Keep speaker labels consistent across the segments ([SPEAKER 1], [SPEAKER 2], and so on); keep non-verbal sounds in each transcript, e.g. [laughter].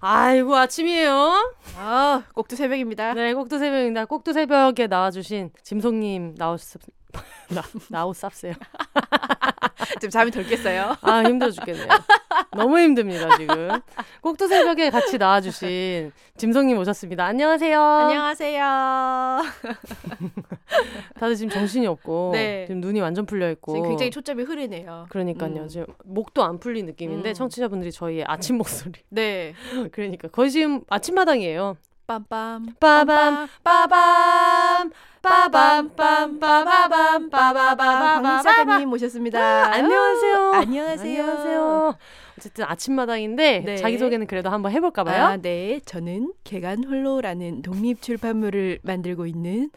[SPEAKER 1] 아이고 아침이에요.
[SPEAKER 2] 아, 꼭두 새벽입니다.
[SPEAKER 1] 네, 꼭두 새벽입니다. 꼭두 새벽에 나와주신 짐송님 나오셨 [laughs] 나 나오 쌉세요. [laughs]
[SPEAKER 2] 지금 잠이 덜 깼어요.
[SPEAKER 1] 아 힘들어 죽겠네요. 너무 힘듭니다 지금. 꼭두 새벽에 같이 나와주신 짐송님 오셨습니다. 안녕하세요.
[SPEAKER 2] 안녕하세요. [laughs]
[SPEAKER 1] 다들 지금 정신이 없고
[SPEAKER 2] 네.
[SPEAKER 1] 지금 눈이 완전 풀려 있고
[SPEAKER 2] 지금 굉장히 초점이 흐리네요.
[SPEAKER 1] 그러니까요.
[SPEAKER 2] 음.
[SPEAKER 1] 지금 목도 안 풀린 느낌인데
[SPEAKER 2] 음.
[SPEAKER 1] 청취자분들이 저희의 아침 목소리.
[SPEAKER 2] 네.
[SPEAKER 1] 그러니까 거의 지금 아침마당이에요.
[SPEAKER 2] 빰빰
[SPEAKER 1] 빠밤 빠밤 빠밤 빰 빠바밤 빠바바바바
[SPEAKER 2] 박민사님 모셨습니다.
[SPEAKER 1] 안녕하세요.
[SPEAKER 2] 안녕하세요.
[SPEAKER 1] 안녕하세요. 어쨌든 아침마당인데
[SPEAKER 2] 네.
[SPEAKER 1] 자기소개는 그래도 한번 해볼까 봐요.
[SPEAKER 2] 아, 네. 저는 개간 홀로라는 독립 출판물을 만들고 있는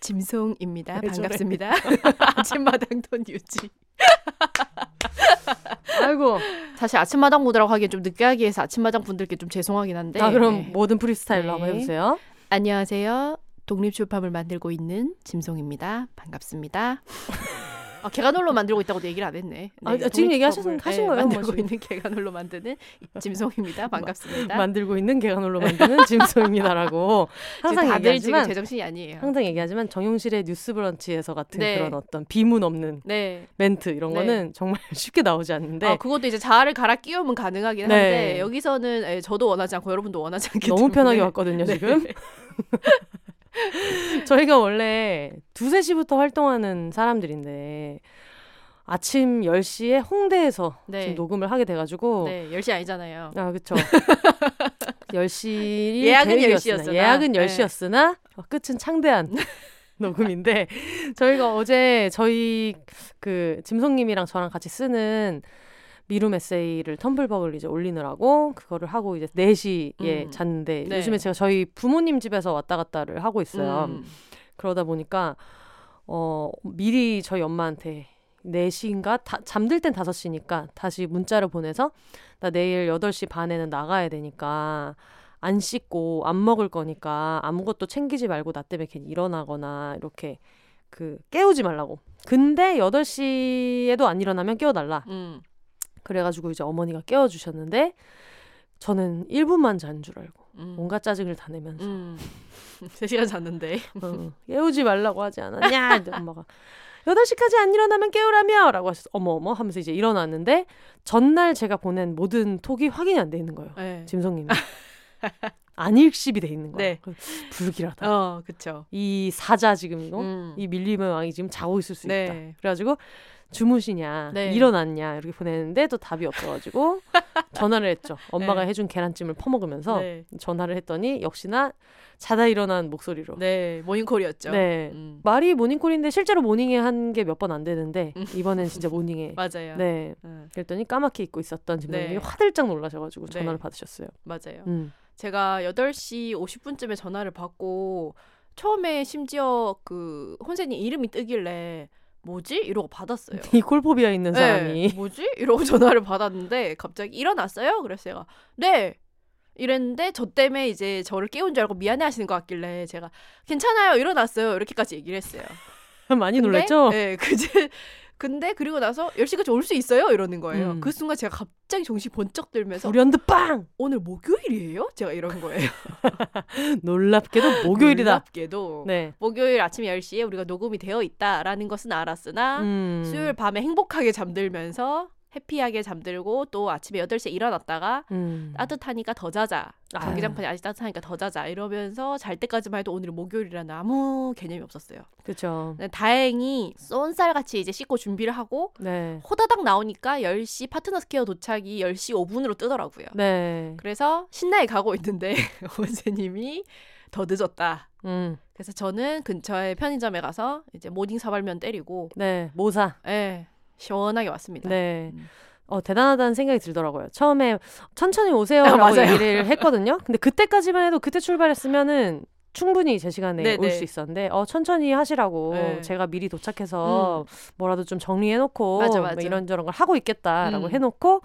[SPEAKER 2] 짐송입니다.
[SPEAKER 1] 왜 저래?
[SPEAKER 2] 반갑습니다. [laughs] 아침마당 돈 유지. [laughs] [laughs]
[SPEAKER 1] 아이고.
[SPEAKER 2] 사실 아침마당 분들하고 하기엔 좀 느끼하게 해서 아침마당 분들께 좀 죄송하긴 한데.
[SPEAKER 1] 자 그럼
[SPEAKER 2] 네.
[SPEAKER 1] 모든 프리스타일로
[SPEAKER 2] 네.
[SPEAKER 1] 한번 해보세요.
[SPEAKER 2] 안녕하세요. 독립출판물 만들고 있는 짐송입니다. 반갑습니다. [laughs] 아, 개간홀로 만들고 있다고도 얘기를 안 했네.
[SPEAKER 1] 아, 지금 얘기하신- 하신 거예요,
[SPEAKER 2] 만들고
[SPEAKER 1] 뭐.
[SPEAKER 2] 있는 개간홀로 만드는 짐송입니다. 반갑습니다.
[SPEAKER 1] 만들고 있는 개간홀로 만드는 [laughs] 짐소입니다라고
[SPEAKER 2] 지금
[SPEAKER 1] 항상
[SPEAKER 2] 다들
[SPEAKER 1] 얘기하지만
[SPEAKER 2] 제정신이 아니에요.
[SPEAKER 1] 항상 얘기하지만 정용실의 뉴스브런치에서 같은
[SPEAKER 2] 네.
[SPEAKER 1] 그런 어떤 비문 없는
[SPEAKER 2] 네.
[SPEAKER 1] 멘트 이런
[SPEAKER 2] 네.
[SPEAKER 1] 거는 정말 [laughs] 쉽게 나오지 않는데
[SPEAKER 2] 아, 그것도 이제 자아를 갈아 끼우면 가능하긴
[SPEAKER 1] 네.
[SPEAKER 2] 한데 여기서는 예, 저도 원하지 않고 여러분도 원하지 않기
[SPEAKER 1] 너무 [laughs]
[SPEAKER 2] 때문에
[SPEAKER 1] 편하게 왔거든요
[SPEAKER 2] 네.
[SPEAKER 1] 지금. [laughs] 저희가 원래 두세 시부터 활동하는 사람들인데 아침 10시에 홍대에서
[SPEAKER 2] 네.
[SPEAKER 1] 지금 녹음을 하게 돼가지고
[SPEAKER 2] 네, 10시 아니잖아요.
[SPEAKER 1] 아 그쵸 [laughs] 10시
[SPEAKER 2] 예약은
[SPEAKER 1] 계획이었으나,
[SPEAKER 2] 10시 였으나.
[SPEAKER 1] 예약은
[SPEAKER 2] 네.
[SPEAKER 1] 10시였으나 어, 끝은 창대한 [laughs] 녹음인데 저희가 어제 저희 그 짐송님이랑 저랑 같이 쓰는 미룸 에세이를 텀블벅을 이제 올리느라고 그거를 하고 이제 4시에
[SPEAKER 2] 음.
[SPEAKER 1] 잤는데
[SPEAKER 2] 네.
[SPEAKER 1] 요즘에 제가 저희 부모님 집에서 왔다 갔다를 하고 있어요.
[SPEAKER 2] 음.
[SPEAKER 1] 그러다 보니까 어 미리 저희 엄마한테 4시인가 다, 잠들 땐 5시니까 다시 문자를 보내서 나 내일 8시 반에는 나가야 되니까 안 씻고 안 먹을 거니까 아무것도 챙기지 말고 나 때문에 괜히 일어나거나 이렇게 그 깨우지 말라고. 근데 8시에도 안 일어나면 깨워달라.
[SPEAKER 2] 음.
[SPEAKER 1] 그래가지고 이제 어머니가 깨워주셨는데 저는 1분만 잔 줄 알고
[SPEAKER 2] 음.
[SPEAKER 1] 온갖 짜증을 다 내면서
[SPEAKER 2] 음. [laughs] 3시간 잤는데.
[SPEAKER 1] 어, 깨우지 말라고 하지 않았냐? 엄마가 8시까지 안 일어나면 깨우라며 라고 하셨어. 어머 어머 하면서 이제 일어났는데 전날 제가 보낸 모든 톡이 확인이 안 돼 있는 거예요.
[SPEAKER 2] 네.
[SPEAKER 1] 짐성님이. 안일십이 돼 있는 거야.
[SPEAKER 2] 네.
[SPEAKER 1] 그 불길하다.
[SPEAKER 2] 어, 그쵸.
[SPEAKER 1] 이 사자 지금 이거
[SPEAKER 2] 음.
[SPEAKER 1] 이 밀림의 왕이 지금 자고 있을 수
[SPEAKER 2] 네.
[SPEAKER 1] 있다. 그래가지고 주무시냐,
[SPEAKER 2] 네.
[SPEAKER 1] 일어났냐 이렇게 보냈는데 또 답이 없어가지고 [laughs] 전화를 했죠. 엄마가
[SPEAKER 2] 네.
[SPEAKER 1] 해준 계란찜을 퍼먹으면서
[SPEAKER 2] 네.
[SPEAKER 1] 전화를 했더니 역시나 자다 일어난 목소리로.
[SPEAKER 2] 네, 모닝콜이었죠.
[SPEAKER 1] 네.
[SPEAKER 2] 음.
[SPEAKER 1] 말이 모닝콜인데 실제로 모닝에 한 게 몇 번 안 되는데
[SPEAKER 2] 음.
[SPEAKER 1] 이번엔 진짜 모닝에. [laughs]
[SPEAKER 2] 맞아요.
[SPEAKER 1] 네.
[SPEAKER 2] 음,
[SPEAKER 1] 그랬더니 까맣게 입고 있었던 짐장님이
[SPEAKER 2] 네.
[SPEAKER 1] 화들짝 놀라셔가지고
[SPEAKER 2] 네.
[SPEAKER 1] 전화를 받으셨어요.
[SPEAKER 2] 맞아요.
[SPEAKER 1] 음.
[SPEAKER 2] 제가 8시 50분쯤에 전화를 받고 처음에 심지어 그 혼세님 이름이 뜨길래 뭐지? 이러고 받았어요.
[SPEAKER 1] 이 콜포비아 있는 사람이
[SPEAKER 2] 네, 뭐지? 이러고 전화를 받았는데 갑자기 일어났어요? 그래서 제가 네. 이랬는데 저 때문에 이제 저를 깨운 줄 알고 미안해 하시는 것 같길래 제가 괜찮아요. 일어났어요. 이렇게까지 얘기를 했어요. [laughs]
[SPEAKER 1] 많이
[SPEAKER 2] 근데,
[SPEAKER 1] 놀랐죠?
[SPEAKER 2] 네, 그제 근데 그리고 나서 10시까지 올 수 있어요? 이러는 거예요.
[SPEAKER 1] 음.
[SPEAKER 2] 그 순간 제가 갑자기 정신이 번쩍 들면서
[SPEAKER 1] 불현듯 빵!
[SPEAKER 2] 오늘 목요일이에요? 제가 이런 거예요. [laughs]
[SPEAKER 1] 놀랍게도 목요일이다.
[SPEAKER 2] 놀랍게도
[SPEAKER 1] 네.
[SPEAKER 2] 목요일 아침 10시에 우리가 녹음이 되어 있다라는 것은 알았으나
[SPEAKER 1] 음.
[SPEAKER 2] 수요일 밤에 행복하게 잠들면서 happy하게 잠들고 또 아침에 8시에 일어났다가
[SPEAKER 1] 음.
[SPEAKER 2] 따뜻하니까 더 자자. 전기장판이 아직 따뜻하니까 더 자자. 이러면서 잘 때까지만 해도 오늘이 목요일이라는 아무 개념이 없었어요.
[SPEAKER 1] 그렇죠.
[SPEAKER 2] 다행히 쏜살같이 이제 씻고 준비를 하고
[SPEAKER 1] 네.
[SPEAKER 2] 호다닥 나오니까 10시 파트너 스퀘어 도착이 10시 5분으로 뜨더라고요.
[SPEAKER 1] 네.
[SPEAKER 2] 그래서 신나게 가고 있는데 [laughs] 원세님이 더 늦었다.
[SPEAKER 1] 음.
[SPEAKER 2] 그래서 저는 근처에 편의점에 가서 이제 morning 사발면 때리고
[SPEAKER 1] 네. 모사.
[SPEAKER 2] 예, 시원하게 왔습니다.
[SPEAKER 1] 네.
[SPEAKER 2] 음.
[SPEAKER 1] 어, 대단하다는 생각이 들더라고요. 처음에 천천히 오세요라고 [laughs]
[SPEAKER 2] 아.
[SPEAKER 1] 얘기를 했거든요. 근데 그때까지만 해도 그때 출발했으면은 충분히 제 시간에
[SPEAKER 2] 네,
[SPEAKER 1] 올
[SPEAKER 2] 네.
[SPEAKER 1] 수 있었는데 어 천천히 하시라고
[SPEAKER 2] 네.
[SPEAKER 1] 제가 미리 도착해서 뭐라도 좀 정리해 놓고
[SPEAKER 2] 맞아,
[SPEAKER 1] 뭐. 이런저런 걸 하고 있겠다라고
[SPEAKER 2] 음.
[SPEAKER 1] 해 놓고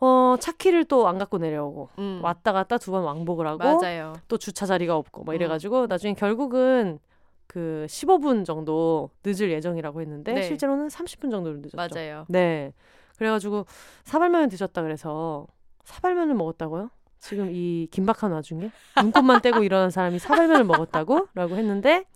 [SPEAKER 1] 어 차 키를 또 안 갖고 내려오고
[SPEAKER 2] 음.
[SPEAKER 1] 왔다 갔다 두 번 왕복을 하고
[SPEAKER 2] 맞아요.
[SPEAKER 1] 또 주차 자리가 없고 뭐
[SPEAKER 2] 음.
[SPEAKER 1] 이래 가지고 나중에 결국은 그 15분 정도 늦을 예정이라고 했는데
[SPEAKER 2] 네.
[SPEAKER 1] 실제로는 30분 정도 늦었죠.
[SPEAKER 2] 맞아요.
[SPEAKER 1] 네. 그래가지고 사발면을 드셨다 그래서 사발면을 먹었다고요? 지금 이 긴박한 와중에 눈곱만 떼고 일어난 사람이 사발면을 먹었다고? 라고 했는데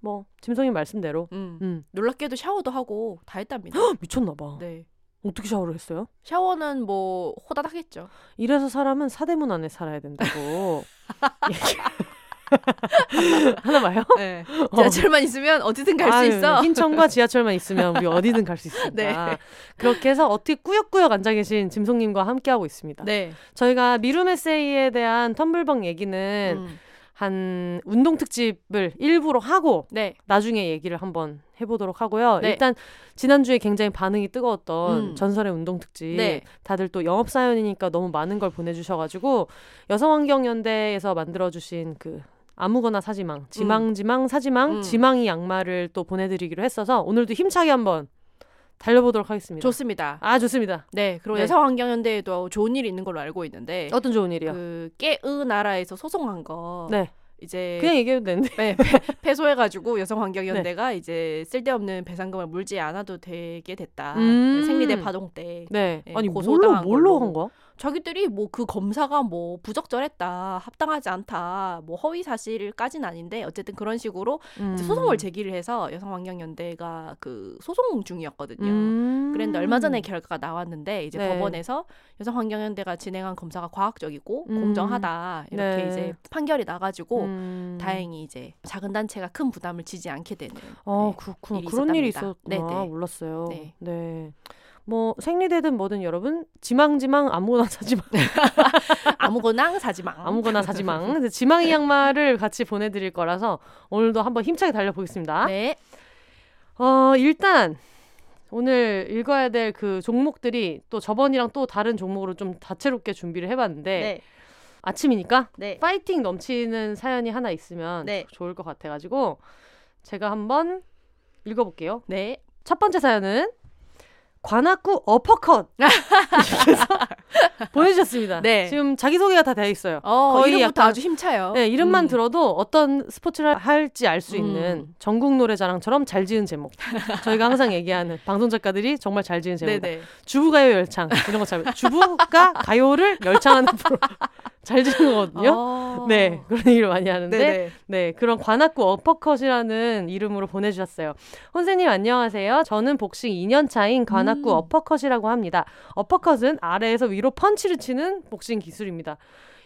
[SPEAKER 1] 뭐 짐성님 말씀대로
[SPEAKER 2] 음.
[SPEAKER 1] 음
[SPEAKER 2] 놀랍게도 샤워도 하고 다 했답니다.
[SPEAKER 1] 미쳤나 봐.
[SPEAKER 2] 네.
[SPEAKER 1] 어떻게 샤워를 했어요?
[SPEAKER 2] 샤워는 뭐 호다닥 했죠.
[SPEAKER 1] 이래서 사람은 사대문 안에 살아야 된다고. [laughs] 얘기- [laughs] 하나 봐요?
[SPEAKER 2] 네. 지하철만 있으면 어디든 갈 수 있어.
[SPEAKER 1] 흰천과 지하철만 있으면 우리 [laughs] 어디든 갈 수 있으니까.
[SPEAKER 2] 네.
[SPEAKER 1] 그렇게 해서 어떻게 꾸역꾸역 앉아 계신 짐송님과 함께하고 있습니다.
[SPEAKER 2] 네.
[SPEAKER 1] 저희가 미룸 에세이에 대한 텀블벅 얘기는
[SPEAKER 2] 음.
[SPEAKER 1] 한 운동 특집을 일부러 하고
[SPEAKER 2] 네.
[SPEAKER 1] 나중에 얘기를 한번 해보도록 하고요.
[SPEAKER 2] 네.
[SPEAKER 1] 일단 지난주에 굉장히 반응이 뜨거웠던
[SPEAKER 2] 음.
[SPEAKER 1] 전설의 운동 특집
[SPEAKER 2] 네.
[SPEAKER 1] 다들 또 영업 사연이니까 너무 많은 걸 보내주셔가지고 여성환경연대에서 만들어주신 그 아무거나 사지망, 지망 지망, 사지망,
[SPEAKER 2] 음.
[SPEAKER 1] 지망이 양말을 또 보내드리기로 했어서 오늘도 힘차게 한번 달려보도록 하겠습니다.
[SPEAKER 2] 좋습니다.
[SPEAKER 1] 아 좋습니다.
[SPEAKER 2] 네. 그리고
[SPEAKER 1] 네.
[SPEAKER 2] 여성환경연대에도 좋은 일이 있는 걸로 알고 있는데
[SPEAKER 1] 어떤 좋은 일이요?
[SPEAKER 2] 그 깨으 나라에서 소송한 거
[SPEAKER 1] 네,
[SPEAKER 2] 이제
[SPEAKER 1] 그냥 얘기해도 되는데.
[SPEAKER 2] 네, 패- 패소해가지고 여성환경연대가 이제 쓸데없는 배상금을 물지 않아도 되게 됐다.
[SPEAKER 1] 음.
[SPEAKER 2] 생리대 파동 때
[SPEAKER 1] 네,
[SPEAKER 2] 네,
[SPEAKER 1] 아니 뭘로
[SPEAKER 2] 고소당한
[SPEAKER 1] 뭘로
[SPEAKER 2] 걸로.
[SPEAKER 1] 한 거야?
[SPEAKER 2] 자기들이 뭐 그 검사가 뭐 부적절했다, 합당하지 않다, 뭐 허위 사실까지는 아닌데 어쨌든 그런 식으로
[SPEAKER 1] 음.
[SPEAKER 2] 소송을 제기를 해서 여성환경연대가 그 소송 중이었거든요.
[SPEAKER 1] 음.
[SPEAKER 2] 그런데 얼마 전에 결과가 나왔는데 이제
[SPEAKER 1] 네.
[SPEAKER 2] 법원에서 여성환경연대가 진행한 검사가 과학적이고
[SPEAKER 1] 음.
[SPEAKER 2] 공정하다 이렇게
[SPEAKER 1] 네.
[SPEAKER 2] 이제 판결이 나가지고
[SPEAKER 1] 음.
[SPEAKER 2] 다행히 이제 작은 단체가 큰 부담을 지지 않게 되는.
[SPEAKER 1] 어,
[SPEAKER 2] 네.
[SPEAKER 1] 그렇구나.
[SPEAKER 2] 일이
[SPEAKER 1] 그런 일이
[SPEAKER 2] 있었답니다.
[SPEAKER 1] 있었구나.
[SPEAKER 2] 네네.
[SPEAKER 1] 몰랐어요.
[SPEAKER 2] 네.
[SPEAKER 1] 네. 뭐 생리대든 뭐든 여러분 지망지망 아무거나 [laughs] 사지마.
[SPEAKER 2] 아무거나 사지 마.
[SPEAKER 1] 아무거나. 근데 지망이 양말을 같이 보내드릴 거라서 오늘도 한번 힘차게 달려보겠습니다.
[SPEAKER 2] 네.
[SPEAKER 1] 어 일단 오늘 읽어야 될 그 종목들이 또 저번이랑 또 다른 종목으로 좀 다채롭게 준비를 해봤는데
[SPEAKER 2] 네.
[SPEAKER 1] 아침이니까
[SPEAKER 2] 네.
[SPEAKER 1] 파이팅 넘치는 사연이 하나 있으면
[SPEAKER 2] 네.
[SPEAKER 1] 좋을 것 같아가지고 제가 한번 읽어볼게요.
[SPEAKER 2] 네.
[SPEAKER 1] 첫 번째 사연은 관악구 어퍼컷 [laughs] 보내주셨습니다.
[SPEAKER 2] 네.
[SPEAKER 1] 지금 자기소개가 다 되어 있어요.
[SPEAKER 2] 어,
[SPEAKER 1] 거의
[SPEAKER 2] 이름부터
[SPEAKER 1] 약간-
[SPEAKER 2] 아주 힘차요.
[SPEAKER 1] 네, 이름만
[SPEAKER 2] 음.
[SPEAKER 1] 들어도 어떤 스포츠를 할지 알수
[SPEAKER 2] 음.
[SPEAKER 1] 있는 전국 노래자랑처럼 잘 지은 제목. 저희가 항상 얘기하는 방송 작가들이 정말 잘 지은 제목.
[SPEAKER 2] 네네.
[SPEAKER 1] 주부가요 열창 이런 거 잘. 주부가 가요를 열창하는 프로 잘 지은 거거든요.
[SPEAKER 2] 어.
[SPEAKER 1] 네, 그런 얘기를 많이 하는데
[SPEAKER 2] 네네.
[SPEAKER 1] 네, 그런 관악구 어퍼컷이라는 이름으로 보내주셨어요. 혼세님 안녕하세요. 저는 복싱 2년 차인 관악구
[SPEAKER 2] 음.
[SPEAKER 1] 어퍼컷이라고 합니다. 어퍼컷은 아래에서 위로 펀치를 치는 복싱 기술입니다.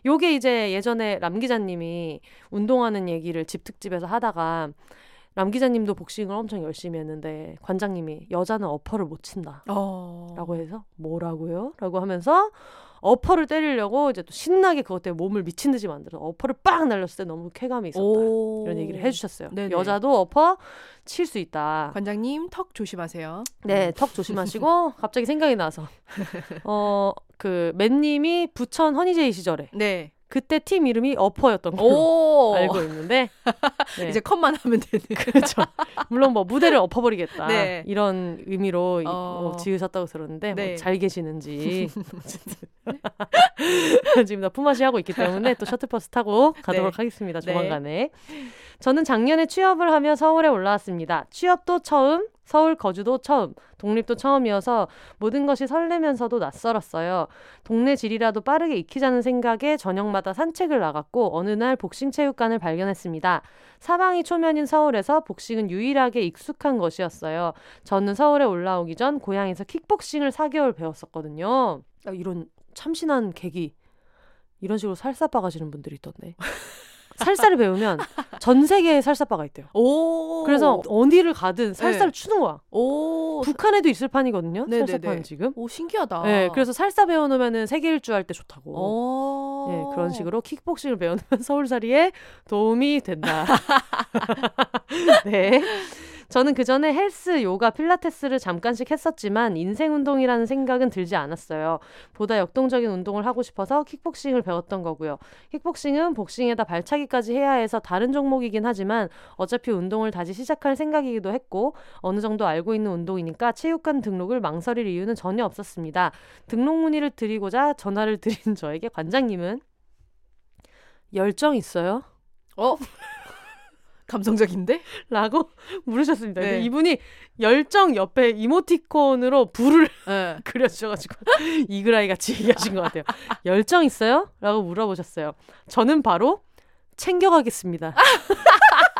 [SPEAKER 1] 요게 이제 예전에 람 기자님이 운동하는 얘기를 집 특집에서 하다가 람 기자님도 복싱을 엄청 열심히 했는데 관장님이 여자는 어퍼를 못 친다.
[SPEAKER 2] 어.
[SPEAKER 1] 라고 해서 뭐라고요? 라고 하면서 어퍼를 때리려고 이제 또 신나게 그것 때문에 몸을 미친 듯이 만들어서 어퍼를 빵 날렸을 때 너무 쾌감이 있었다.
[SPEAKER 2] 오.
[SPEAKER 1] 이런 얘기를 해주셨어요.
[SPEAKER 2] 네네.
[SPEAKER 1] 여자도 어퍼 칠 수 있다.
[SPEAKER 2] 관장님 턱 조심하세요.
[SPEAKER 1] 네, 턱 조심하시고 [laughs] 갑자기 생각이 나서 어 그 맨님이 부천 허니제이 시절에
[SPEAKER 2] 네.
[SPEAKER 1] 그때 팀 이름이 어퍼였던 걸로
[SPEAKER 2] 오.
[SPEAKER 1] 알고 있는데 [laughs] 네.
[SPEAKER 2] 이제 컷만 하면 되는.
[SPEAKER 1] 그렇죠. 물론 뭐 무대를 엎어버리겠다
[SPEAKER 2] 네.
[SPEAKER 1] 이런 의미로 이-
[SPEAKER 2] 어.
[SPEAKER 1] 뭐 지으셨다고 들었는데
[SPEAKER 2] 네.
[SPEAKER 1] 뭐 잘 계시는지 [laughs] [laughs] 지금 다 품앗이 하고 있기 때문에 또 셔틀버스 타고 가도록
[SPEAKER 2] 네.
[SPEAKER 1] 하겠습니다.
[SPEAKER 2] 네.
[SPEAKER 1] 조만간에. 저는 작년에 취업을 하며 서울에 올라왔습니다. 취업도 처음, 서울 거주도 처음, 독립도 처음이어서 모든 것이 설레면서도 낯설었어요. 동네 질이라도 빠르게 익히자는 생각에 저녁마다 산책을 나갔고 어느 날 복싱 체육관을 발견했습니다. 사방이 초면인 서울에서 복싱은 유일하게 익숙한 것이었어요. 저는 서울에 올라오기 전 고향에서 킥복싱을 4개월 배웠었거든요. 아, 이런 참신한 계기. 이런 식으로 살사 빠 가시는 분들이 있던데. [laughs] 살사를 배우면 전 세계에 살사빠가 있대요.
[SPEAKER 2] 오.
[SPEAKER 1] 그래서 어디를 가든 살사를
[SPEAKER 2] 네.
[SPEAKER 1] 추는 거야.
[SPEAKER 2] 오.
[SPEAKER 1] 북한에도 있을 판이거든요.
[SPEAKER 2] 네네네.
[SPEAKER 1] 살사판 지금.
[SPEAKER 2] 오 신기하다.
[SPEAKER 1] 네, 그래서 살사 배워놓으면 세계 일주 할 때 좋다고.
[SPEAKER 2] 오.
[SPEAKER 1] 네, 그런 식으로 킥복싱을 배우면 [laughs] 서울살이에 도움이 된다. [laughs] 네. 저는 그 전에 헬스, 요가, 필라테스를 잠깐씩 했었지만 인생 운동이라는 생각은 들지 않았어요. 보다 역동적인 운동을 하고 싶어서 킥복싱을 배웠던 거고요. 킥복싱은 복싱에다 발차기까지 해야 해서 다른 종목이긴 하지만 어차피 운동을 다시 시작할 생각이기도 했고 어느 정도 알고 있는 운동이니까 체육관 등록을 망설일 이유는 전혀 없었습니다. 등록 문의를 드리고자 전화를 드린 저에게 관장님은 열정 있어요?
[SPEAKER 2] 어? 감성적인데?
[SPEAKER 1] 라고 [laughs] 물으셨습니다.
[SPEAKER 2] 네.
[SPEAKER 1] 이분이 열정 옆에 이모티콘으로 불을
[SPEAKER 2] 네. [laughs]
[SPEAKER 1] 그려주셔가지고 이글아이 같이 얘기하신 것 같아요. 열정 있어요? 라고 물어보셨어요. 저는 바로 챙겨가겠습니다. [laughs]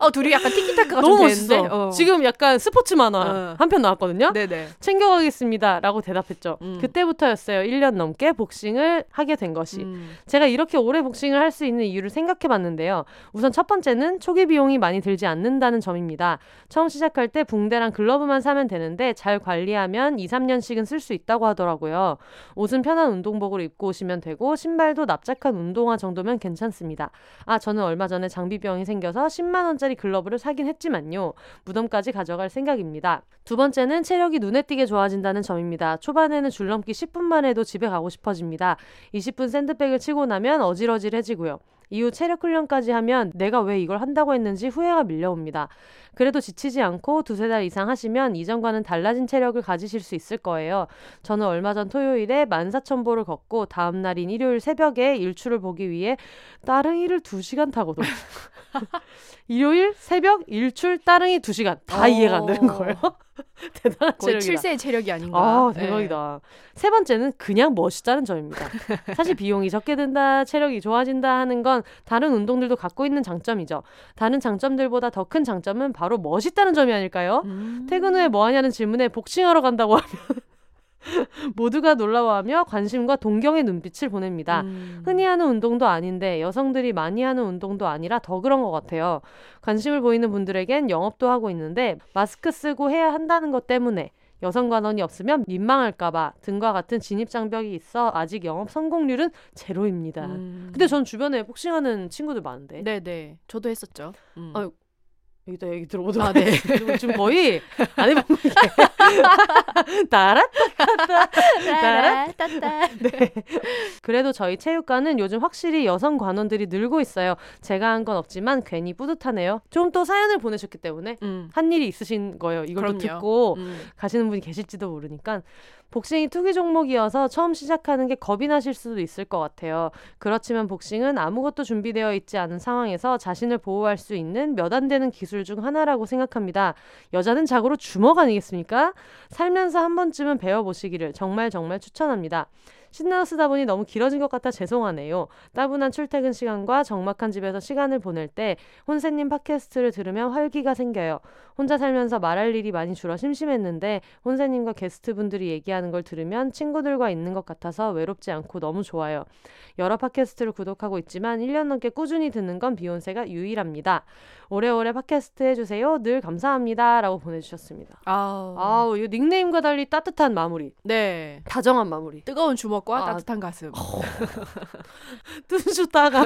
[SPEAKER 2] 어 둘이 약간 티키타카가
[SPEAKER 1] 너무
[SPEAKER 2] 좀
[SPEAKER 1] 멋있어.
[SPEAKER 2] 어.
[SPEAKER 1] 지금 약간 스포츠 만화
[SPEAKER 2] 어.
[SPEAKER 1] 한편 나왔거든요.
[SPEAKER 2] 네네.
[SPEAKER 1] 챙겨가겠습니다. 라고 대답했죠.
[SPEAKER 2] 음.
[SPEAKER 1] 그때부터였어요. 1년 넘게 복싱을 하게 된 것이.
[SPEAKER 2] 음.
[SPEAKER 1] 제가 이렇게 오래 복싱을 할 수 있는 이유를 생각해 봤는데요. 우선 첫 번째는 초기 비용이 많이 들지 않는다는 점입니다. 처음 시작할 때 붕대랑 글러브만 사면 되는데 잘 관리하면 2, 3년씩은 쓸 수 있다고 하더라고요. 옷은 편한 운동복을 입고 오시면 되고 신발도 납작한 운동화 정도면 괜찮습니다. 아, 저는 얼마 전에 장비병이 생겨서 10만 원 짜리 글러브를 사긴 했지만요. 무덤까지 가져갈 생각입니다. 두 번째는 체력이 눈에 띄게 좋아진다는 점입니다. 초반에는 줄넘기 10분만 해도 집에 가고 싶어집니다. 20분 샌드백을 치고 나면 어질어질해지고요. 이후 체력 훈련까지 하면 내가 왜 이걸 한다고 했는지 후회가 밀려옵니다. 그래도 지치지 않고 두세 달 이상 하시면 이전과는 달라진 체력을 가지실 수 있을 거예요. 저는 얼마 전 토요일에 14,000보를 걷고 다음 날인 일요일 새벽에 일출을 보기 위해 따릉이를 2시간 타고도 [laughs] [laughs] 일요일 새벽 일출 따릉이 2시간 다
[SPEAKER 2] 어.
[SPEAKER 1] 이해가 안 되는 거예요. [laughs] 대단한
[SPEAKER 2] 거의
[SPEAKER 1] 체력이다.
[SPEAKER 2] 7세의 체력이 아닌가.
[SPEAKER 1] 아,
[SPEAKER 2] 네.
[SPEAKER 1] 대박이다. 세 번째는 그냥 멋있다는 점입니다. [laughs] 사실 비용이 적게 든다, 체력이 좋아진다 하는 건 다른 운동들도 갖고 있는 장점이죠. 다른 장점들보다 더 큰 장점은 바로 멋있다는 점이 아닐까요?
[SPEAKER 2] 음.
[SPEAKER 1] 퇴근 후에 뭐 하냐는 질문에 복싱하러 간다고 하면 [laughs] 모두가 놀라워하며 관심과 동경의 눈빛을 보냅니다.
[SPEAKER 2] 음.
[SPEAKER 1] 흔히 하는 운동도 아닌데 여성들이 많이 하는 운동도 아니라 더 그런 것 같아요. 관심을 보이는 분들에겐 영업도 하고 있는데 마스크 쓰고 해야 한다는 것 때문에 여성 관원이 없으면 민망할까봐 등과 같은 진입 장벽이 있어 아직 영업 성공률은 제로입니다.
[SPEAKER 2] 음.
[SPEAKER 1] 근데 전 주변에 복싱하는 친구들 많은데
[SPEAKER 2] 네네. 저도 했었죠. 음.
[SPEAKER 1] 아유, 여기다 얘기 들어보도록
[SPEAKER 2] 아, 네.
[SPEAKER 1] 지금 거의 안 해본 게 [laughs] 따라
[SPEAKER 2] 따라 따따.
[SPEAKER 1] 그래도 저희 체육관은 요즘 확실히 여성 관원들이 늘고 있어요. 제가 한 건 없지만 괜히 뿌듯하네요. 좀 또 사연을 보내셨기 때문에
[SPEAKER 2] 음.
[SPEAKER 1] 한 일이 있으신 거예요. 이걸 또. 듣고
[SPEAKER 2] 음.
[SPEAKER 1] 가시는 분이 계실지도 모르니까 복싱이 투기 종목이어서 처음 시작하는 게 겁이 나실 수도 있을 것 같아요. 그렇지만 복싱은 아무것도 준비되어 있지 않은 상황에서 자신을 보호할 수 있는 몇 안 되는 기술 중 하나라고 생각합니다. 여자는 자고로 주먹 아니겠습니까? 살면서 한 번쯤은 배워보시기를 정말 정말 추천합니다. 신나서 쓰다 보니 너무 길어진 것 같아 죄송하네요. 따분한 출퇴근 시간과 적막한 집에서 시간을 보낼 때 혼세님 팟캐스트를 들으면 활기가 생겨요. 혼자 살면서 말할 일이 많이 줄어 심심했는데 혼세님과 게스트분들이 얘기하는 걸 들으면 친구들과 있는 것 같아서 외롭지 않고 너무 좋아요. 여러 팟캐스트를 구독하고 있지만 1년 넘게 꾸준히 듣는 건 비욘세가 유일합니다. 오래오래 팟캐스트 해주세요. 늘 감사합니다. 라고 보내주셨습니다.
[SPEAKER 2] 아우.
[SPEAKER 1] 아우, 이 닉네임과 달리 따뜻한 마무리.
[SPEAKER 2] 네.
[SPEAKER 1] 다정한 마무리.
[SPEAKER 2] 뜨거운 주먹 과
[SPEAKER 1] 아.
[SPEAKER 2] 따뜻한 가슴. [laughs]
[SPEAKER 1] 뜨주다가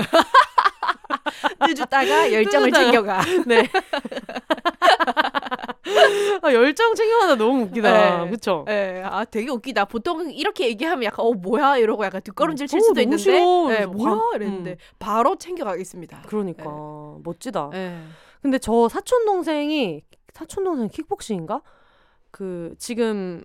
[SPEAKER 2] 뜨주다가 [laughs] 열정을
[SPEAKER 1] 뜨주다가.
[SPEAKER 2] 챙겨가.
[SPEAKER 1] 네. [laughs] 아, 열정 챙겨가다 너무 웃기다.
[SPEAKER 2] 네.
[SPEAKER 1] 그쵸?
[SPEAKER 2] 예, 아 되게 웃기다. 보통 이렇게 얘기하면 약간 어 뭐야 이러고 약간 뒷걸음질 칠
[SPEAKER 1] 어,
[SPEAKER 2] 수도 있는데,
[SPEAKER 1] 싫어.
[SPEAKER 2] 예,
[SPEAKER 1] 그래서
[SPEAKER 2] 뭐야
[SPEAKER 1] 바-
[SPEAKER 2] 이랬는데
[SPEAKER 1] 음.
[SPEAKER 2] 바로 챙겨가겠습니다.
[SPEAKER 1] 그러니까 멋지다.
[SPEAKER 2] 예.
[SPEAKER 1] 근데 저 사촌 동생이 사촌 동생 킥복싱인가? 그 지금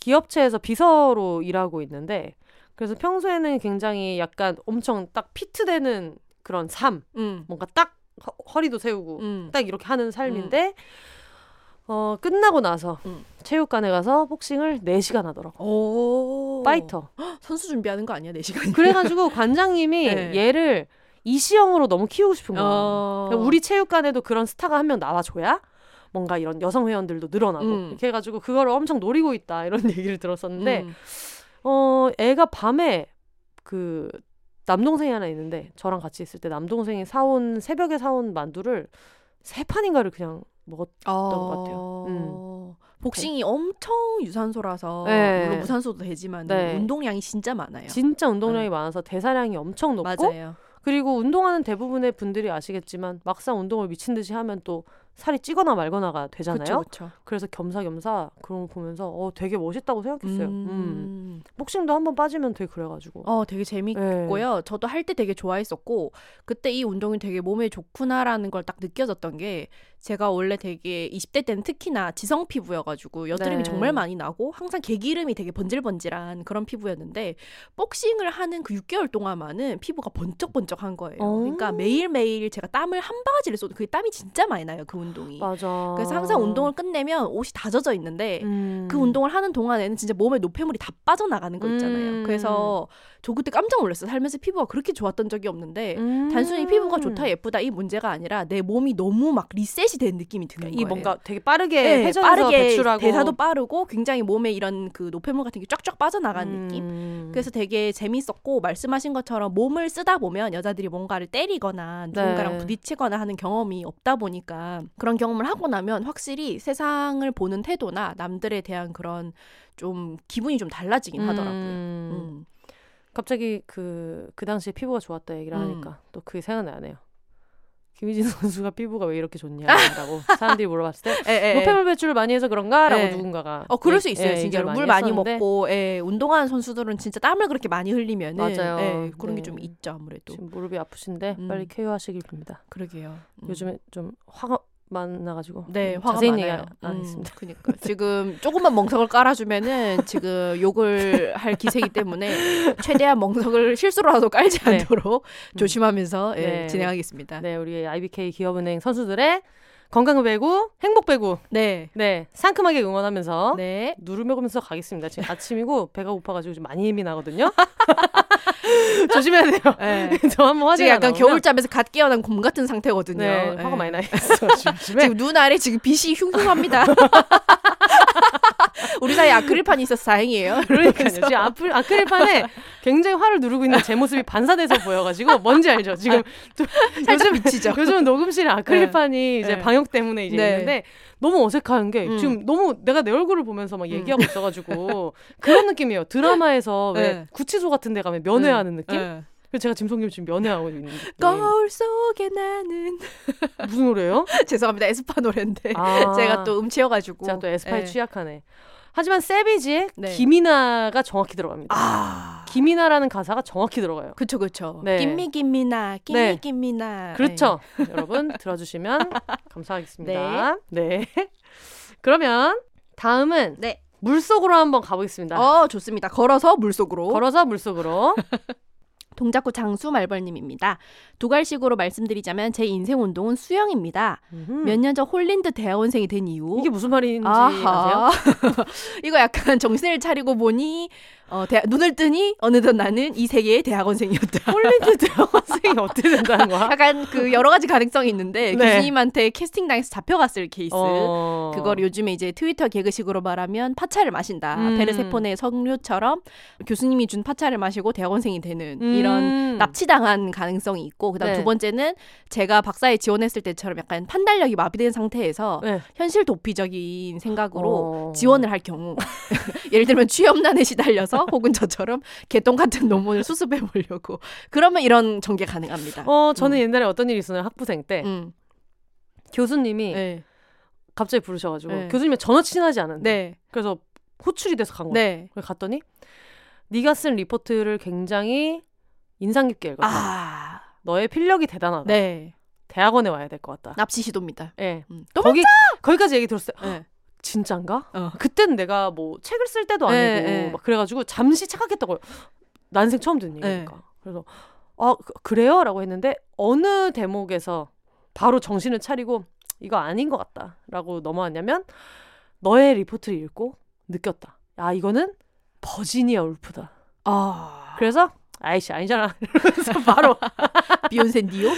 [SPEAKER 1] 기업체에서 비서로 일하고 있는데 그래서 평소에는 굉장히 약간 엄청 딱 피트되는 그런 삶,
[SPEAKER 2] 음.
[SPEAKER 1] 뭔가 딱 허, 허리도 세우고
[SPEAKER 2] 음.
[SPEAKER 1] 딱 이렇게 하는 삶인데 어 끝나고 나서
[SPEAKER 2] 음.
[SPEAKER 1] 체육관에 가서 복싱을 4시간 하더라고.
[SPEAKER 2] 오.
[SPEAKER 1] 파이터. [gasps]
[SPEAKER 2] 선수 준비하는 거 아니야, 4시간?
[SPEAKER 1] 그래가지고 관장님이 [laughs]
[SPEAKER 2] 네.
[SPEAKER 1] 얘를 이시영으로 너무 키우고 싶은 거야.
[SPEAKER 2] 어.
[SPEAKER 1] 그러니까 우리 체육관에도 그런 스타가 한 명 나와줘야 뭔가 이런 여성 회원들도 늘어나고
[SPEAKER 2] 음.
[SPEAKER 1] 이렇게 해가지고 그거를 엄청 노리고 있다 이런 [laughs] 얘기를 들었었는데
[SPEAKER 2] 음.
[SPEAKER 1] 어 애가 밤에 그 남동생이 하나 있는데 저랑 같이 있을 때 남동생이 사온 새벽에 사온 만두를 세 판인가를 그냥 먹었
[SPEAKER 2] 것
[SPEAKER 1] 같아요. 음.
[SPEAKER 2] 복싱이 엄청 유산소라서
[SPEAKER 1] 네.
[SPEAKER 2] 물론 무산소도 되지만
[SPEAKER 1] 네.
[SPEAKER 2] 운동량이 진짜 많아요.
[SPEAKER 1] 진짜 운동량이 많아서 대사량이 엄청 높고
[SPEAKER 2] 맞아요.
[SPEAKER 1] 그리고 운동하는 대부분의 분들이 아시겠지만 막상 운동을 미친 듯이 하면 또 살이 찌거나 말거나가 되잖아요.
[SPEAKER 2] 그쵸,
[SPEAKER 1] 그래서 겸사겸사 그런 거 보면서 어 되게 멋있다고 생각했어요. 음.
[SPEAKER 2] 음.
[SPEAKER 1] 복싱도 한번 빠지면 되게 그래가지고.
[SPEAKER 2] 어, 되게 재밌고요.
[SPEAKER 1] 네.
[SPEAKER 2] 저도 할 때 되게 좋아했었고 그때 이 운동이 되게 몸에 좋구나라는 걸 딱 느껴졌던 게 제가 원래 되게 20대 때는 특히나 지성 피부여가지고 여드름이
[SPEAKER 1] 네.
[SPEAKER 2] 정말 많이 나고 항상 개기름이 되게 번질번질한 그런 피부였는데 복싱을 하는 그 6개월 동안만은 피부가 번쩍번쩍한 거예요.
[SPEAKER 1] 오.
[SPEAKER 2] 그러니까 매일매일 제가 땀을 한 바가지를 쏟고 그게 땀이 진짜 많이 나요. 그 운동이.
[SPEAKER 1] 맞아.
[SPEAKER 2] 그래서 항상 운동을 끝내면 옷이 다 젖어 있는데
[SPEAKER 1] 음.
[SPEAKER 2] 그 운동을 하는 동안에는 진짜 몸에 노폐물이 다 빠져나가는 거 있잖아요.
[SPEAKER 1] 음.
[SPEAKER 2] 그래서 저 그때 깜짝 놀랐어요. 살면서 피부가 그렇게 좋았던 적이 없는데
[SPEAKER 1] 음.
[SPEAKER 2] 단순히 피부가 좋다 예쁘다 이 문제가 아니라 내 몸이 너무 막 리셋이 된 느낌이 드는
[SPEAKER 1] 이
[SPEAKER 2] 거예요.
[SPEAKER 1] 뭔가 되게 빠르게
[SPEAKER 2] 네,
[SPEAKER 1] 회전해서
[SPEAKER 2] 빠르게
[SPEAKER 1] 배출하고
[SPEAKER 2] 대사도 빠르고 굉장히 몸에 이런 그 노폐물 같은 게 쫙쫙 빠져나가는 느낌.
[SPEAKER 1] 음.
[SPEAKER 2] 그래서 되게 재밌었고 말씀하신 것처럼 몸을 쓰다 보면 여자들이 뭔가를 때리거나 누군가랑
[SPEAKER 1] 네.
[SPEAKER 2] 부딪히거나 하는 경험이 없다 보니까 그런 경험을 하고 나면 확실히 세상을 보는 태도나 남들에 대한 그런 좀 기분이 좀 달라지긴 하더라고요.
[SPEAKER 1] 음.
[SPEAKER 2] 음.
[SPEAKER 1] 갑자기 그, 그 당시에 피부가 좋았다 얘기를
[SPEAKER 2] 음.
[SPEAKER 1] 하니까 또 그게 생각나네요. 김희진 [laughs] 선수가 피부가 왜 이렇게 좋냐라고 사람들이 물어봤을 때
[SPEAKER 2] 예, 예, 예.
[SPEAKER 1] 노폐물 배출을 많이 해서 그런가라고
[SPEAKER 2] 예.
[SPEAKER 1] 누군가가
[SPEAKER 2] 어 그럴
[SPEAKER 1] 얘-
[SPEAKER 2] 수 있어요
[SPEAKER 1] 예,
[SPEAKER 2] 진짜로 물 많이
[SPEAKER 1] 했었는데
[SPEAKER 2] 먹고 예, 운동하는 선수들은 진짜 땀을 그렇게 많이 흘리면은
[SPEAKER 1] 맞아요.
[SPEAKER 2] 예, 그런
[SPEAKER 1] 네.
[SPEAKER 2] 게좀 있죠 아무래도
[SPEAKER 1] 지금 무릎이 아프신데
[SPEAKER 2] 음.
[SPEAKER 1] 빨리 쾌유하시길 빕니다.
[SPEAKER 2] 그러게요 음.
[SPEAKER 1] 요즘에 좀 화가 많나가지고
[SPEAKER 2] 네,
[SPEAKER 1] 음,
[SPEAKER 2] 화가
[SPEAKER 1] 자세히
[SPEAKER 2] 많아요.
[SPEAKER 1] 얘기 안
[SPEAKER 2] 음. 그니까 지금 조금만 멍석을 깔아주면은 지금 욕을 할 기세이기 때문에 [laughs] 최대한 멍석을 실수로라도 깔지
[SPEAKER 1] 네.
[SPEAKER 2] 않도록 조심하면서 예,
[SPEAKER 1] 네.
[SPEAKER 2] 진행하겠습니다.
[SPEAKER 1] 네, 우리 IBK 기업은행 선수들의 건강 배구, 행복 배구,
[SPEAKER 2] 네,
[SPEAKER 1] 네 상큼하게 응원하면서
[SPEAKER 2] 네.
[SPEAKER 1] 누르면서 가겠습니다. 지금 아침이고 배가 고파가지고 좀 많이 예민하거든요. [laughs] 조심해야 돼요.
[SPEAKER 2] 네. [laughs]
[SPEAKER 1] 저 한번
[SPEAKER 2] 지금 약간
[SPEAKER 1] 나오면
[SPEAKER 2] 겨울잠에서 갓 깨어난 곰 같은 상태거든요.
[SPEAKER 1] 네,
[SPEAKER 2] 예.
[SPEAKER 1] 화가 많이 나 있어. [laughs] 조심해.
[SPEAKER 2] 지금 눈 아래 지금 빛이 흉흉합니다. 우리 사이에 아크릴판이 있어서 다행이에요. [laughs]
[SPEAKER 1] 그러니까요. 지금 아플, 아크릴판에 굉장히 화를 누르고 있는 제 모습이 반사돼서 보여가지고 뭔지 알죠? 지금 좀
[SPEAKER 2] 살짝
[SPEAKER 1] 요즘
[SPEAKER 2] 비치죠.
[SPEAKER 1] 요즘 녹음실에 아크릴판이 이제
[SPEAKER 2] 네.
[SPEAKER 1] 방역 때문에 이제
[SPEAKER 2] 네.
[SPEAKER 1] 있는데 너무 어색한 게
[SPEAKER 2] 음.
[SPEAKER 1] 지금 너무 내가 내 얼굴을 보면서 막 얘기하고 있어가지고 그런 느낌이에요. 드라마에서 [laughs] 왜
[SPEAKER 2] 네.
[SPEAKER 1] 구치소 같은 데 가면 면회하는 느낌?
[SPEAKER 2] 예.
[SPEAKER 1] 그래서 제가 짐성김 지금 면회하고 있는 느낌.
[SPEAKER 2] 거울 속에 나는
[SPEAKER 1] 무슨 노래예요? [laughs]
[SPEAKER 2] 죄송합니다 에스파 노래인데
[SPEAKER 1] 아,
[SPEAKER 2] 제가 또 음치여가지고
[SPEAKER 1] 제가 또 에스파에
[SPEAKER 2] 예.
[SPEAKER 1] 취약하네. 하지만 세비지의
[SPEAKER 2] 네.
[SPEAKER 1] 김이나가 정확히 들어갑니다.
[SPEAKER 2] 아
[SPEAKER 1] 김이나라는 가사가 정확히 들어가요.
[SPEAKER 2] 그쵸 그쵸
[SPEAKER 1] 네.
[SPEAKER 2] 김미 김미나 김미
[SPEAKER 1] 네.
[SPEAKER 2] 김미나
[SPEAKER 1] 그렇죠. [laughs] 여러분 들어주시면 감사하겠습니다. 네. [laughs] 그러면 다음은
[SPEAKER 2] 네.
[SPEAKER 1] 물속으로 한번
[SPEAKER 2] 예.
[SPEAKER 1] 가보겠습니다.
[SPEAKER 2] 어 좋습니다 걸어서 물속으로
[SPEAKER 1] 걸어서 물속으로. [laughs]
[SPEAKER 2] 동작구 장수 말벌님입니다 두괄식으로 말씀드리자면 제 인생 운동은 수영입니다 몇 년 전 홀린 듯 대학원생이 된 이후
[SPEAKER 1] 이게 무슨 말인지 아세요?
[SPEAKER 2] 아하. [laughs] 이거 약간 정신을 차리고 보니 어, 대, 눈을 뜨니 어느덧 나는 이 세계의 대학원생이었다.
[SPEAKER 1] 홀린 듯 대학원생이 어떻게 된다는 거야?
[SPEAKER 2] 약간 그 여러 가지 가능성이 있는데
[SPEAKER 1] 네.
[SPEAKER 2] 교수님한테 캐스팅 당해서 잡혀갔을 케이스.
[SPEAKER 1] 어.
[SPEAKER 2] 그걸 요즘에 이제 트위터 개그식으로 말하면 파차를 마신다.
[SPEAKER 1] 음.
[SPEAKER 2] 페르세포네의 석류처럼 교수님이 준 파차를 마시고 대학원생이 되는
[SPEAKER 1] 음.
[SPEAKER 2] 이런 납치당한 가능성이 있고 그다음
[SPEAKER 1] 네.
[SPEAKER 2] 두 번째는 제가 박사에 지원했을 때처럼 약간 판단력이 마비된 상태에서
[SPEAKER 1] 네.
[SPEAKER 2] 현실 도피적인 생각으로
[SPEAKER 1] 어.
[SPEAKER 2] 지원을 할 경우 [laughs] 예를 들면 취업난에 시달려서 혹은 저처럼 개똥 같은 논문을 수습해 보려고 그러면 이런 전개 가능합니다.
[SPEAKER 1] 어, 저는
[SPEAKER 2] 음.
[SPEAKER 1] 옛날에 어떤 일이 있었나요? 학부생 때
[SPEAKER 2] 음.
[SPEAKER 1] 교수님이
[SPEAKER 2] 네.
[SPEAKER 1] 갑자기 부르셔가지고
[SPEAKER 2] 네.
[SPEAKER 1] 교수님이 전혀 친하지 않은데
[SPEAKER 2] 네.
[SPEAKER 1] 그래서 호출이 돼서 간 거예요.
[SPEAKER 2] 네.
[SPEAKER 1] 그래서 갔더니 네가 쓴 리포트를 굉장히 인상 깊게 읽었다.
[SPEAKER 2] 아.
[SPEAKER 1] 너의 필력이 대단하다.
[SPEAKER 2] 네.
[SPEAKER 1] 대학원에 와야 될 것 같다.
[SPEAKER 2] 납치 시도입니다.
[SPEAKER 1] 예.
[SPEAKER 2] 음. 또
[SPEAKER 1] 거기 거기까지 얘기 들었어요.
[SPEAKER 2] 네.
[SPEAKER 1] 진짠가?
[SPEAKER 2] 어.
[SPEAKER 1] 그때는 내가 뭐 책을 쓸 때도 아니고
[SPEAKER 2] 네, 네.
[SPEAKER 1] 막 그래가지고 잠시 착각했다고요. 난생 처음 듣는
[SPEAKER 2] 네.
[SPEAKER 1] 얘기니까. 그래서 아 그- 그래요라고 했는데 어느 대목에서 바로 정신을 차리고 이거 아닌 것 같다라고 넘어왔냐면 너의 리포트를 읽고 느꼈다. 아 이거는 버지니아 울프다.
[SPEAKER 2] 아.
[SPEAKER 1] 그래서 아이씨 아니잖아. 그래서 바로 [laughs]
[SPEAKER 2] 비욘센디오?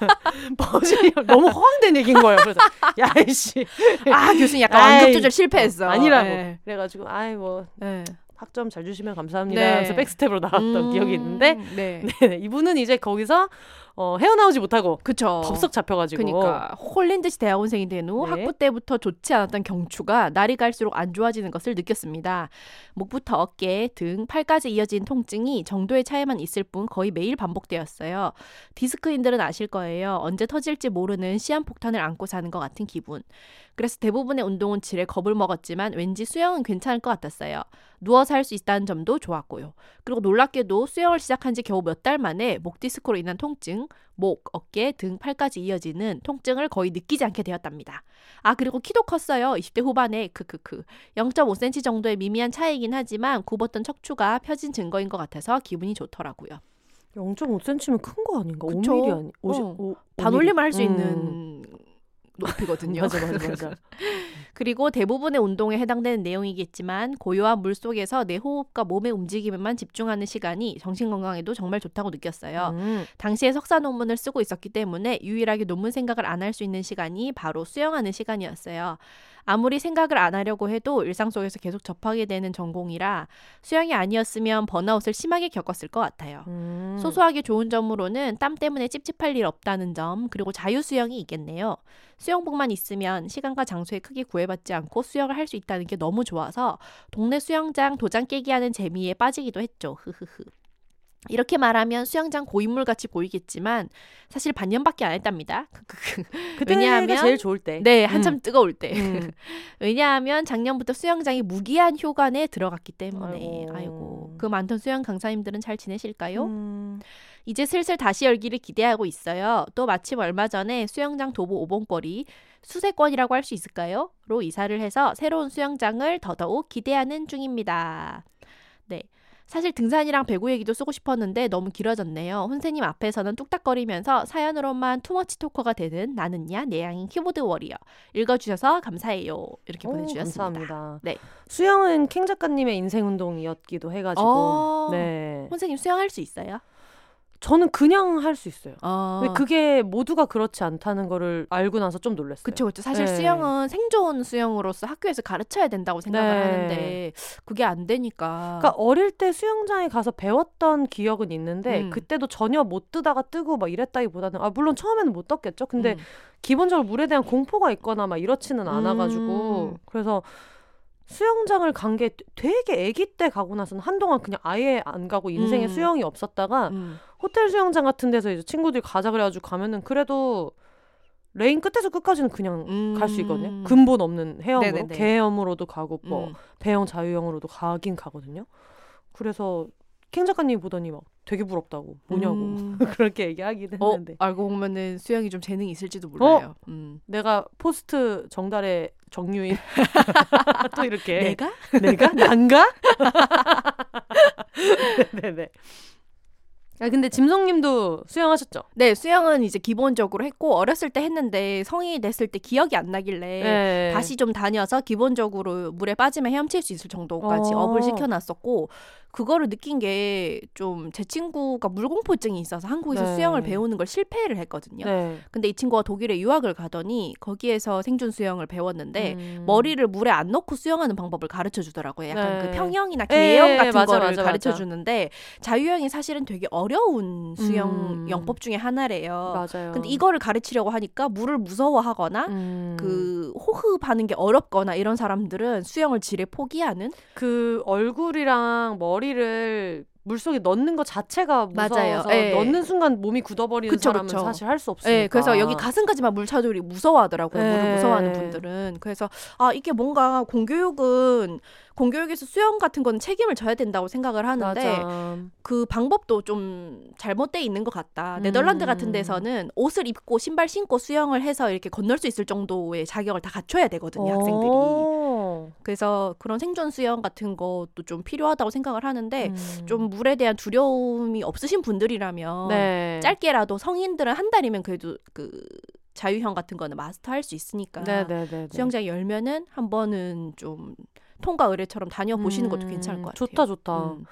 [SPEAKER 2] [laughs]
[SPEAKER 1] 버지니아 [laughs] 너무 허황된 얘기인 거예요. 그래서 야 이씨
[SPEAKER 2] 아, 교수님 약간 완급 조절 실패했어.
[SPEAKER 1] 아니라고.
[SPEAKER 2] 네.
[SPEAKER 1] 그래가지고 아이 뭐
[SPEAKER 2] 네.
[SPEAKER 1] 학점 잘 주시면 감사합니다.
[SPEAKER 2] 네.
[SPEAKER 1] 하면서 백스텝으로 나갔던
[SPEAKER 2] 음,
[SPEAKER 1] 기억이 있는데
[SPEAKER 2] 네.
[SPEAKER 1] 네, 이분은 이제 거기서 어, 헤어나오지 못하고
[SPEAKER 2] 그쵸.
[SPEAKER 1] 덥석 잡혀가지고.
[SPEAKER 2] 그러니까 홀린 듯이 대학원생이 된후
[SPEAKER 1] 네.
[SPEAKER 2] 학부 때부터 좋지 않았던 경추가 날이 갈수록 안 좋아지는 것을 느꼈습니다. 목부터 어깨, 등, 팔까지 이어진 통증이 정도의 차이만 있을 뿐 거의 매일 반복되었어요. 디스크인들은 아실 거예요. 언제 터질지 모르는 시한폭탄을 안고 사는 것 같은 기분. 그래서 대부분의 운동은 질에 겁을 먹었지만 왠지 수영은 괜찮을 것 같았어요. 누워서 할 수 있다는 점도 좋았고요. 그리고 놀랍게도 수영을 시작한 지 겨우 몇 달 만에 목 디스크로 인한 통증, 목, 어깨, 등, 팔까지 이어지는 통증을 거의 느끼지 않게 되었답니다. 아, 그리고 키도 컸어요. 20대 후반에 크크크. 0.5cm 정도의 미미한 차이이긴 하지만 굽었던 척추가 펴진 증거인 것 같아서 기분이 좋더라고요.
[SPEAKER 1] 0.5cm면 큰 거 아닌가?
[SPEAKER 2] 그쵸?
[SPEAKER 1] 5mm 아니? 50,
[SPEAKER 2] 어.
[SPEAKER 1] 오-
[SPEAKER 2] 반올림을 할수
[SPEAKER 1] 5mm.
[SPEAKER 2] 있는 높이거든요.
[SPEAKER 1] 맞아 맞아 맞아.
[SPEAKER 2] 그리고 대부분의 운동에 해당되는 내용이겠지만 고요한 물 속에서 내 호흡과 몸의 움직임에만 집중하는 시간이 정신 건강에도 정말 좋다고 느꼈어요.
[SPEAKER 1] 음.
[SPEAKER 2] 당시에 석사 논문을 쓰고 있었기 때문에 유일하게 논문 생각을 안 할 수 있는 시간이 바로 수영하는 시간이었어요. 아무리 생각을 안 하려고 해도 일상 속에서 계속 접하게 되는 전공이라 수영이 아니었으면 번아웃을 심하게 겪었을 것 같아요.
[SPEAKER 1] 음.
[SPEAKER 2] 소소하게 좋은 점으로는 땀 때문에 찝찝할 일 없다는 점, 그리고 자유 수영이 있겠네요. 수영복만 있으면 시간과 장소에 크게 구애받지 않고 수영을 할 수 있다는 게 너무 좋아서 동네 수영장 도장 깨기 하는 재미에 빠지기도 했죠. 흐흐흐. 이렇게 말하면 수영장 고인물 같이 보이겠지만 사실 반년밖에 안 했답니다. 크크크.
[SPEAKER 1] 그때가
[SPEAKER 2] 왜냐하면-
[SPEAKER 1] 제일 좋을 때.
[SPEAKER 2] 네, 한참 뜨거울 때.
[SPEAKER 1] 음. [laughs]
[SPEAKER 2] 왜냐하면 작년부터 수영장이 무기한 휴관에 들어갔기 때문에.
[SPEAKER 1] 아이고.
[SPEAKER 2] 아이고. 그 많던 수영 강사님들은 잘 지내실까요?
[SPEAKER 1] 음.
[SPEAKER 2] 이제 슬슬 다시 열기를 기대하고 있어요. 또 마침 얼마 전에 수영장 도보 5번거리 수세권이라고 할 수 있을까요? 로 이사를 해서 새로운 수영장을 더더욱 기대하는 중입니다. 네. 사실 등산이랑 배구 얘기도 쓰고 싶었는데 너무 길어졌네요. 혼세님 앞에서는 뚝딱거리면서 사연으로만 투머치 토커가 되는 나는야 내향인 키보드 워리어 읽어주셔서 감사해요. 이렇게
[SPEAKER 1] 오,
[SPEAKER 2] 보내주셨습니다.
[SPEAKER 1] 감사합니다.
[SPEAKER 2] 네.
[SPEAKER 1] 수영은 킹 작가님의 인생 운동이었기도 해가지고.
[SPEAKER 2] 어,
[SPEAKER 1] 네.
[SPEAKER 2] 혼세님 수영할 수 있어요?
[SPEAKER 1] 저는 그냥 할 수 있어요.
[SPEAKER 2] 어.
[SPEAKER 1] 근데 그게 모두가 그렇지 않다는 거를 알고 나서 좀 놀랐어요.
[SPEAKER 2] 그쵸, 그쵸. 사실
[SPEAKER 1] 네.
[SPEAKER 2] 수영은 생존 수영으로서 학교에서 가르쳐야 된다고 생각을
[SPEAKER 1] 네.
[SPEAKER 2] 하는데 그게 안 되니까.
[SPEAKER 1] 그러니까 어릴 때 수영장에 가서 배웠던 기억은 있는데
[SPEAKER 2] 음.
[SPEAKER 1] 그때도 전혀 못 뜨다가 뜨고 막 이랬다기보다는 아 물론 처음에는 못 떴겠죠. 근데
[SPEAKER 2] 음.
[SPEAKER 1] 기본적으로 물에 대한 공포가 있거나 막 이렇지는 않아가지고
[SPEAKER 2] 음.
[SPEAKER 1] 그래서 수영장을 간 게 되게 아기 때 가고 나서는 한동안 그냥 아예 안 가고 인생에
[SPEAKER 2] 음.
[SPEAKER 1] 수영이 없었다가
[SPEAKER 2] 음.
[SPEAKER 1] 호텔 수영장 같은 데서 이제 친구들이 가자 그래가지고 가면은 그래도 레인 끝에서 끝까지는 그냥 갈수 있거든요.
[SPEAKER 2] 음.
[SPEAKER 1] 근본 없는 헤엄으로
[SPEAKER 2] 네네네.
[SPEAKER 1] 개헤엄으로도 가고 뭐
[SPEAKER 2] 음.
[SPEAKER 1] 배영 자유형으로도 가긴 가거든요. 그래서 킹 작가님 보더니 막 되게 부럽다고 뭐냐고
[SPEAKER 2] 음. [laughs]
[SPEAKER 1] 그렇게 얘기하긴
[SPEAKER 2] 어,
[SPEAKER 1] 했는데
[SPEAKER 2] 알고 보면은 수영이 좀 재능이 있을지도 몰라요. 음.
[SPEAKER 1] 내가 포스트 정다래 정유인 [laughs] [laughs] 또 이렇게
[SPEAKER 2] 내가?
[SPEAKER 1] 내가 난가? 네네. 아 근데 짐송님도 수영하셨죠?
[SPEAKER 2] 네, 수영은 이제 기본적으로 했고 어렸을 때 했는데 성인이 됐을 때 기억이 안 나길래
[SPEAKER 1] 네.
[SPEAKER 2] 다시 좀 다녀서 기본적으로 물에 빠지면 헤엄칠 수 있을 정도까지
[SPEAKER 1] 어.
[SPEAKER 2] 업을 시켜놨었고 그거를 느낀 게 좀 제 친구가 물공포증이 있어서 한국에서
[SPEAKER 1] 네.
[SPEAKER 2] 수영을 배우는 걸 실패를 했거든요.
[SPEAKER 1] 네.
[SPEAKER 2] 근데 이 친구가 독일에 유학을 가더니 거기에서 생존 수영을 배웠는데
[SPEAKER 1] 음.
[SPEAKER 2] 머리를 물에 안 넣고 수영하는 방법을 가르쳐 주더라고요. 약간
[SPEAKER 1] 네.
[SPEAKER 2] 그 평형이나
[SPEAKER 1] 예,
[SPEAKER 2] 개형
[SPEAKER 1] 예,
[SPEAKER 2] 같은
[SPEAKER 1] 맞아,
[SPEAKER 2] 거를 가르쳐. 주는데 자유형이 사실은 되게 어려운 수영
[SPEAKER 1] 음.
[SPEAKER 2] 영법 중에 하나래요.
[SPEAKER 1] 맞아요.
[SPEAKER 2] 근데 이거를 가르치려고 하니까 물을 무서워하거나
[SPEAKER 1] 음.
[SPEAKER 2] 그 호흡하는 게 어렵거나 이런 사람들은 수영을 지레 포기하는
[SPEAKER 1] 그 얼굴이랑 머리 를 물속에 넣는 것 자체가 무서워서.
[SPEAKER 2] 예.
[SPEAKER 1] 넣는 순간 몸이 굳어버리는
[SPEAKER 2] 그쵸,
[SPEAKER 1] 사람은
[SPEAKER 2] 그쵸.
[SPEAKER 1] 사실 할 수 없으니까.
[SPEAKER 2] 네, 그래서 여기 가슴까지만 물 차들이 무서워하더라고요. 물을
[SPEAKER 1] 네.
[SPEAKER 2] 무서워하는 분들은. 그래서 아 이게 뭔가 공교육은 공교육에서 수영 같은 건 책임을 져야 된다고 생각을 하는데
[SPEAKER 1] 맞아.
[SPEAKER 2] 그 방법도 좀 잘못돼 있는 것 같다. 네덜란드
[SPEAKER 1] 음.
[SPEAKER 2] 같은 데서는 옷을 입고 신발 신고 수영을 해서 이렇게 건널 수 있을 정도의 자격을 다 갖춰야 되거든요, 학생들이.
[SPEAKER 1] 오.
[SPEAKER 2] 그래서 그런 생존 수영 같은 것도 좀 필요하다고 생각을 하는데
[SPEAKER 1] 음.
[SPEAKER 2] 좀 물에 대한 두려움이 없으신 분들이라면
[SPEAKER 1] 네.
[SPEAKER 2] 짧게라도 성인들은 한 달이면 그래도 그 자유형 같은 거는 마스터할 수 있으니까
[SPEAKER 1] 네네네.
[SPEAKER 2] 수영장 열면은 한 번은 좀 통과 의뢰처럼 다녀보시는 것도 괜찮을 것 같아요.
[SPEAKER 1] 좋다 좋다.
[SPEAKER 2] 음.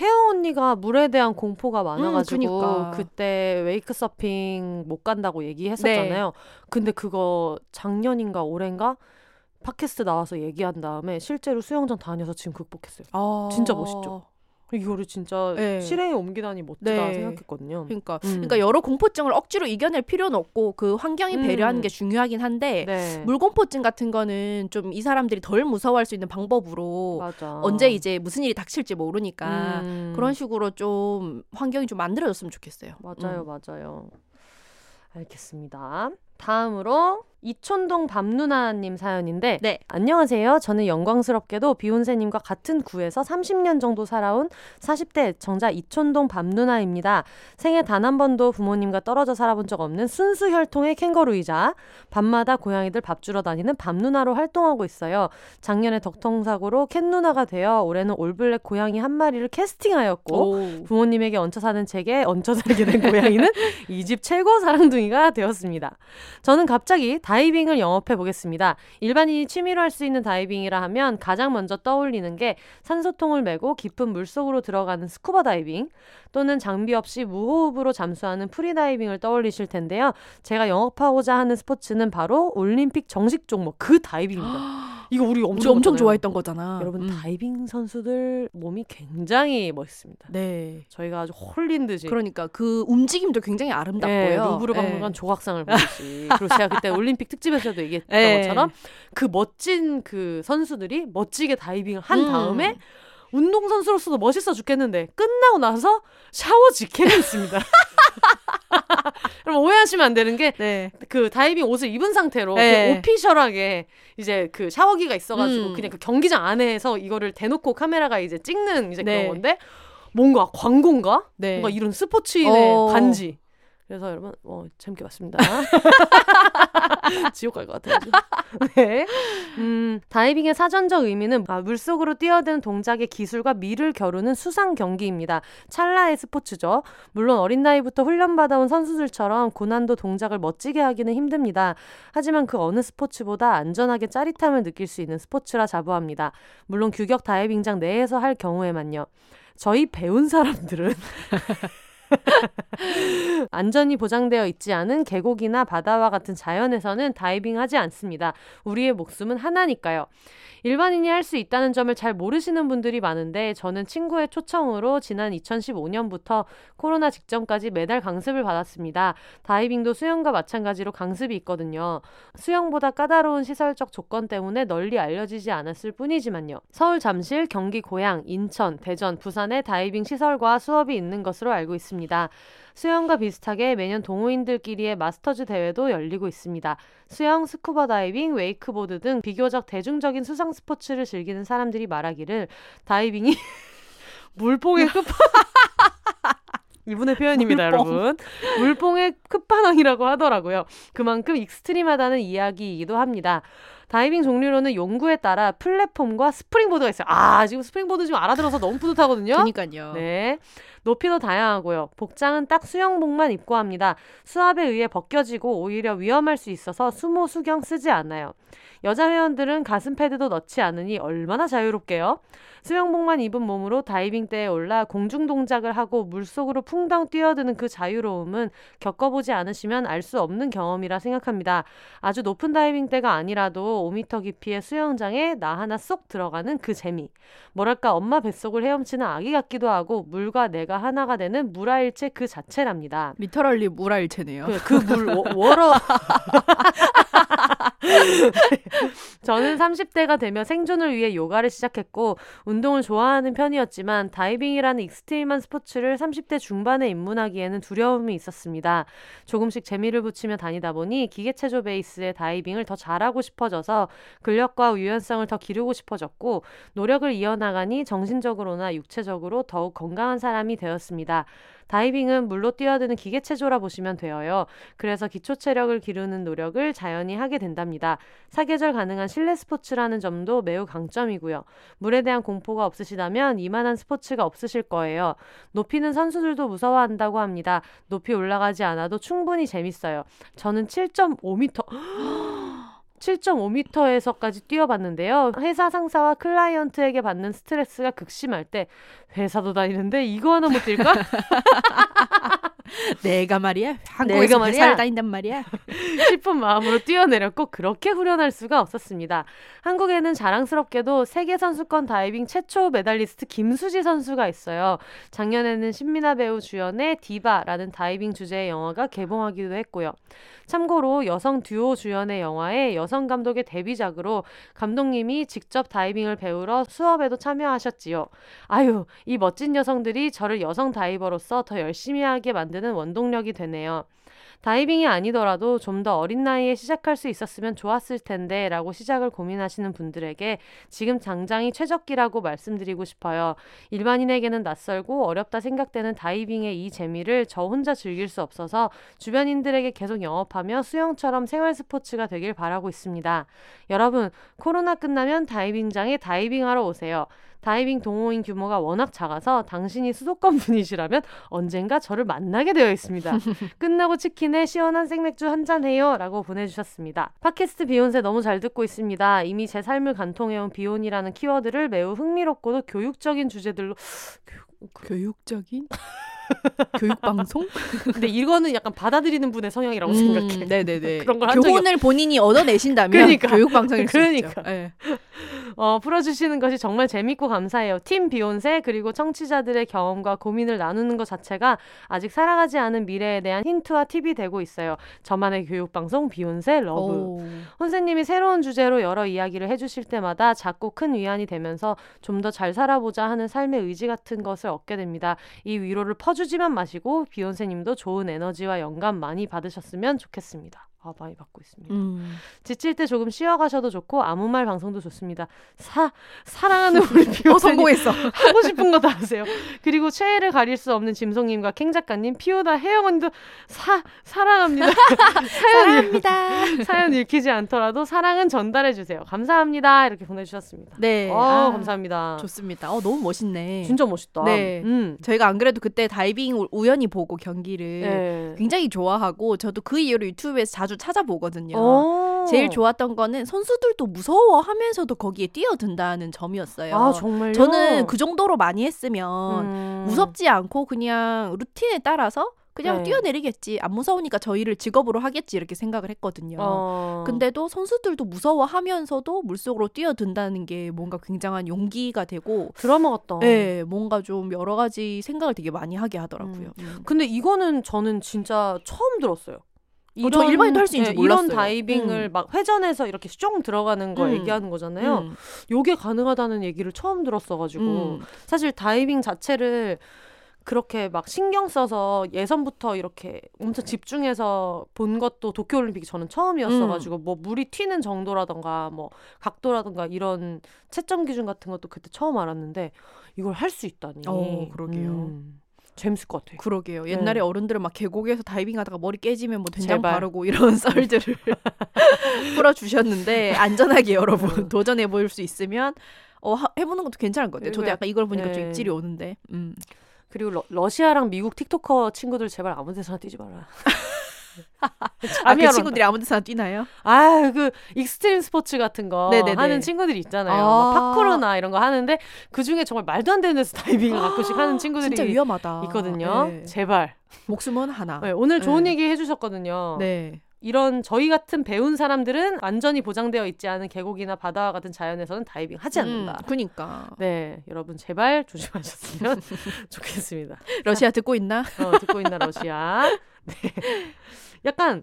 [SPEAKER 1] 혜영 언니가 물에 대한 공포가 많아가지고
[SPEAKER 2] 그니까.
[SPEAKER 1] 그때 웨이크 서핑 못 간다고 얘기했었잖아요.
[SPEAKER 2] 네.
[SPEAKER 1] 근데 그거 작년인가 올해인가 팟캐스트 나와서 얘기한 다음에 실제로 수영장 다녀서 지금 극복했어요.
[SPEAKER 2] 아.
[SPEAKER 1] 진짜 멋있죠? 이거를 진짜
[SPEAKER 2] 네.
[SPEAKER 1] 실행에 옮기다니 멋지다
[SPEAKER 2] 네.
[SPEAKER 1] 생각했거든요.
[SPEAKER 2] 그러니까
[SPEAKER 1] 음.
[SPEAKER 2] 그러니까 여러 공포증을 억지로 이겨낼 필요는 없고 그 환경이
[SPEAKER 1] 음.
[SPEAKER 2] 배려하는 게 중요하긴 한데
[SPEAKER 1] 네.
[SPEAKER 2] 물공포증 같은 거는 좀 이 사람들이 덜 무서워할 수 있는 방법으로
[SPEAKER 1] 맞아.
[SPEAKER 2] 언제 이제 무슨 일이 닥칠지 모르니까
[SPEAKER 1] 음.
[SPEAKER 2] 그런 식으로 좀 환경이 좀 만들어졌으면 좋겠어요.
[SPEAKER 1] 맞아요,
[SPEAKER 2] 음.
[SPEAKER 1] 맞아요. 알겠습니다. 다음으로 이촌동 밤누나님 사연인데
[SPEAKER 2] 네.
[SPEAKER 1] 안녕하세요. 저는 영광스럽게도 비욘세님과 같은 구에서 30년 정도 살아온 40대 애청자 이촌동 밤누나입니다. 생애 단 한 번도 부모님과 떨어져 살아본 적 없는 순수 혈통의 캥거루이자 밤마다 고양이들 밥 주러 다니는 밤누나로 활동하고 있어요. 작년에 덕통사고로 캣누나가 되어 올해는 올블랙 고양이 한 마리를 캐스팅하였고
[SPEAKER 2] 오.
[SPEAKER 1] 부모님에게 얹혀 사는 책에 얹혀 살게 된 고양이는 [laughs] 이 집 최고 사랑둥이가 되었습니다. 저는 갑자기 다이빙을 영업해 보겠습니다. 일반인이 취미로 할 수 있는 다이빙이라 하면 가장 먼저 떠올리는 게 산소통을 메고 깊은 물속으로 들어가는 스쿠버 다이빙 또는 장비 없이 무호흡으로 잠수하는 프리다이빙을 떠올리실 텐데요. 제가 영업하고자 하는 스포츠는 바로 올림픽 정식 종목 그 다이빙입니다. [gasps] [gasps] 이거 우리
[SPEAKER 2] 우리
[SPEAKER 1] 엄청
[SPEAKER 2] 엄청
[SPEAKER 1] 봤잖아요.
[SPEAKER 2] 좋아했던 거잖아.
[SPEAKER 1] 여러분
[SPEAKER 2] 음.
[SPEAKER 1] 다이빙 선수들 몸이 굉장히 멋있습니다.
[SPEAKER 2] 네.
[SPEAKER 1] 저희가 아주 홀린 듯이
[SPEAKER 2] 그러니까 그 움직임도 굉장히 아름답고요.
[SPEAKER 1] 예, 루브르
[SPEAKER 2] 예.
[SPEAKER 1] 박물관 조각상을 보듯이 그리고 제가 그때 [laughs] 올림픽 특집에서도 얘기했던
[SPEAKER 2] 예.
[SPEAKER 1] 것처럼 그 멋진 그 선수들이 멋지게 다이빙을 한
[SPEAKER 2] 음.
[SPEAKER 1] 다음에 운동 선수로서도 멋있어 죽겠는데 끝나고 나서 샤워 직행이 있습니다. [laughs] 그럼 오해하시면 안 되는 게
[SPEAKER 2] 네.
[SPEAKER 1] 그 다이빙 옷을 입은 상태로
[SPEAKER 2] 네.
[SPEAKER 1] 오피셜하게 이제 그 샤워기가 있어가지고
[SPEAKER 2] 음.
[SPEAKER 1] 그냥 그 경기장 안에서 이거를 대놓고 카메라가 이제 찍는 이제
[SPEAKER 2] 네.
[SPEAKER 1] 그런 건데 뭔가 광고인가?
[SPEAKER 2] 네.
[SPEAKER 1] 뭔가 이런 스포츠인의
[SPEAKER 2] 어.
[SPEAKER 1] 간지. 그래서 여러분 어, 재밌게 봤습니다. [laughs] 지옥 갈 것 같아요. [laughs] 네. 음, 다이빙의 사전적 의미는 아, 물속으로 뛰어드는 동작의 기술과 미를 겨루는 수상 경기입니다. 찰나의 스포츠죠. 물론 어린 나이부터 훈련받아온 선수들처럼 고난도 동작을 멋지게 하기는 힘듭니다. 하지만 그 어느 스포츠보다 안전하게 짜릿함을 느낄 수 있는 스포츠라 자부합니다. 물론 규격 다이빙장 내에서 할 경우에만요. 저희 배운 사람들은 [laughs] [laughs] 안전이 보장되어 있지 않은 계곡이나 바다와 같은 자연에서는 다이빙하지 않습니다. 우리의 목숨은 하나니까요. 일반인이 할 수 있다는 점을 잘 모르시는 분들이 많은데 저는 친구의 초청으로 지난 2015년부터 코로나 직전까지 매달 강습을 받았습니다. 다이빙도 수영과 마찬가지로 강습이 있거든요. 수영보다 까다로운 시설적 조건 때문에 널리 알려지지 않았을 뿐이지만요. 서울 잠실, 경기 고양, 인천, 대전, 부산에 다이빙 시설과 수업이 있는 것으로 알고 있습니다. 수영과 비슷하게 매년 동호인들끼리의 마스터즈 대회도 열리고 있습니다. 수영, 스쿠버 다이빙, 웨이크보드 등 비교적 대중적인 수상 스포츠를 즐기는 사람들이 말하기를 다이빙이 [laughs] 물뽕의 [laughs] 끝 이분의 표현입니다,
[SPEAKER 2] 물뽕.
[SPEAKER 1] 여러분. 물뽕의 끝판왕이라고 하더라고요. 그만큼 extreme하다는 이야기이기도 합니다. 다이빙 종류로는 용구에 따라 플랫폼과 스프링보드가 있어요. 아, 지금 스프링보드 지금 알아들어서 너무 뿌듯하거든요.
[SPEAKER 2] 그러니까요.
[SPEAKER 1] 네. 높이도 다양하고요. 복장은 딱 수영복만 입고 합니다. 수압에 의해 벗겨지고 오히려 위험할 수 있어서 수모 수경 쓰지 않아요. 여자 회원들은 가슴 패드도 넣지 않으니 얼마나 자유롭게요. 수영복만 입은 몸으로 다이빙대에 올라 공중 동작을 하고 물속으로 풍덩 뛰어드는 그 자유로움은 겪어보지 않으시면 알 수 없는 경험이라 생각합니다. 아주 높은 다이빙대가 아니라도 5m 깊이의 수영장에 나 하나 쏙 들어가는 그 재미. 뭐랄까 엄마 뱃속을 헤엄치는 아기 같기도 하고 물과 내가 하나가 되는 물아일체 그 자체랍니다.
[SPEAKER 2] literally 물아일체네요.
[SPEAKER 1] 그 물 water [laughs] [laughs] 저는 30대가 되며 생존을 위해 요가를 시작했고 운동을 좋아하는 편이었지만 다이빙이라는 extreme한 스포츠를 30대 중반에 입문하기에는 두려움이 있었습니다. 조금씩 재미를 붙이며 다니다 보니 기계체조 베이스의 다이빙을 더 잘하고 싶어져서 근력과 유연성을 더 기르고 싶어졌고 노력을 이어나가니 정신적으로나 육체적으로 더욱 건강한 사람이 되었습니다. 다이빙은 물로 뛰어드는 기계체조라 보시면 되어요. 그래서 기초 체력을 기르는 노력을 자연히 하게 된답니다. 사계절 가능한 실내 스포츠라는 점도 매우 강점이고요. 물에 대한 공포가 없으시다면 이만한 스포츠가 없으실 거예요. 높이는 선수들도 무서워한다고 합니다. 높이 올라가지 않아도 충분히 재밌어요. 저는 7.5m [gasps] [gasps] [gasps] 7.5m에서까지 뛰어봤는데요. 회사 상사와 클라이언트에게 받는 스트레스가 극심할 때 회사도 다니는데 이거 하나 못 뛸까? [laughs] [laughs]
[SPEAKER 2] 내가 말이야 한국에서
[SPEAKER 1] 말이야.
[SPEAKER 2] 회사를 다닌단 말이야. [laughs]
[SPEAKER 1] 싶은 마음으로 뛰어내렸고 그렇게 후련할 수가 없었습니다. 한국에는 자랑스럽게도 세계 선수권 다이빙 최초 메달리스트 김수지 선수가 있어요. 작년에는 신민아 배우 주연의 디바라는 다이빙 주제의 영화가 개봉하기도 했고요. 참고로 여성 듀오 주연의 영화에 여성 감독의 데뷔작으로 감독님이 직접 다이빙을 배우러 수업에도 참여하셨지요. 아유, 이 멋진 여성들이 저를 여성 다이버로서 더 열심히 하게 만 드는 원동력이 되네요. 다이빙이 아니더라도 좀 더 어린 나이에 시작할 수 있었으면 좋았을 텐데 라고 시작을 고민하시는 분들에게 지금 당장이 최적기라고 말씀드리고 싶어요. 일반인에게는 낯설고 어렵다 생각되는 다이빙의 이 재미를 저 혼자 즐길 수 없어서 주변인들에게 계속 영업하며 수영처럼 생활 스포츠가 되길 바라고 있습니다. 여러분, 코로나 끝나면 다이빙장에 다이빙하러 오세요. 다이빙 동호인 규모가 워낙 작아서 당신이 수도권 분이시라면 언젠가 저를 만나게 되어 있습니다. [laughs] 끝나고 치킨에 시원한 생맥주 한 잔 해요. 라고 보내주셨습니다. 팟캐스트 비혼세 너무 잘 듣고 있습니다. 이미 제 삶을 관통해온 비혼이라는 키워드를 매우 흥미롭고도 교육적인 주제들로
[SPEAKER 2] 교육적인 [laughs] [laughs] 교육 방송?
[SPEAKER 1] 근데 이거는 약간 받아들이는 분의 성향이라고 생각해.
[SPEAKER 2] 네네네.
[SPEAKER 1] 그런 적이
[SPEAKER 2] 교훈을 본인이 얻어내신다면
[SPEAKER 1] 그러니까.
[SPEAKER 2] 교육 방송일 수
[SPEAKER 1] 그러니까.
[SPEAKER 2] 있죠. 네.
[SPEAKER 1] 어, 풀어주시는 것이 정말 재밌고 감사해요. 팀 비욘세 그리고 청취자들의 경험과 고민을 나누는 것 자체가 아직 살아가지 않은 미래에 대한 힌트와 팁이 되고 있어요. 저만의 교육방송 비욘세 love.
[SPEAKER 2] 오.
[SPEAKER 1] 혼세님이 새로운 주제로 여러 이야기를 해주실 때마다 작고 큰 위안이 되면서 좀 더 잘 살아보자 하는 삶의 의지 같은 것을 얻게 됩니다. 이 위로를 퍼주 지만 마시고 비욘세님도 좋은 에너지와 영감 많이 받으셨으면 좋겠습니다. 아 많이 받고 있습니다.
[SPEAKER 2] 음.
[SPEAKER 1] 지칠 때 조금 쉬어가셔도 좋고 아무 말 방송도 좋습니다. 사 사랑하는 [laughs] 우리
[SPEAKER 2] 어, 성공했어. [laughs]
[SPEAKER 1] 하고 싶은 거 다 하세요. 그리고 최애를 가릴 수 없는 짐송님과 캥 작가님, 피오다 혜영언니도 사 사랑합니다. [laughs] 사연
[SPEAKER 2] 사랑합니다.
[SPEAKER 1] 사연 읽히지 않더라도 사랑은 전달해 주세요. 감사합니다. 이렇게 보내주셨습니다.
[SPEAKER 2] 네.
[SPEAKER 1] 어,
[SPEAKER 2] 아,
[SPEAKER 1] 감사합니다.
[SPEAKER 2] 좋습니다. 어, 너무 멋있네.
[SPEAKER 1] 진짜 멋있다.
[SPEAKER 2] 네.
[SPEAKER 1] 음.
[SPEAKER 2] 저희가 안 그래도 그때 다이빙 우- 우연히 보고 경기를
[SPEAKER 1] 네.
[SPEAKER 2] 굉장히 좋아하고 저도 그 이후로 유튜브에서 자주 찾아보거든요.
[SPEAKER 1] 어.
[SPEAKER 2] 제일 좋았던 거는 선수들도 무서워하면서도 거기에 뛰어든다는 점이었어요.
[SPEAKER 1] 아 정말요?
[SPEAKER 2] 저는 그 정도로 많이 했으면
[SPEAKER 1] 음.
[SPEAKER 2] 무섭지 않고 그냥 루틴에 따라서 그냥
[SPEAKER 1] 네.
[SPEAKER 2] 뛰어내리겠지. 안 무서우니까 저 일을 직업으로 하겠지 이렇게 생각을 했거든요.
[SPEAKER 1] 어.
[SPEAKER 2] 근데도 선수들도 무서워하면서도 물속으로 뛰어든다는 게 뭔가 굉장한 용기가 되고
[SPEAKER 1] 드라마 같다.
[SPEAKER 2] 네, 뭔가 좀 여러 가지 생각을 되게 많이 하게 하더라고요. 음.
[SPEAKER 1] 근데 이거는 저는 진짜 처음 들었어요.
[SPEAKER 2] 어, 저 일반인도 할 수 있는지
[SPEAKER 1] 네, 이런
[SPEAKER 2] 몰랐어요.
[SPEAKER 1] 다이빙을
[SPEAKER 2] 음.
[SPEAKER 1] 막 회전해서 이렇게 쭉 들어가는 거
[SPEAKER 2] 음.
[SPEAKER 1] 얘기하는 거잖아요.
[SPEAKER 2] 음.
[SPEAKER 1] 요게 가능하다는 얘기를 처음 들었어가지고
[SPEAKER 2] 음.
[SPEAKER 1] 사실 다이빙 자체를 그렇게 막 신경 써서 예선부터 이렇게 엄청 집중해서 본 것도 도쿄올림픽이 저는 처음이었어가지고
[SPEAKER 2] 음.
[SPEAKER 1] 뭐 물이 튀는 정도라던가 뭐 각도라던가 이런 채점 기준 같은 것도 그때 처음 알았는데 이걸 할 수 있다니.
[SPEAKER 2] 어, 그러게요.
[SPEAKER 1] 음, 재밌을 것 같아요.
[SPEAKER 2] 그러게요.
[SPEAKER 1] 네.
[SPEAKER 2] 옛날에 어른들은 막 계곡에서 다이빙하다가 머리 깨지면 뭐 된장
[SPEAKER 1] 제발.
[SPEAKER 2] 바르고 이런 [laughs] 썰들을 [laughs] 풀어주셨는데 안전하게 여러분 도전해 볼 수 있으면 어, 하- 해보는 것도 괜찮을 것 같아요. 저도
[SPEAKER 1] 그리고
[SPEAKER 2] 약간 이걸 보니까
[SPEAKER 1] 네.
[SPEAKER 2] 좀 입질이 오는데. 음.
[SPEAKER 1] 그리고 러, 러시아랑 미국 틱토커 친구들 제발 아무 데서나 뛰지 마라. [laughs]
[SPEAKER 2] 아,
[SPEAKER 1] 그안
[SPEAKER 2] 친구들이 아무 데서나 뛰나요?
[SPEAKER 1] 아, 그 익스트림 스포츠 같은 거
[SPEAKER 2] 네네네.
[SPEAKER 1] 하는 친구들이 있잖아요.
[SPEAKER 2] 아.
[SPEAKER 1] 막 파쿠르나 이런 거 하는데 그 중에 정말 말도 안 되는 데서 다이빙을 가끔씩 하는 친구들이
[SPEAKER 2] 진짜 위험하다.
[SPEAKER 1] 있거든요.
[SPEAKER 2] 네.
[SPEAKER 1] 제발.
[SPEAKER 2] 목숨은 하나.
[SPEAKER 1] 네, 오늘 좋은
[SPEAKER 2] 네.
[SPEAKER 1] 얘기 해주셨거든요.
[SPEAKER 2] 네.
[SPEAKER 1] 이런 저희 같은 배운 사람들은 안전이 보장되어 있지 않은 계곡이나 바다와 같은 자연에서는 다이빙 하지 않는다.
[SPEAKER 2] 음, 그니까.
[SPEAKER 1] 네, 여러분 제발 조심하셨으면 [laughs] 좋겠습니다.
[SPEAKER 2] 러시아 듣고 있나?
[SPEAKER 1] 어, 듣고 있나 러시아. [laughs] 네. 약간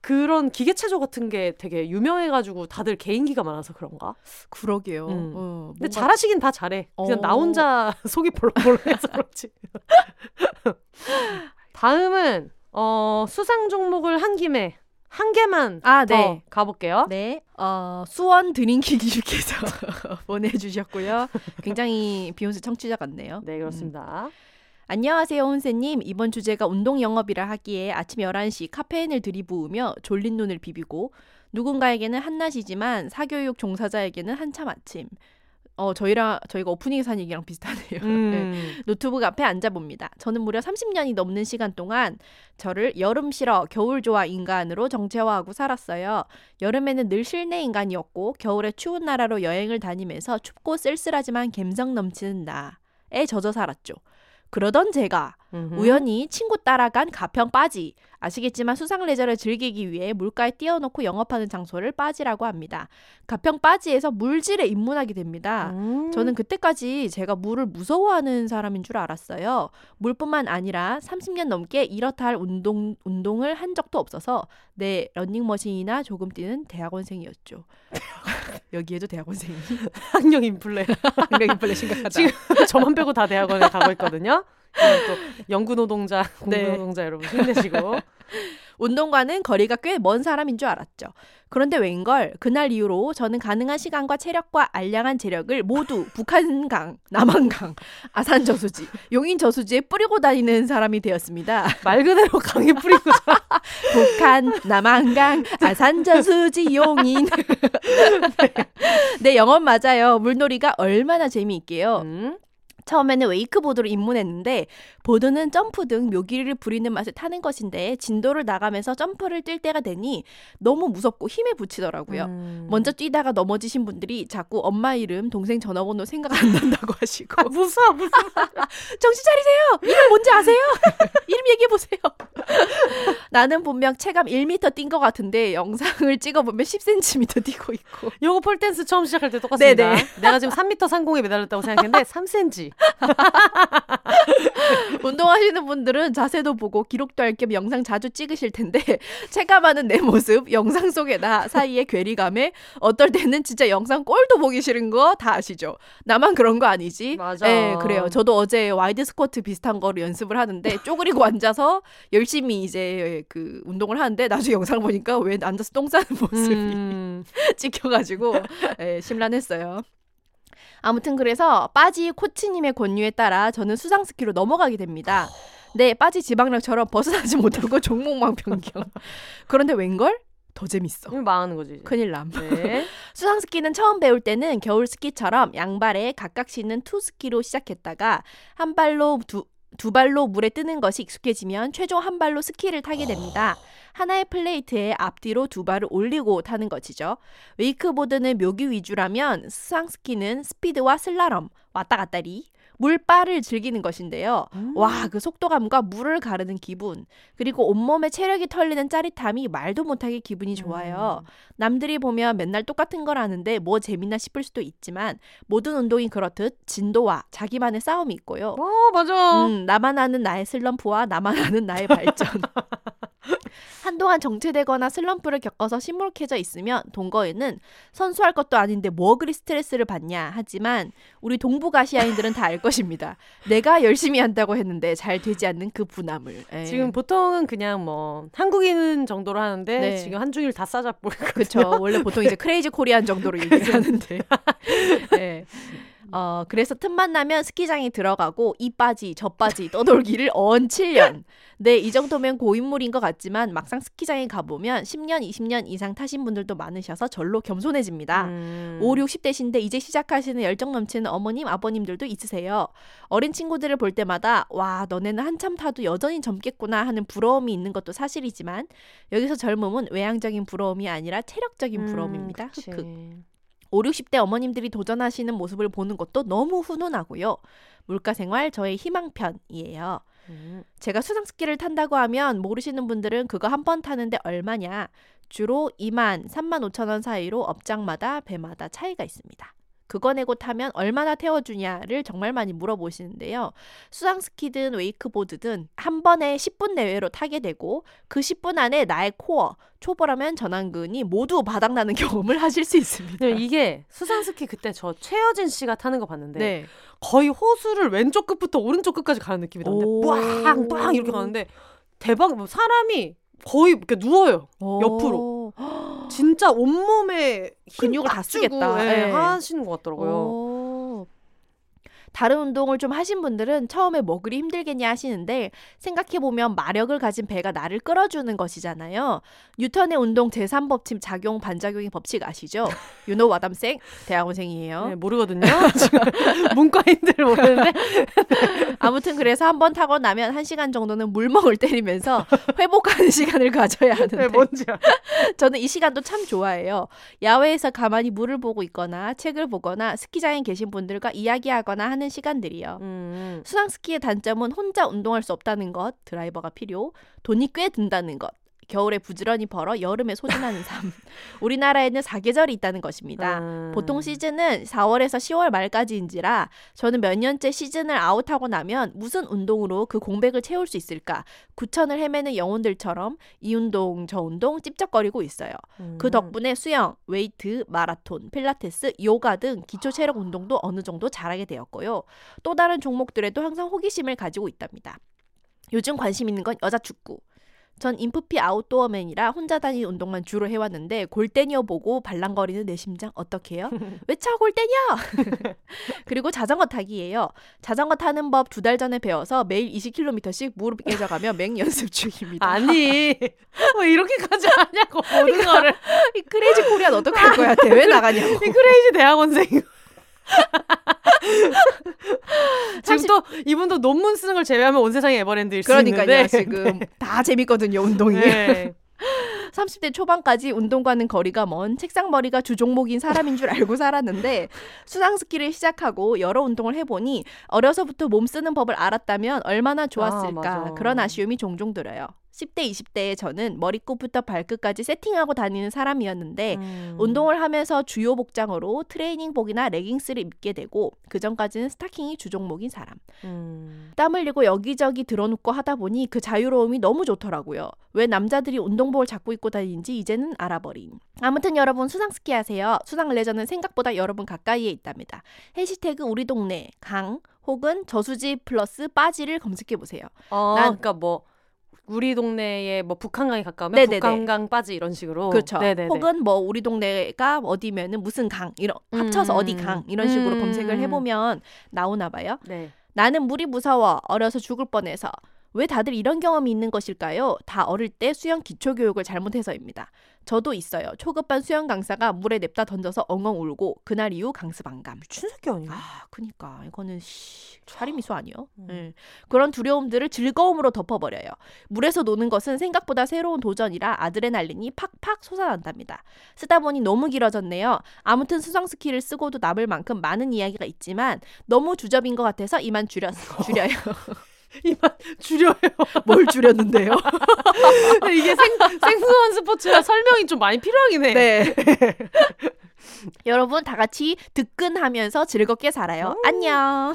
[SPEAKER 1] 그런 기계체조 같은 게 되게 유명해가지고 다들 개인기가 많아서 그런가?
[SPEAKER 2] 그러게요.
[SPEAKER 1] 음.
[SPEAKER 2] 어,
[SPEAKER 1] 근데
[SPEAKER 2] 뭔가-
[SPEAKER 1] 잘하시긴 다 잘해. 그냥 나
[SPEAKER 2] 어.
[SPEAKER 1] 혼자 [laughs] 속이 볼록볼록해서 그렇지. 다음은 어, 수상 종목을 한 김에 한 개만
[SPEAKER 2] 아,
[SPEAKER 1] 더
[SPEAKER 2] 네.
[SPEAKER 1] 가볼게요.
[SPEAKER 2] 네, 어, 수원 드링키기님께서 [laughs] 보내주셨고요. 굉장히 비욘세 청취자 같네요.
[SPEAKER 1] 네, 그렇습니다.
[SPEAKER 2] 안녕하세요, 혼세님. 이번 주제가 운동 영업이라 하기에 아침 11시 카페인을 들이부으며 졸린 눈을 비비고 누군가에게는 한낮이지만 사교육 종사자에게는 한참 아침. 어, 저희랑 저희가 오프닝에서 한 얘기랑 비슷하네요. [laughs] 네.
[SPEAKER 1] 음.
[SPEAKER 2] 노트북 앞에 앉아 봅니다. 저는 무려 30년이 넘는 시간 동안 저를 여름 싫어, 겨울 좋아 인간으로 정체화하고 살았어요. 여름에는 늘 실내 인간이었고 겨울에 추운 나라로 여행을 다니면서 춥고 쓸쓸하지만 감성 넘치는 나에 젖어 살았죠. 그러던 제가
[SPEAKER 1] 음흠.
[SPEAKER 2] 우연히 친구 따라간 가평 빠지. 아시겠지만 수상 레저를 즐기기 위해 물가에 띄워놓고 영업하는 장소를 빠지라고 합니다. 가평 빠지에서 물질에 입문하게 됩니다.
[SPEAKER 1] 음.
[SPEAKER 2] 저는 그때까지 제가 물을 무서워하는 사람인 줄 알았어요. 물뿐만 아니라 30년 넘게 이렇다 할 운동, 운동을 한 적도 없어서 내 러닝머신이나 조금 뛰는 대학원생이었죠. [laughs] 여기에도 대학원생이. [laughs]
[SPEAKER 1] 학령 인플레.
[SPEAKER 2] 학력 인플레 심각하다.
[SPEAKER 1] 지금 [laughs] 저만 빼고 다 대학원에 가고 있거든요. 또 연구 노동자, 공부
[SPEAKER 2] 네.
[SPEAKER 1] 노동자 여러분 힘내시고.
[SPEAKER 2] 운동과는 거리가 꽤 먼 사람인 줄 알았죠. 그런데 웬걸 그날 이후로 저는 가능한 시간과 체력과 알량한 재력을 모두 [laughs] 북한강, 남한강, 아산 저수지, 용인 저수지에 뿌리고 다니는 사람이 되었습니다. [laughs]
[SPEAKER 1] 말 그대로 강에 뿌리고 자. [laughs]
[SPEAKER 2] 북한, 남한강, 아산 저수지, 용인. 네, 영업 맞아요. 물놀이가 얼마나 재미있게요.
[SPEAKER 1] 음.
[SPEAKER 2] 처음에는 웨이크보드로 입문했는데 보드는 점프 등 묘기를 부리는 맛을 타는 것인데 진도를 나가면서 점프를 뛸 때가 되니 너무 무섭고 힘에 부치더라고요.
[SPEAKER 1] 음.
[SPEAKER 2] 먼저 뛰다가 넘어지신 분들이 자꾸 엄마 이름, 동생 전화번호 생각 안 난다고 [laughs] 하시고
[SPEAKER 1] 아, 무서워, 무서워. [laughs]
[SPEAKER 2] 정신 차리세요. 이름 뭔지 아세요? [laughs] 이름 얘기해 보세요. 나는 분명 체감 1m 뛴것 같은데 영상을 찍어보면 10cm 뛰고 있고
[SPEAKER 1] 요거 폴댄스 처음 시작할 때 똑같습니다.
[SPEAKER 2] 네네.
[SPEAKER 1] 내가 지금 3m 상공에 매달렸다고 생각했는데 3cm.
[SPEAKER 2] 운동하시는 분들은 자세도 보고 기록도 할 겸 영상 자주 찍으실 텐데 [laughs] 체감하는 내 모습 영상 속의 나 사이의 괴리감에 어떨 때는 진짜 영상 꼴도 보기 싫은 거 다 아시죠? 나만 그런 거 아니지?
[SPEAKER 1] 맞아.
[SPEAKER 2] 네, 그래요. 저도 어제 와이드 스쿼트 비슷한 거를 연습을 하는데 [laughs] 쪼그리고 앉아서 열심히 이제 그 운동을 하는데 나중에 영상 보니까 왜 앉아서 똥 싸는 모습이
[SPEAKER 1] 음. [laughs]
[SPEAKER 2] 찍혀가지고 예, 심란했어요. 아무튼 그래서 빠지 코치님의 권유에 따라 저는 수상 스키로 넘어가게 됩니다. 네, 빠지 지박령처럼 벗어나지 못하고 종목만 변경. [laughs] 그런데 웬걸? 더 재밌어.
[SPEAKER 1] 음, 망하는 거지. 이제.
[SPEAKER 2] 큰일 남.
[SPEAKER 1] 네. [laughs]
[SPEAKER 2] 수상 스키는 처음 배울 때는 겨울 스키처럼 양발에 각각 싣는 two 스키로 시작했다가 한 발로 두, 두 발로 물에 뜨는 것이 익숙해지면 최종 한 발로 스키를 타게 됩니다. 하나의 플레이트에 앞뒤로 두 발을 올리고 타는 것이죠. 웨이크보드는 묘기 위주라면 수상 스키는 스피드와 슬라럼, 왔다 갔다리, 물살을 즐기는 것인데요.
[SPEAKER 1] 음.
[SPEAKER 2] 와, 그 속도감과 물을 가르는 기분, 그리고 온몸에 체력이 털리는 짜릿함이 말도 못하게 기분이 좋아요. 남들이 보면 맨날 똑같은 걸 하는데 뭐 재밌나 싶을 수도 있지만 모든 운동이 그렇듯 진도와 자기만의 싸움이 있고요.
[SPEAKER 1] 어, 맞아.
[SPEAKER 2] 음, 나만 아는 나의 슬럼프와 나만 아는 나의 발전. [laughs] 한동안 정체되거나 슬럼프를 겪어서 시무룩해져 있으면 동거에는 선수할 것도 아닌데 뭐 그리 스트레스를 받냐 하지만 우리 동북아시아인들은 다 알것 입니다. 내가 열심히 한다고 했는데 잘 되지 않는 그 분함을. 에.
[SPEAKER 1] 지금 보통은 그냥 뭐 한국인 정도로 하는데
[SPEAKER 2] 네.
[SPEAKER 1] 지금 한 중일 다 싸잡고
[SPEAKER 2] 그렇죠. 원래 보통 이제 크레이지 코리안 정도로 얘기를 [laughs] 하는데. [laughs] 네. 어, 그래서 틈만 나면 스키장에 들어가고 이 빠지 저 빠지 떠돌기를 언 7년. 네, 이 정도면 고인물인 것 같지만 막상 스키장에 가보면 10년, 20년 이상 타신 분들도 많으셔서 절로 겸손해집니다.
[SPEAKER 1] 음.
[SPEAKER 2] 5, 60대신데 이제 시작하시는 열정 넘치는 어머님, 아버님들도 있으세요. 어린 친구들을 볼 때마다 와, 너네는 한참 타도 여전히 젊겠구나 하는 부러움이 있는 것도 사실이지만 여기서 젊음은 외향적인 부러움이 아니라 체력적인 부러움입니다.
[SPEAKER 1] 음.
[SPEAKER 2] 흑흑. 5, 60대 어머님들이 도전하시는 모습을 보는 것도 너무 훈훈하고요. 물가 생활 저의 희망편이에요.
[SPEAKER 1] 음.
[SPEAKER 2] 제가 수상스키를 탄다고 하면 모르시는 분들은 그거 한 번 타는데 얼마냐? 주로 2만, 3만 5천 원 사이로 업장마다 배마다 차이가 있습니다. 그거 내고 타면 얼마나 태워주냐를 정말 많이 물어보시는데요. 수상스키든 웨이크보드든 한 번에 10분 내외로 타게 되고 그 10분 안에 나의 코어, 초보라면 전완근이 모두 바닥나는 [laughs] 경험을 하실 수 있습니다.
[SPEAKER 1] 근데 이게 수상스키 그때 저 최여진 씨가 타는 거 봤는데
[SPEAKER 2] 네.
[SPEAKER 1] 거의 호수를 왼쪽 끝부터 오른쪽 끝까지 가는 느낌이 나는데
[SPEAKER 2] 오.
[SPEAKER 1] 빵빵 이렇게 가는데 대박 뭐 사람이 거의 이렇게 누워요 옆으로.
[SPEAKER 2] 오. [gasps]
[SPEAKER 1] 진짜 온몸에 힘
[SPEAKER 2] 근육을 다 쓰겠다.
[SPEAKER 1] 예,
[SPEAKER 2] 예.
[SPEAKER 1] 하시는 것 같더라고요.
[SPEAKER 2] 오. 다른 운동을 좀 하신 분들은 처음에 뭐 그리 힘들겠냐 하시는데 생각해보면 마력을 가진 배가 나를 끌어주는 것이잖아요. 뉴턴의 운동 제3법칙 작용 반작용의 법칙 아시죠? I'm saying? 대학원생이에요.
[SPEAKER 1] 네, 모르거든요. [laughs] 문과인들 모르는데 [laughs]
[SPEAKER 2] 아무튼 그래서 한 번 타고 나면 한 시간 정도는 물멍을 때리면서 회복하는 시간을 가져야 하는데
[SPEAKER 1] 네, 뭔지야. [laughs]
[SPEAKER 2] 저는 이 시간도 참 좋아해요. 야외에서 가만히 물을 보고 있거나 책을 보거나 스키장에 계신 분들과 이야기하거나 하는 하는 시간들이요.
[SPEAKER 1] 음.
[SPEAKER 2] 수상스키의 단점은 혼자 운동할 수 없다는 것, 드라이버가 필요, 돈이 꽤 든다는 것, 겨울에 부지런히 벌어 여름에 소진하는 삶. [laughs] 우리나라에는 사계절이 있다는 것입니다.
[SPEAKER 1] 음.
[SPEAKER 2] 보통 시즌은 4월에서 10월 말까지인지라 저는 몇 년째 시즌을 아웃하고 나면 무슨 운동으로 그 공백을 채울 수 있을까 구천을 헤매는 영혼들처럼 이 운동 저 운동 찝쩍거리고 있어요.
[SPEAKER 1] 음.
[SPEAKER 2] 그 덕분에 수영, 웨이트, 마라톤, 필라테스, 요가 등 기초 체력 운동도 어느 정도 잘하게 되었고요. 또 다른 종목들에도 항상 호기심을 가지고 있답니다. 요즘 관심 있는 건 여자 축구. 전 인프피 아웃도어맨이라 혼자 다니는 운동만 주로 해왔는데 골때녀 보고 벌렁거리는 내 심장 어떡해요? [laughs] 왜 차 골때녀? [laughs] 그리고 자전거 타기예요. 자전거 타는 법 두 달 전에 배워서 매일 20km씩 무릎 깨져가며 맹 연습 중입니다.
[SPEAKER 1] 아니 왜 이렇게까지 하냐고 모든 거를
[SPEAKER 2] 이 crazy Korean 어떻게 할 거야? 대회 나가냐고.
[SPEAKER 1] 이 crazy 대학원생 [laughs] 지금
[SPEAKER 2] 사실-
[SPEAKER 1] 또 이분도 논문 쓰는 걸 제외하면 온 세상이 에버랜드일 수
[SPEAKER 2] 그러니까요.
[SPEAKER 1] 있는데
[SPEAKER 2] 지금 [laughs] 다 재밌거든요, 운동이.
[SPEAKER 1] 네.
[SPEAKER 2] 30대 초반까지 운동과는 거리가 먼 책상머리가 주종목인 사람인 줄 알고 살았는데 수상스키를 시작하고 여러 운동을 해보니 어려서부터 몸 쓰는 법을 알았다면 얼마나 좋았을까
[SPEAKER 1] 맞아.
[SPEAKER 2] 그런 아쉬움이 종종 들어요. 10대, 20대에 저는 머리끝부터 발끝까지 세팅하고 다니는 사람이었는데
[SPEAKER 1] 음.
[SPEAKER 2] 운동을 하면서 주요 복장으로 트레이닝복이나 레깅스를 입게 되고 그 전까지는 스타킹이 주종목인 사람.
[SPEAKER 1] 음.
[SPEAKER 2] 땀 흘리고 여기저기 들어눕고 하다 보니 그 자유로움이 너무 좋더라고요. 왜 남자들이 운동복을 자꾸 입고 다니는지 이제는 알아버린. 아무튼 여러분 수상스키 하세요. 수상 레저는 생각보다 여러분 가까이에 있답니다. 해시태그 우리 동네 강 혹은 저수지 플러스 빠지를 검색해 보세요.
[SPEAKER 1] 어,
[SPEAKER 2] 난-
[SPEAKER 1] 그러니까 뭐 우리 동네에 뭐 북한강이 가까우면
[SPEAKER 2] 네네네.
[SPEAKER 1] 북한강 빠지 이런 식으로
[SPEAKER 2] 그렇죠.
[SPEAKER 1] 네네네.
[SPEAKER 2] 혹은 뭐 우리 동네가 어디면은 무슨 강 이런 합쳐서
[SPEAKER 1] 음.
[SPEAKER 2] 어디 강 이런 식으로
[SPEAKER 1] 음.
[SPEAKER 2] 검색을 해보면 나오나 봐요.
[SPEAKER 1] 네.
[SPEAKER 2] 나는 물이 무서워 어려서 죽을 뻔해서 왜 다들 이런 경험이 있는 것일까요? 다 어릴 때 수영 기초 교육을 잘못해서입니다. 저도 있어요. 초급반 수영 강사가 물에 냅다 던져서 엉엉 울고 그날 이후 강습 안 감.
[SPEAKER 1] 미친 새끼 아니야?
[SPEAKER 2] 아, 그니까 이거는 씨, 살인미수 아니요?
[SPEAKER 1] 음.
[SPEAKER 2] 예. 그런 두려움들을 즐거움으로 덮어버려요. 물에서 노는 것은 생각보다 새로운 도전이라 아드레날린이 팍팍 솟아난답니다. 쓰다 보니 너무 길어졌네요. 아무튼 수상 스키를 쓰고도 남을 만큼 많은 이야기가 있지만 너무 주접인 것 같아서 이만 줄였, [laughs] 줄여요.
[SPEAKER 1] 이만 줄여요.
[SPEAKER 2] 뭘 줄였는데요?
[SPEAKER 1] 이게 생, 생소한 스포츠라 설명이 좀 많이 필요하긴 해.
[SPEAKER 2] 네. [laughs] 여러분 다 같이 득근하면서 즐겁게 살아요.
[SPEAKER 1] 음.
[SPEAKER 2] 안녕.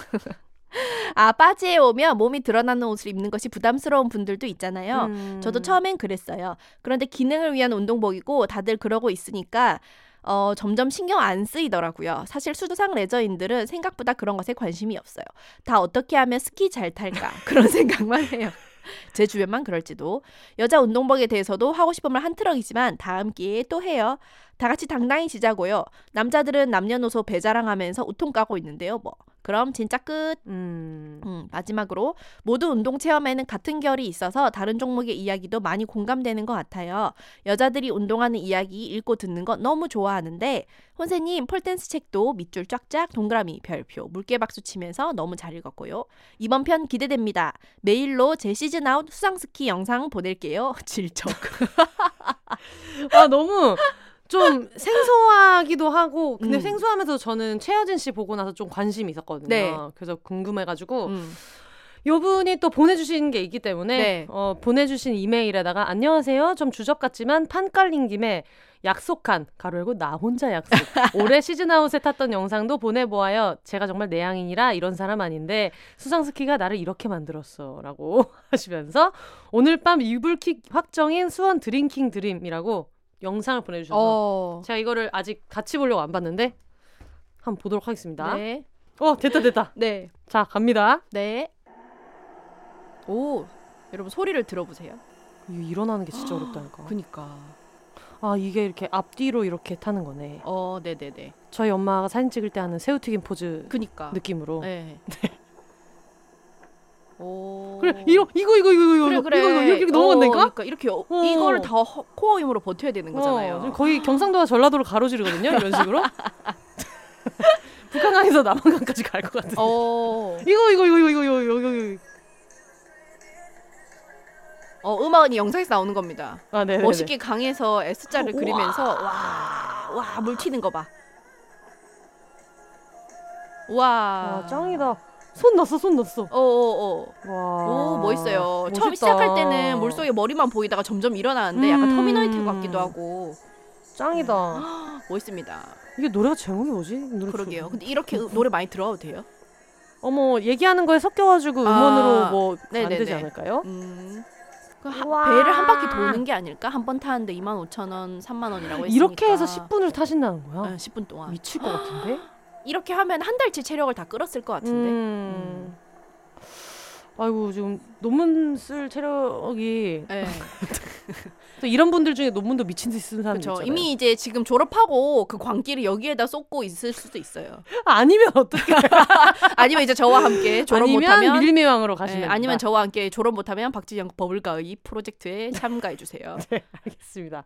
[SPEAKER 2] 아 빠지에 오면 몸이 드러나는 옷을 입는 것이 부담스러운 분들도 있잖아요.
[SPEAKER 1] 음.
[SPEAKER 2] 저도 처음엔 그랬어요. 그런데 기능을 위한 운동복이고 다들 그러고 있으니까 어, 점점 신경 안 쓰이더라고요. 사실 수상 레저인들은 생각보다 그런 것에 관심이 없어요. 다 어떻게 하면 스키 잘 탈까 [laughs] 그런 생각만 해요. [laughs] 제 주변만 그럴지도. 여자 운동복에 대해서도 하고 싶은 말 한 트럭이지만 다음 기회에 또 해요. 다 같이 당당히 지자고요. 남자들은 남녀노소 배자랑하면서 우통 까고 있는데요. 뭐 그럼 진짜 끝.
[SPEAKER 1] 음.
[SPEAKER 2] 음, 마지막으로 모두 운동 체험에는 같은 결이 있어서 다른 종목의 이야기도 많이 공감되는 것 같아요. 여자들이 운동하는 이야기 읽고 듣는 거 너무 좋아하는데 혼세님 폴댄스 책도 밑줄 쫙쫙 동그라미 별표 물개 박수 치면서 너무 잘 읽었고요. 이번 편 기대됩니다. 메일로 제 시즌 아웃 수상 스키 영상 보낼게요. [laughs] 질척.
[SPEAKER 1] 아 [laughs] 너무 좀 [laughs] 생소하기도 하고 근데
[SPEAKER 2] 음.
[SPEAKER 1] 생소하면서 저는 최여진 씨 보고 나서 좀 관심이 있었거든요.
[SPEAKER 2] 네.
[SPEAKER 1] 그래서 궁금해가지고
[SPEAKER 2] 음.
[SPEAKER 1] 요분이 또 보내주신 게 있기 때문에
[SPEAKER 2] 네.
[SPEAKER 1] 어, 보내주신 이메일에다가 안녕하세요. 좀 주접 같지만 판 깔린 김에 약속한 괄호 열고 나 혼자 약속. [laughs] 올해 시즌아웃에 탔던 영상도 보내보아요. 제가 정말 내향인이라 이런 사람 아닌데 수상스키가 나를 이렇게 만들었어 라고 [laughs] 하시면서 오늘 밤 이불킥 확정인 수원 drinking 드림이라고 영상을 보내주셔서
[SPEAKER 2] 어.
[SPEAKER 1] 제가 이거를 아직 같이 보려고 안 봤는데 한번 보도록 하겠습니다.
[SPEAKER 2] 네.
[SPEAKER 1] 어 됐다 됐다.
[SPEAKER 2] 네.
[SPEAKER 1] 자 갑니다.
[SPEAKER 2] 네. 오. 여러분 소리를 들어보세요.
[SPEAKER 1] 이거 일어나는 게 진짜 어렵다니까. [gasps]
[SPEAKER 2] 그니까.
[SPEAKER 1] 아 이게 이렇게 앞뒤로 이렇게 타는 거네.
[SPEAKER 2] 어, 네, 네, 네.
[SPEAKER 1] 저희 엄마가 사진 찍을 때 하는 새우튀김 포즈
[SPEAKER 2] 그니까.
[SPEAKER 1] 느낌으로.
[SPEAKER 2] 네. [laughs]
[SPEAKER 1] 그래 이거 이거 이거 이거
[SPEAKER 2] 그래, 그래.
[SPEAKER 1] 이거 이거 이렇게,
[SPEAKER 2] 이렇게
[SPEAKER 1] 넘어간다니까.
[SPEAKER 2] 그러니까 이렇게 어,
[SPEAKER 1] 어.
[SPEAKER 2] 이거를 다 허, 코어 힘으로 버텨야 되는 어, 거잖아요.
[SPEAKER 1] 어, 거의 경상도와 전라도를 가로지르거든요. 이런 식으로. [laughs] 북한강에서 남한강까지 갈 것 같은데.
[SPEAKER 2] 어.
[SPEAKER 1] 이거 이거 이거 이거 이거 이거 이거.
[SPEAKER 2] 어 음악이 영상에서 나오는 겁니다.
[SPEAKER 1] 아, 네. 네, 네.
[SPEAKER 2] 멋있게 강에서 S자를 그리면서 와와물 튀는 거 봐. 와.
[SPEAKER 1] 와 짱이다. 손 넣었어 손 넣었어.
[SPEAKER 2] 어 어 어.
[SPEAKER 1] 와.
[SPEAKER 2] 오 멋있어요. 처음
[SPEAKER 1] 멋있다.
[SPEAKER 2] 시작할 때는 물속에 머리만 보이다가 점점 일어나는데 약간
[SPEAKER 1] 음.
[SPEAKER 2] 터미널 같기도 하고
[SPEAKER 1] 짱이다. [gasps]
[SPEAKER 2] 멋있습니다.
[SPEAKER 1] 이게 노래가 제목이 뭐지? 노래
[SPEAKER 2] 그러게요. 근데 이렇게 으- 노래 많이 들어도 돼요?
[SPEAKER 1] 어머 얘기하는 거에 섞여가지고 음원으로
[SPEAKER 2] 아,
[SPEAKER 1] 뭐. 되지 않을까요?
[SPEAKER 2] 음. 그 하-. 배를 한 바퀴 도는 게 아닐까? 한 번 타는데 25,000원, 3만 원이라고 했으니까.
[SPEAKER 1] 이렇게 해서 10분을 타신다는 거야?
[SPEAKER 2] 어, 10분 동안.
[SPEAKER 1] 미칠 것 같은데? [gasps]
[SPEAKER 2] 이렇게 하면 한 달치 체력을 다 끌었을 것 같은데.
[SPEAKER 1] 음. 아이고 지금 논문 쓸 체력이
[SPEAKER 2] 네. [laughs]
[SPEAKER 1] 또 이런 분들 중에 논문도 미친 듯이 쓰는 사람들
[SPEAKER 2] 그렇죠.
[SPEAKER 1] 있잖아요.
[SPEAKER 2] 이미 이제 지금 졸업하고 그 광기를 여기에다 쏟고 있을 수도 있어요. [laughs]
[SPEAKER 1] 아니면 어떻게? [laughs]
[SPEAKER 2] 아니면 이제 저와 함께 졸업
[SPEAKER 1] 아니면
[SPEAKER 2] 못하면
[SPEAKER 1] 밀림의왕으로
[SPEAKER 2] 네,
[SPEAKER 1] 가시면
[SPEAKER 2] 아니면
[SPEAKER 1] 됩니다.
[SPEAKER 2] 저와 함께 졸업 못하면 박지영 버블가의 프로젝트에 참가해 주세요.
[SPEAKER 1] 알겠습니다.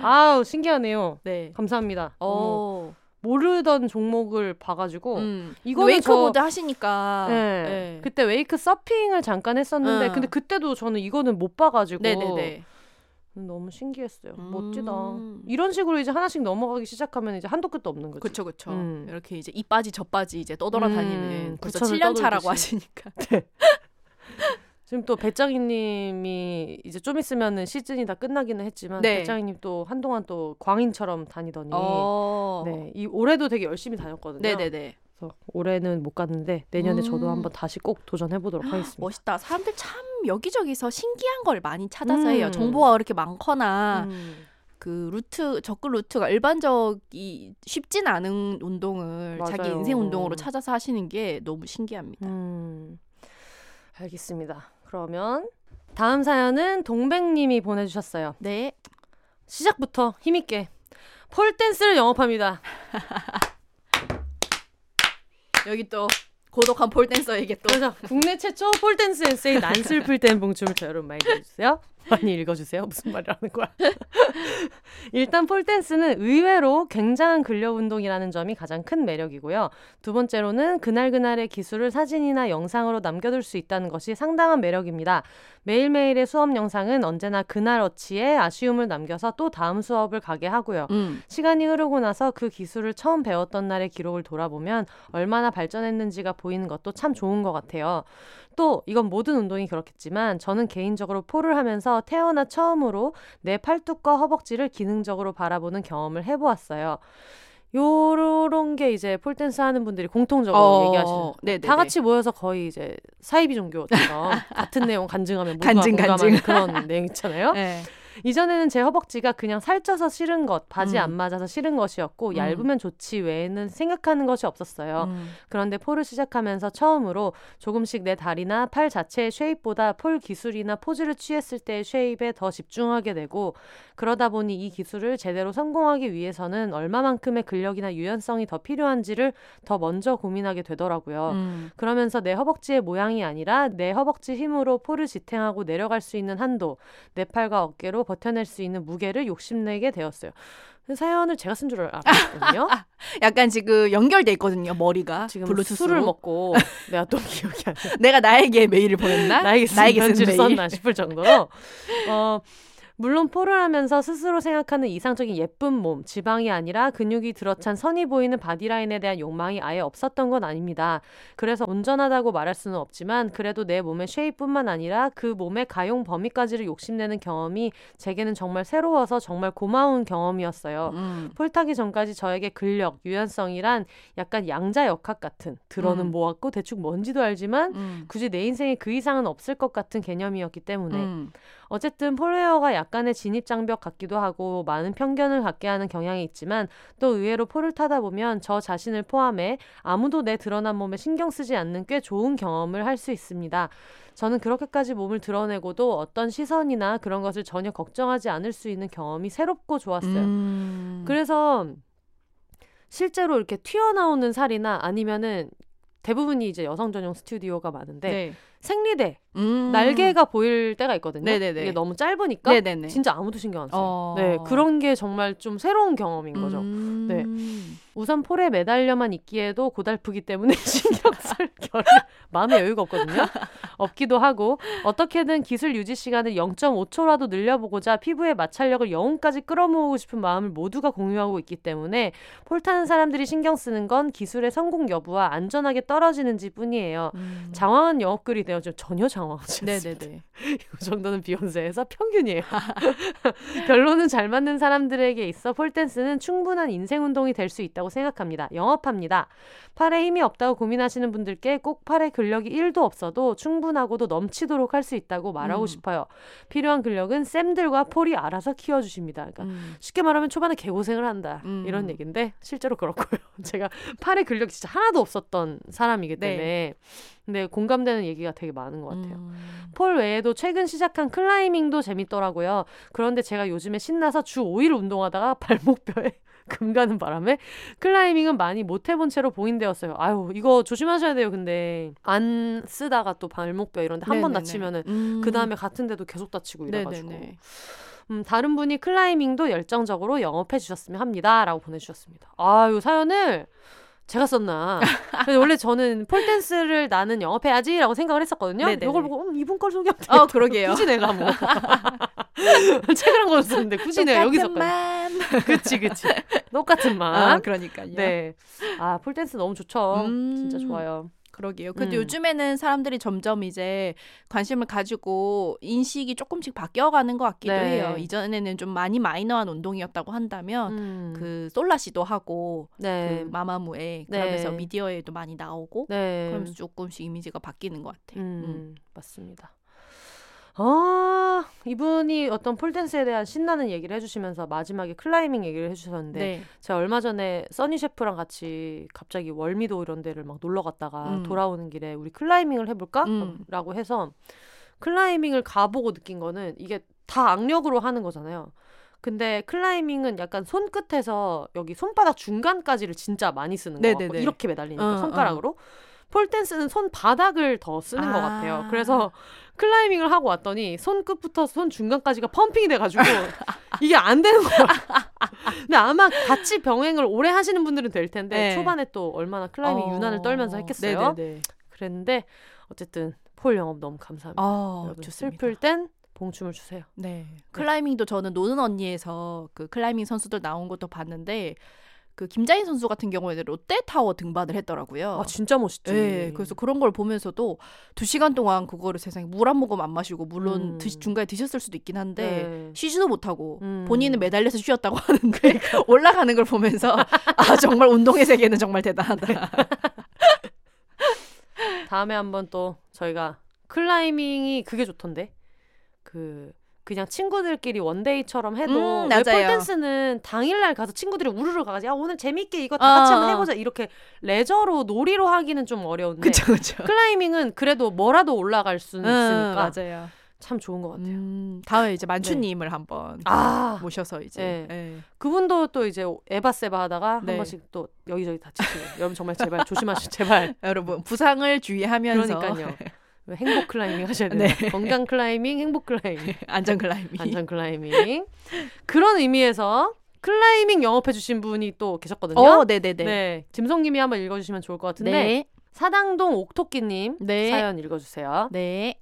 [SPEAKER 1] 아우 신기하네요.
[SPEAKER 2] 네.
[SPEAKER 1] 감사합니다. 어,
[SPEAKER 2] 어.
[SPEAKER 1] 모르던 종목을 봐가지고
[SPEAKER 2] 음.
[SPEAKER 1] 이거는
[SPEAKER 2] 웨이크보드
[SPEAKER 1] 저-
[SPEAKER 2] 하시니까.
[SPEAKER 1] 네.
[SPEAKER 2] 네.
[SPEAKER 1] 그때 웨이크 서핑을 잠깐 했었는데
[SPEAKER 2] 응.
[SPEAKER 1] 근데 그때도 저는 이거는 못 봐가지고
[SPEAKER 2] 네네네.
[SPEAKER 1] 너무 신기했어요.
[SPEAKER 2] 음.
[SPEAKER 1] 멋지다. 이런 식으로 이제 하나씩 넘어가기 시작하면 이제 한도 끝도 없는 거지.
[SPEAKER 2] 그쵸 그쵸.
[SPEAKER 1] 음.
[SPEAKER 2] 이렇게 이제 이 빠지 저 빠지 이제 떠돌아다니는
[SPEAKER 1] 음,
[SPEAKER 2] 벌써
[SPEAKER 1] 구천을
[SPEAKER 2] 7년 차라고. 하시니까. [laughs]
[SPEAKER 1] 지금 또 배짱이님이 이제 좀 있으면은 시즌이 다 끝나기는 했지만
[SPEAKER 2] 네.
[SPEAKER 1] 배짱이님 또 한동안 또 광인처럼 다니더니
[SPEAKER 2] 어.
[SPEAKER 1] 네, 이 올해도 되게 열심히 다녔거든요.
[SPEAKER 2] 네네네.
[SPEAKER 1] 그래서 올해는 못 갔는데 내년에 저도
[SPEAKER 2] 음.
[SPEAKER 1] 한번 다시 꼭 도전해 보도록 하겠습니다.
[SPEAKER 2] 멋있다. 사람들 참 여기저기서 신기한 걸 많이 찾아서
[SPEAKER 1] 음.
[SPEAKER 2] 해요. 정보가 그렇게 많거나
[SPEAKER 1] 음.
[SPEAKER 2] 그 루트 접근 루트가 일반적이 쉽진 않은 운동을 자기
[SPEAKER 1] 맞아요.
[SPEAKER 2] 인생 운동으로 찾아서 하시는 게 너무 신기합니다.
[SPEAKER 1] 음. 알겠습니다. 그러면 다음 사연은 동백님이 보내주셨어요.
[SPEAKER 2] 네.
[SPEAKER 1] 시작부터 힘있게 폴댄스를 영업합니다. [laughs]
[SPEAKER 2] 여기 또 고독한 폴댄서에게 또
[SPEAKER 1] 그래서 국내 최초 폴댄스 엔세이 난슬플 땐 봉춤을 저 여러분 많이 들어주세요. 많이 읽어주세요. 무슨 말이라는 거야. [laughs] 일단 폴댄스는 의외로 굉장한 근력 운동이라는 점이 가장 큰 매력이고요. 두 번째로는 그날그날의 기술을 사진이나 영상으로 남겨둘 수 있다는 것이 상당한 매력입니다. 매일매일의 수업 영상은 언제나 그날 어치에 아쉬움을 남겨서 또 다음 수업을 가게 하고요.
[SPEAKER 2] 음.
[SPEAKER 1] 시간이 흐르고 나서 그 기술을 처음 배웠던 날의 기록을 돌아보면 얼마나 발전했는지가 보이는 것도 참 좋은 것 같아요. 또 이건 모든 운동이 그렇겠지만 저는 개인적으로 폴을 하면서 태어나 처음으로 내 팔뚝과 허벅지를 기능적으로 바라보는 경험을 해보았어요. 요런 게 이제 폴댄스 하는 분들이 공통적으로
[SPEAKER 2] 어,
[SPEAKER 1] 얘기하시는
[SPEAKER 2] 네네네.
[SPEAKER 1] 다 같이 모여서 거의 이제 사이비 종교처럼 같은 내용 간증하면 모두가
[SPEAKER 2] 간증,
[SPEAKER 1] 공감하는
[SPEAKER 2] 간증.
[SPEAKER 1] 그런 내용 있잖아요. [laughs]
[SPEAKER 2] 네.
[SPEAKER 1] 이전에는 제 허벅지가 그냥 살쪄서 싫은 것, 바지
[SPEAKER 2] 음.
[SPEAKER 1] 안 맞아서 싫은 것이었고
[SPEAKER 2] 음.
[SPEAKER 1] 얇으면 좋지 외에는 생각하는 것이 없었어요.
[SPEAKER 2] 음.
[SPEAKER 1] 그런데 폴을 시작하면서 처음으로 조금씩 내 다리나 팔 자체의 쉐입보다 폴 기술이나 포즈를 취했을 때의 쉐입에 더 집중하게 되고 그러다 보니 이 기술을 제대로 성공하기 위해서는 얼마만큼의 근력이나 유연성이 더 필요한지를 더 먼저 고민하게 되더라고요.
[SPEAKER 2] 음.
[SPEAKER 1] 그러면서 내 허벅지의 모양이 아니라 내 허벅지 힘으로 폴을 지탱하고 내려갈 수 있는 한도, 내 팔과 어깨로 버텨낼 수 있는 무게를 욕심내게 되었어요. 그 사연을 제가 쓴 줄 알았거든요. [laughs]
[SPEAKER 2] 약간 지금 연결돼 있거든요 머리가
[SPEAKER 1] 지금
[SPEAKER 2] 블루투스로.
[SPEAKER 1] 술을 먹고 [laughs] 내가 또 기억이 안 나.
[SPEAKER 2] 내가 나에게 메일을 보냈나?
[SPEAKER 1] 나에게 쓴
[SPEAKER 2] 나에게 쓴 메일.
[SPEAKER 1] 썼나 싶을 정도로 어, 물론 폴을 하면서 스스로 생각하는 이상적인 예쁜 몸, 지방이 아니라 근육이 들어찬 선이 보이는 바디라인에 대한 욕망이 아예 없었던 건 아닙니다. 그래서 온전하다고 말할 수는 없지만 그래도 내 몸의 shape뿐만 아니라 그 몸의 가용 범위까지를 욕심내는 경험이 제게는 정말 새로워서 정말 고마운 경험이었어요.
[SPEAKER 2] 음.
[SPEAKER 1] 폴 타기 전까지 저에게 근력, 유연성이란 약간 양자 역학 같은 들어는
[SPEAKER 2] 음.
[SPEAKER 1] 모았고 대충 뭔지도 알지만
[SPEAKER 2] 음.
[SPEAKER 1] 굳이 내 인생에 그 이상은 없을 것 같은 개념이었기 때문에
[SPEAKER 2] 음.
[SPEAKER 1] 어쨌든 폴웨어가 약간의 진입장벽 같기도 하고 많은 편견을 갖게 하는 경향이 있지만 또 의외로 폴을 타다 보면 저 자신을 포함해 아무도 내 드러난 몸에 신경 쓰지 않는 꽤 좋은 경험을 할 수 있습니다. 저는 그렇게까지 몸을 드러내고도 어떤 시선이나 그런 것을 전혀 걱정하지 않을 수 있는 경험이 새롭고 좋았어요.
[SPEAKER 2] 음.
[SPEAKER 1] 그래서 실제로 이렇게 튀어나오는 살이나 아니면은 대부분이 이제 여성 전용 스튜디오가 많은데
[SPEAKER 2] 네.
[SPEAKER 1] 생리대
[SPEAKER 2] 음.
[SPEAKER 1] 날개가 보일 때가 있거든요.
[SPEAKER 2] 네네네.
[SPEAKER 1] 이게 너무 짧으니까
[SPEAKER 2] 네네네.
[SPEAKER 1] 진짜 아무도 신경 안 써요.
[SPEAKER 2] 어.
[SPEAKER 1] 네, 그런 게 정말 좀 새로운 경험인 거죠.
[SPEAKER 2] 음.
[SPEAKER 1] 네. 우선 폴에 매달려만 있기에도 고달프기 때문에 [laughs] 신경 쓸 겨를 마음의 여유가 없거든요. 없기도 하고 어떻게든 기술 유지 시간을 0.5초라도 늘려보고자 피부의 마찰력을 영혼까지 끌어모으고 싶은 마음을 모두가 공유하고 있기 때문에 폴 타는 사람들이 신경 쓰는 건 기술의 성공 여부와 안전하게 떨어지는지 뿐이에요.
[SPEAKER 2] 음.
[SPEAKER 1] 장황한 영업글이 되어 좀 전혀 장황하지 않습니다.
[SPEAKER 2] 네네네. [laughs]
[SPEAKER 1] 이 정도는 비욘세에서 평균이에요. [laughs] 결론은 잘 맞는 사람들에게 있어 폴댄스는 충분한 인생 운동이 될 수 있다고 생각합니다. 영업합니다. 팔에 힘이 없다고 고민하시는 분들께 꼭 팔에 근력이 1도 없어도 충분하고도 넘치도록 할 수 있다고 말하고
[SPEAKER 2] 음.
[SPEAKER 1] 싶어요. 필요한 근력은 쌤들과 폴이 알아서 키워주십니다. 그러니까
[SPEAKER 2] 음.
[SPEAKER 1] 쉽게 말하면 초반에 개고생을 한다
[SPEAKER 2] 음.
[SPEAKER 1] 이런 얘기인데 실제로 그렇고요. [laughs] 제가 팔에 근력이 진짜 하나도 없었던 사람이기
[SPEAKER 2] 네.
[SPEAKER 1] 때문에 근데 공감되는 얘기가 되게 많은 것 같아요.
[SPEAKER 2] 음.
[SPEAKER 1] 폴 외에도 최근 시작한 클라이밍도 재밌더라고요. 그런데 제가 요즘에 신나서 주 5일 운동하다가 [laughs] 발목뼈에 금 가는 바람에 클라이밍은 많이 못 해본 채로 봉인되었어요. 아유 이거 조심하셔야 돼요. 근데 안 쓰다가 또 발목뼈 이런데 한 번. 다치면은
[SPEAKER 2] 음.
[SPEAKER 1] 그 다음에 같은 데도 계속 다치고 이래가지고
[SPEAKER 2] 네네네.
[SPEAKER 1] 음, 다른 분이 클라이밍도 열정적으로 영업해 주셨으면 합니다라고 보내주셨습니다. 아유 사연을 제가 썼나? [laughs] 원래 저는 폴댄스를 나는 영업해야지라고 생각을 했었거든요.
[SPEAKER 2] 네네네.
[SPEAKER 1] 이걸 보고 음, 이분 걸 소개하면
[SPEAKER 2] 어 그러게요.
[SPEAKER 1] 굳이 내가 뭐 [laughs] [laughs] 책을 한 권 썼는데 굳이 내가 여기서
[SPEAKER 2] 똑같은 맘. [laughs]
[SPEAKER 1] 그치 그치 [laughs] 똑같은 맛.
[SPEAKER 2] 아, 그러니까요.
[SPEAKER 1] 네. 아 폴댄스 너무 좋죠.
[SPEAKER 2] 음.
[SPEAKER 1] 진짜 좋아요.
[SPEAKER 2] 그러게요. 근데
[SPEAKER 1] 음.
[SPEAKER 2] 요즘에는 사람들이 점점 이제 관심을 가지고 인식이 조금씩 바뀌어가는 것 같기도
[SPEAKER 1] 네.
[SPEAKER 2] 해요. 이전에는 좀 많이 마이너한 운동이었다고 한다면
[SPEAKER 1] 음.
[SPEAKER 2] 그 솔라시도 하고
[SPEAKER 1] 네.
[SPEAKER 2] 그 마마무에
[SPEAKER 1] 네.
[SPEAKER 2] 그러면서 미디어에도 많이 나오고
[SPEAKER 1] 네.
[SPEAKER 2] 그러면서 조금씩 이미지가 바뀌는 것 같아요.
[SPEAKER 1] 음,
[SPEAKER 2] 음.
[SPEAKER 1] 맞습니다. 아, 이분이 어떤 폴댄스에 대한 신나는 얘기를 해주시면서 마지막에 클라이밍 얘기를 해주셨는데
[SPEAKER 2] 네.
[SPEAKER 1] 제가 얼마 전에 써니 셰프랑 같이 갑자기 월미도 이런 데를 막 놀러 갔다가
[SPEAKER 2] 음.
[SPEAKER 1] 돌아오는 길에 우리 클라이밍을 해볼까?
[SPEAKER 2] 음.
[SPEAKER 1] 라고 해서 클라이밍을 가보고 느낀 거는 이게 다 악력으로 하는 거잖아요. 근데 클라이밍은 약간 손끝에서 여기 손바닥 중간까지를 진짜 많이 쓰는 거 같고
[SPEAKER 2] 네네네.
[SPEAKER 1] 이렇게 매달리니까
[SPEAKER 2] 어,
[SPEAKER 1] 손가락으로 폴댄스는 손바닥을 더 쓰는 것
[SPEAKER 2] 아.
[SPEAKER 1] 같아요. 그래서 클라이밍을 하고 왔더니 손끝부터 손 중간까지가 pumping이 돼가지고 [laughs] 이게 안 되는 거야. 근데 아마 같이 병행을 오래 하시는 분들은 될 텐데
[SPEAKER 2] 네.
[SPEAKER 1] 초반에 또 얼마나 클라이밍
[SPEAKER 2] 어.
[SPEAKER 1] 유난을 떨면서 했겠어요.
[SPEAKER 2] 네네네.
[SPEAKER 1] 그랬는데 어쨌든 폴 영업 너무 감사합니다.
[SPEAKER 2] 어,
[SPEAKER 1] 여러분
[SPEAKER 2] 좋습니다.
[SPEAKER 1] 슬플 땐 봉춤을 추세요.
[SPEAKER 2] 네. 클라이밍도 저는 노는 언니에서 그 클라이밍 선수들 나온 것도 봤는데 그 김자인 선수 같은 경우에는 롯데타워 등반을 했더라고요.
[SPEAKER 1] 아 진짜 멋있지.
[SPEAKER 2] 네, 그래서 그런 걸 보면서도 두 시간 동안 그거를 세상에 물 한 모금 안 마시고 물론
[SPEAKER 1] 음.
[SPEAKER 2] 드시, 중간에 드셨을 수도 있긴 한데
[SPEAKER 1] 네.
[SPEAKER 2] 쉬지도 못하고
[SPEAKER 1] 음.
[SPEAKER 2] 본인은 매달려서 쉬었다고 [laughs] 하는데 올라가는 걸 보면서 아 정말 운동의 세계는 정말 대단하다.
[SPEAKER 1] 다음에 한번 또 저희가 클라이밍이 그게 좋던데 그 그냥 친구들끼리 원데이처럼 해도
[SPEAKER 2] 음,
[SPEAKER 1] 왜
[SPEAKER 2] 맞아요.
[SPEAKER 1] 폴댄스는 당일날 가서 친구들이 우르르 가가지고 야 오늘 재밌게 이거 다 같이
[SPEAKER 2] 어,
[SPEAKER 1] 한번
[SPEAKER 2] 어.
[SPEAKER 1] 해보자 이렇게 레저로 놀이로 하기는 좀 어려운데
[SPEAKER 2] 그쵸 그쵸.
[SPEAKER 1] 클라이밍은 그래도 뭐라도 올라갈 수는
[SPEAKER 2] 음,
[SPEAKER 1] 있으니까
[SPEAKER 2] 맞아요.
[SPEAKER 1] 참 좋은 것 같아요.
[SPEAKER 2] 음, 다음에 이제 만추님을 한번
[SPEAKER 1] 아
[SPEAKER 2] 모셔서 이제
[SPEAKER 1] 네.
[SPEAKER 2] 네.
[SPEAKER 1] 그분도 또 이제 에바세바 하다가
[SPEAKER 2] 네.
[SPEAKER 1] 한 번씩 또 여기저기 다치시고 여러분 정말 제발 조심하시고 제발 [laughs]
[SPEAKER 2] 여러분 부상을 주의하면서
[SPEAKER 1] 그러니까요. 행복 클라이밍 하셔야 돼요.
[SPEAKER 2] 네.
[SPEAKER 1] 건강 클라이밍, 행복 클라이밍, [laughs]
[SPEAKER 2] 안전 클라이밍.
[SPEAKER 1] 안전 클라이밍. 그런 의미에서 클라이밍 영업해주신 분이 또 계셨거든요.
[SPEAKER 2] 어, 네네네.
[SPEAKER 1] 네, 짐송님이 한번 읽어주시면 좋을 것 같은데
[SPEAKER 2] 네.
[SPEAKER 1] 사당동 옥토끼님
[SPEAKER 2] 네.
[SPEAKER 1] 사연 읽어주세요.
[SPEAKER 2] 네.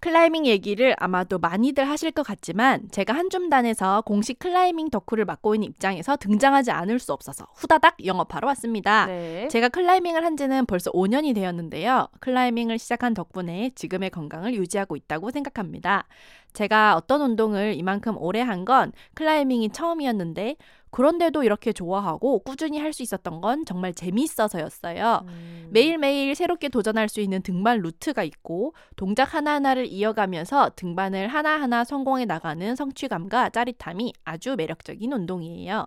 [SPEAKER 2] 클라이밍 얘기를 아마도 많이들 하실 것 같지만 제가 한줌단에서 공식 클라이밍 덕후를 맡고 있는 입장에서 등장하지 않을 수 없어서 후다닥 영업하러 왔습니다.
[SPEAKER 1] 네.
[SPEAKER 2] 제가 클라이밍을 한 지는 벌써 5년이 되었는데요. 클라이밍을 시작한 덕분에 지금의 건강을 유지하고 있다고 생각합니다. 제가 어떤 운동을 이만큼 오래 한 건 클라이밍이 처음이었는데 그런데도 이렇게 좋아하고 꾸준히 할 수 있었던 건 정말 재미있어서였어요.
[SPEAKER 1] 음.
[SPEAKER 2] 매일매일 새롭게 도전할 수 있는 등반 루트가 있고 동작 하나하나를 이어가면서 등반을 하나하나 성공해 나가는 성취감과 짜릿함이 아주 매력적인 운동이에요.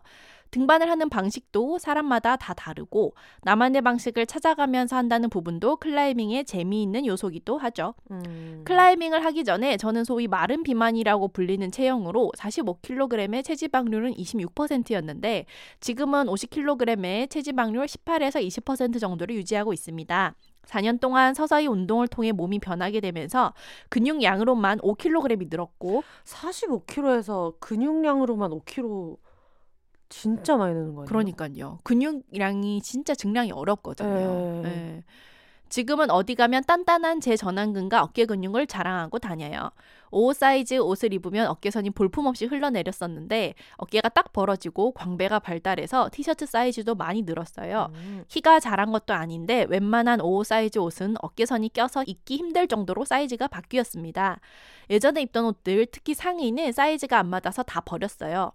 [SPEAKER 2] 등반을 하는 방식도 사람마다 다 다르고 나만의 방식을 찾아가면서 한다는 부분도 클라이밍의 재미있는 요소기도 하죠.
[SPEAKER 1] 음.
[SPEAKER 2] 클라이밍을 하기 전에 저는 소위 마른 비만이라고 불리는 체형으로 45kg의 체지방률은 26%였는데 지금은 50kg의 체지방률 18에서 20% 정도를 유지하고 있습니다. 4년 동안 서서히 운동을 통해 몸이 변하게 되면서 근육량으로만 5kg이 늘었고
[SPEAKER 1] 45kg에서 근육량으로만 5kg 진짜 많이 느는 거예요.
[SPEAKER 2] 그러니까요. 근육량이 진짜 증량이 어렵거든요.
[SPEAKER 1] 네.
[SPEAKER 2] 예. 지금은 어디 가면 단단한 제 전완근과 어깨 근육을 자랑하고 다녀요. 5 사이즈 옷을 입으면 어깨선이 볼품없이 흘러내렸었는데 어깨가 딱 벌어지고 광배가 발달해서 티셔츠 사이즈도 많이 늘었어요.
[SPEAKER 1] 음.
[SPEAKER 2] 키가 자란 것도 아닌데 웬만한 5 사이즈 옷은 어깨선이 껴서 입기 힘들 정도로 사이즈가 바뀌었습니다. 예전에 입던 옷들, 특히 상의는 사이즈가 안 맞아서 다 버렸어요.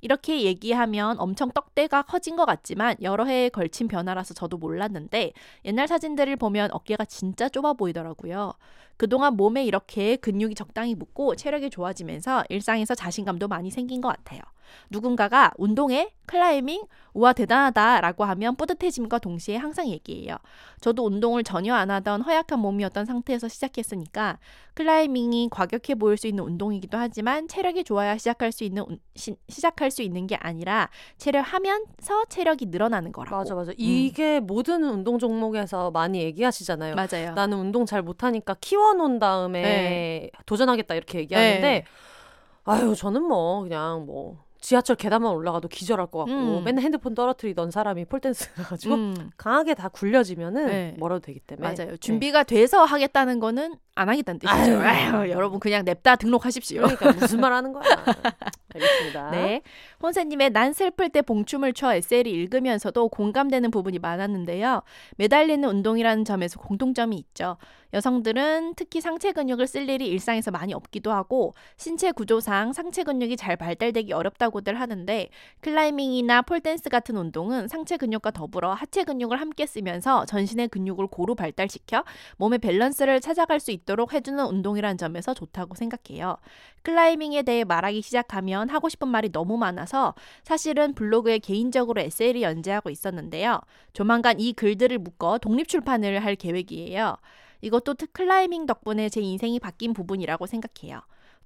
[SPEAKER 2] 이렇게 얘기하면 엄청 떡대가 커진 것 같지만 여러 해에 걸친 변화라서 저도 몰랐는데 옛날 사진들을 보면 어깨가 진짜 좁아 보이더라고요. 그동안 몸에 이렇게 근육이 적당히 붙고 체력이 좋아지면서 일상에서 자신감도 많이 생긴 것 같아요. 누군가가 운동에 클라이밍 우와 대단하다라고 하면 뿌듯해짐과 동시에 항상 얘기해요. 저도 운동을 전혀 안 하던 허약한 몸이었던 상태에서 시작했으니까 클라이밍이 과격해 보일 수 있는 운동이기도 하지만 체력이 좋아야 시작할 수 있는 운- 시, 시작할 수 있는 게 아니라 체력하면서 체력이 늘어나는 거라고.
[SPEAKER 1] 맞아 맞아. 이게 모든 운동 종목에서 많이 얘기하시잖아요.
[SPEAKER 2] 맞아요.
[SPEAKER 1] 나는 운동 잘 못하니까 키워놓은 다음에
[SPEAKER 2] 네.
[SPEAKER 1] 도전하겠다 이렇게 얘기하는데
[SPEAKER 2] 네.
[SPEAKER 1] 아유 저는 뭐 그냥 뭐 지하철 계단만 올라가도 기절할 것 같고
[SPEAKER 2] 음.
[SPEAKER 1] 맨날 핸드폰 떨어뜨리던 사람이 폴댄스 가지고
[SPEAKER 2] 음, [laughs]
[SPEAKER 1] 강하게 다 굴려지면은
[SPEAKER 2] 네.
[SPEAKER 1] 멀어도 되기 때문에
[SPEAKER 2] 맞아요. 준비가 돼서 하겠다는 거는 안 하겠다는 뜻이죠.
[SPEAKER 1] 아유.
[SPEAKER 2] 아유, 여러분 그냥 냅다 등록하십시오.
[SPEAKER 1] 그러니까 무슨 말 하는 거야 [laughs] 알겠습니다
[SPEAKER 2] 네. 혼세님의 난 슬플 때 봉춤을 춰 에세이를 읽으면서도 공감되는 부분이 많았는데요. 매달리는 운동이라는 점에서 공통점이 있죠. 여성들은 특히 상체 근육을 쓸 일이 일상에서 많이 없기도 하고 신체 구조상 상체 근육이 잘 발달되기 어렵다고들 하는데 클라이밍이나 폴댄스 같은 운동은 상체 근육과 더불어 하체 근육을 함께 쓰면서 전신의 근육을 고루 발달시켜 몸의 밸런스를 찾아갈 수 있도록 해주는 운동이라는 점에서 좋다고 생각해요. 클라이밍에 대해 말하기 시작하면 하고 싶은 말이 너무 많아서 사실은 블로그에 개인적으로 에세이를 연재하고 있었는데요. 조만간 이 글들을 묶어 독립출판을 할 계획이에요. 이것도 트- 클라이밍 덕분에 제 인생이 바뀐 부분이라고 생각해요.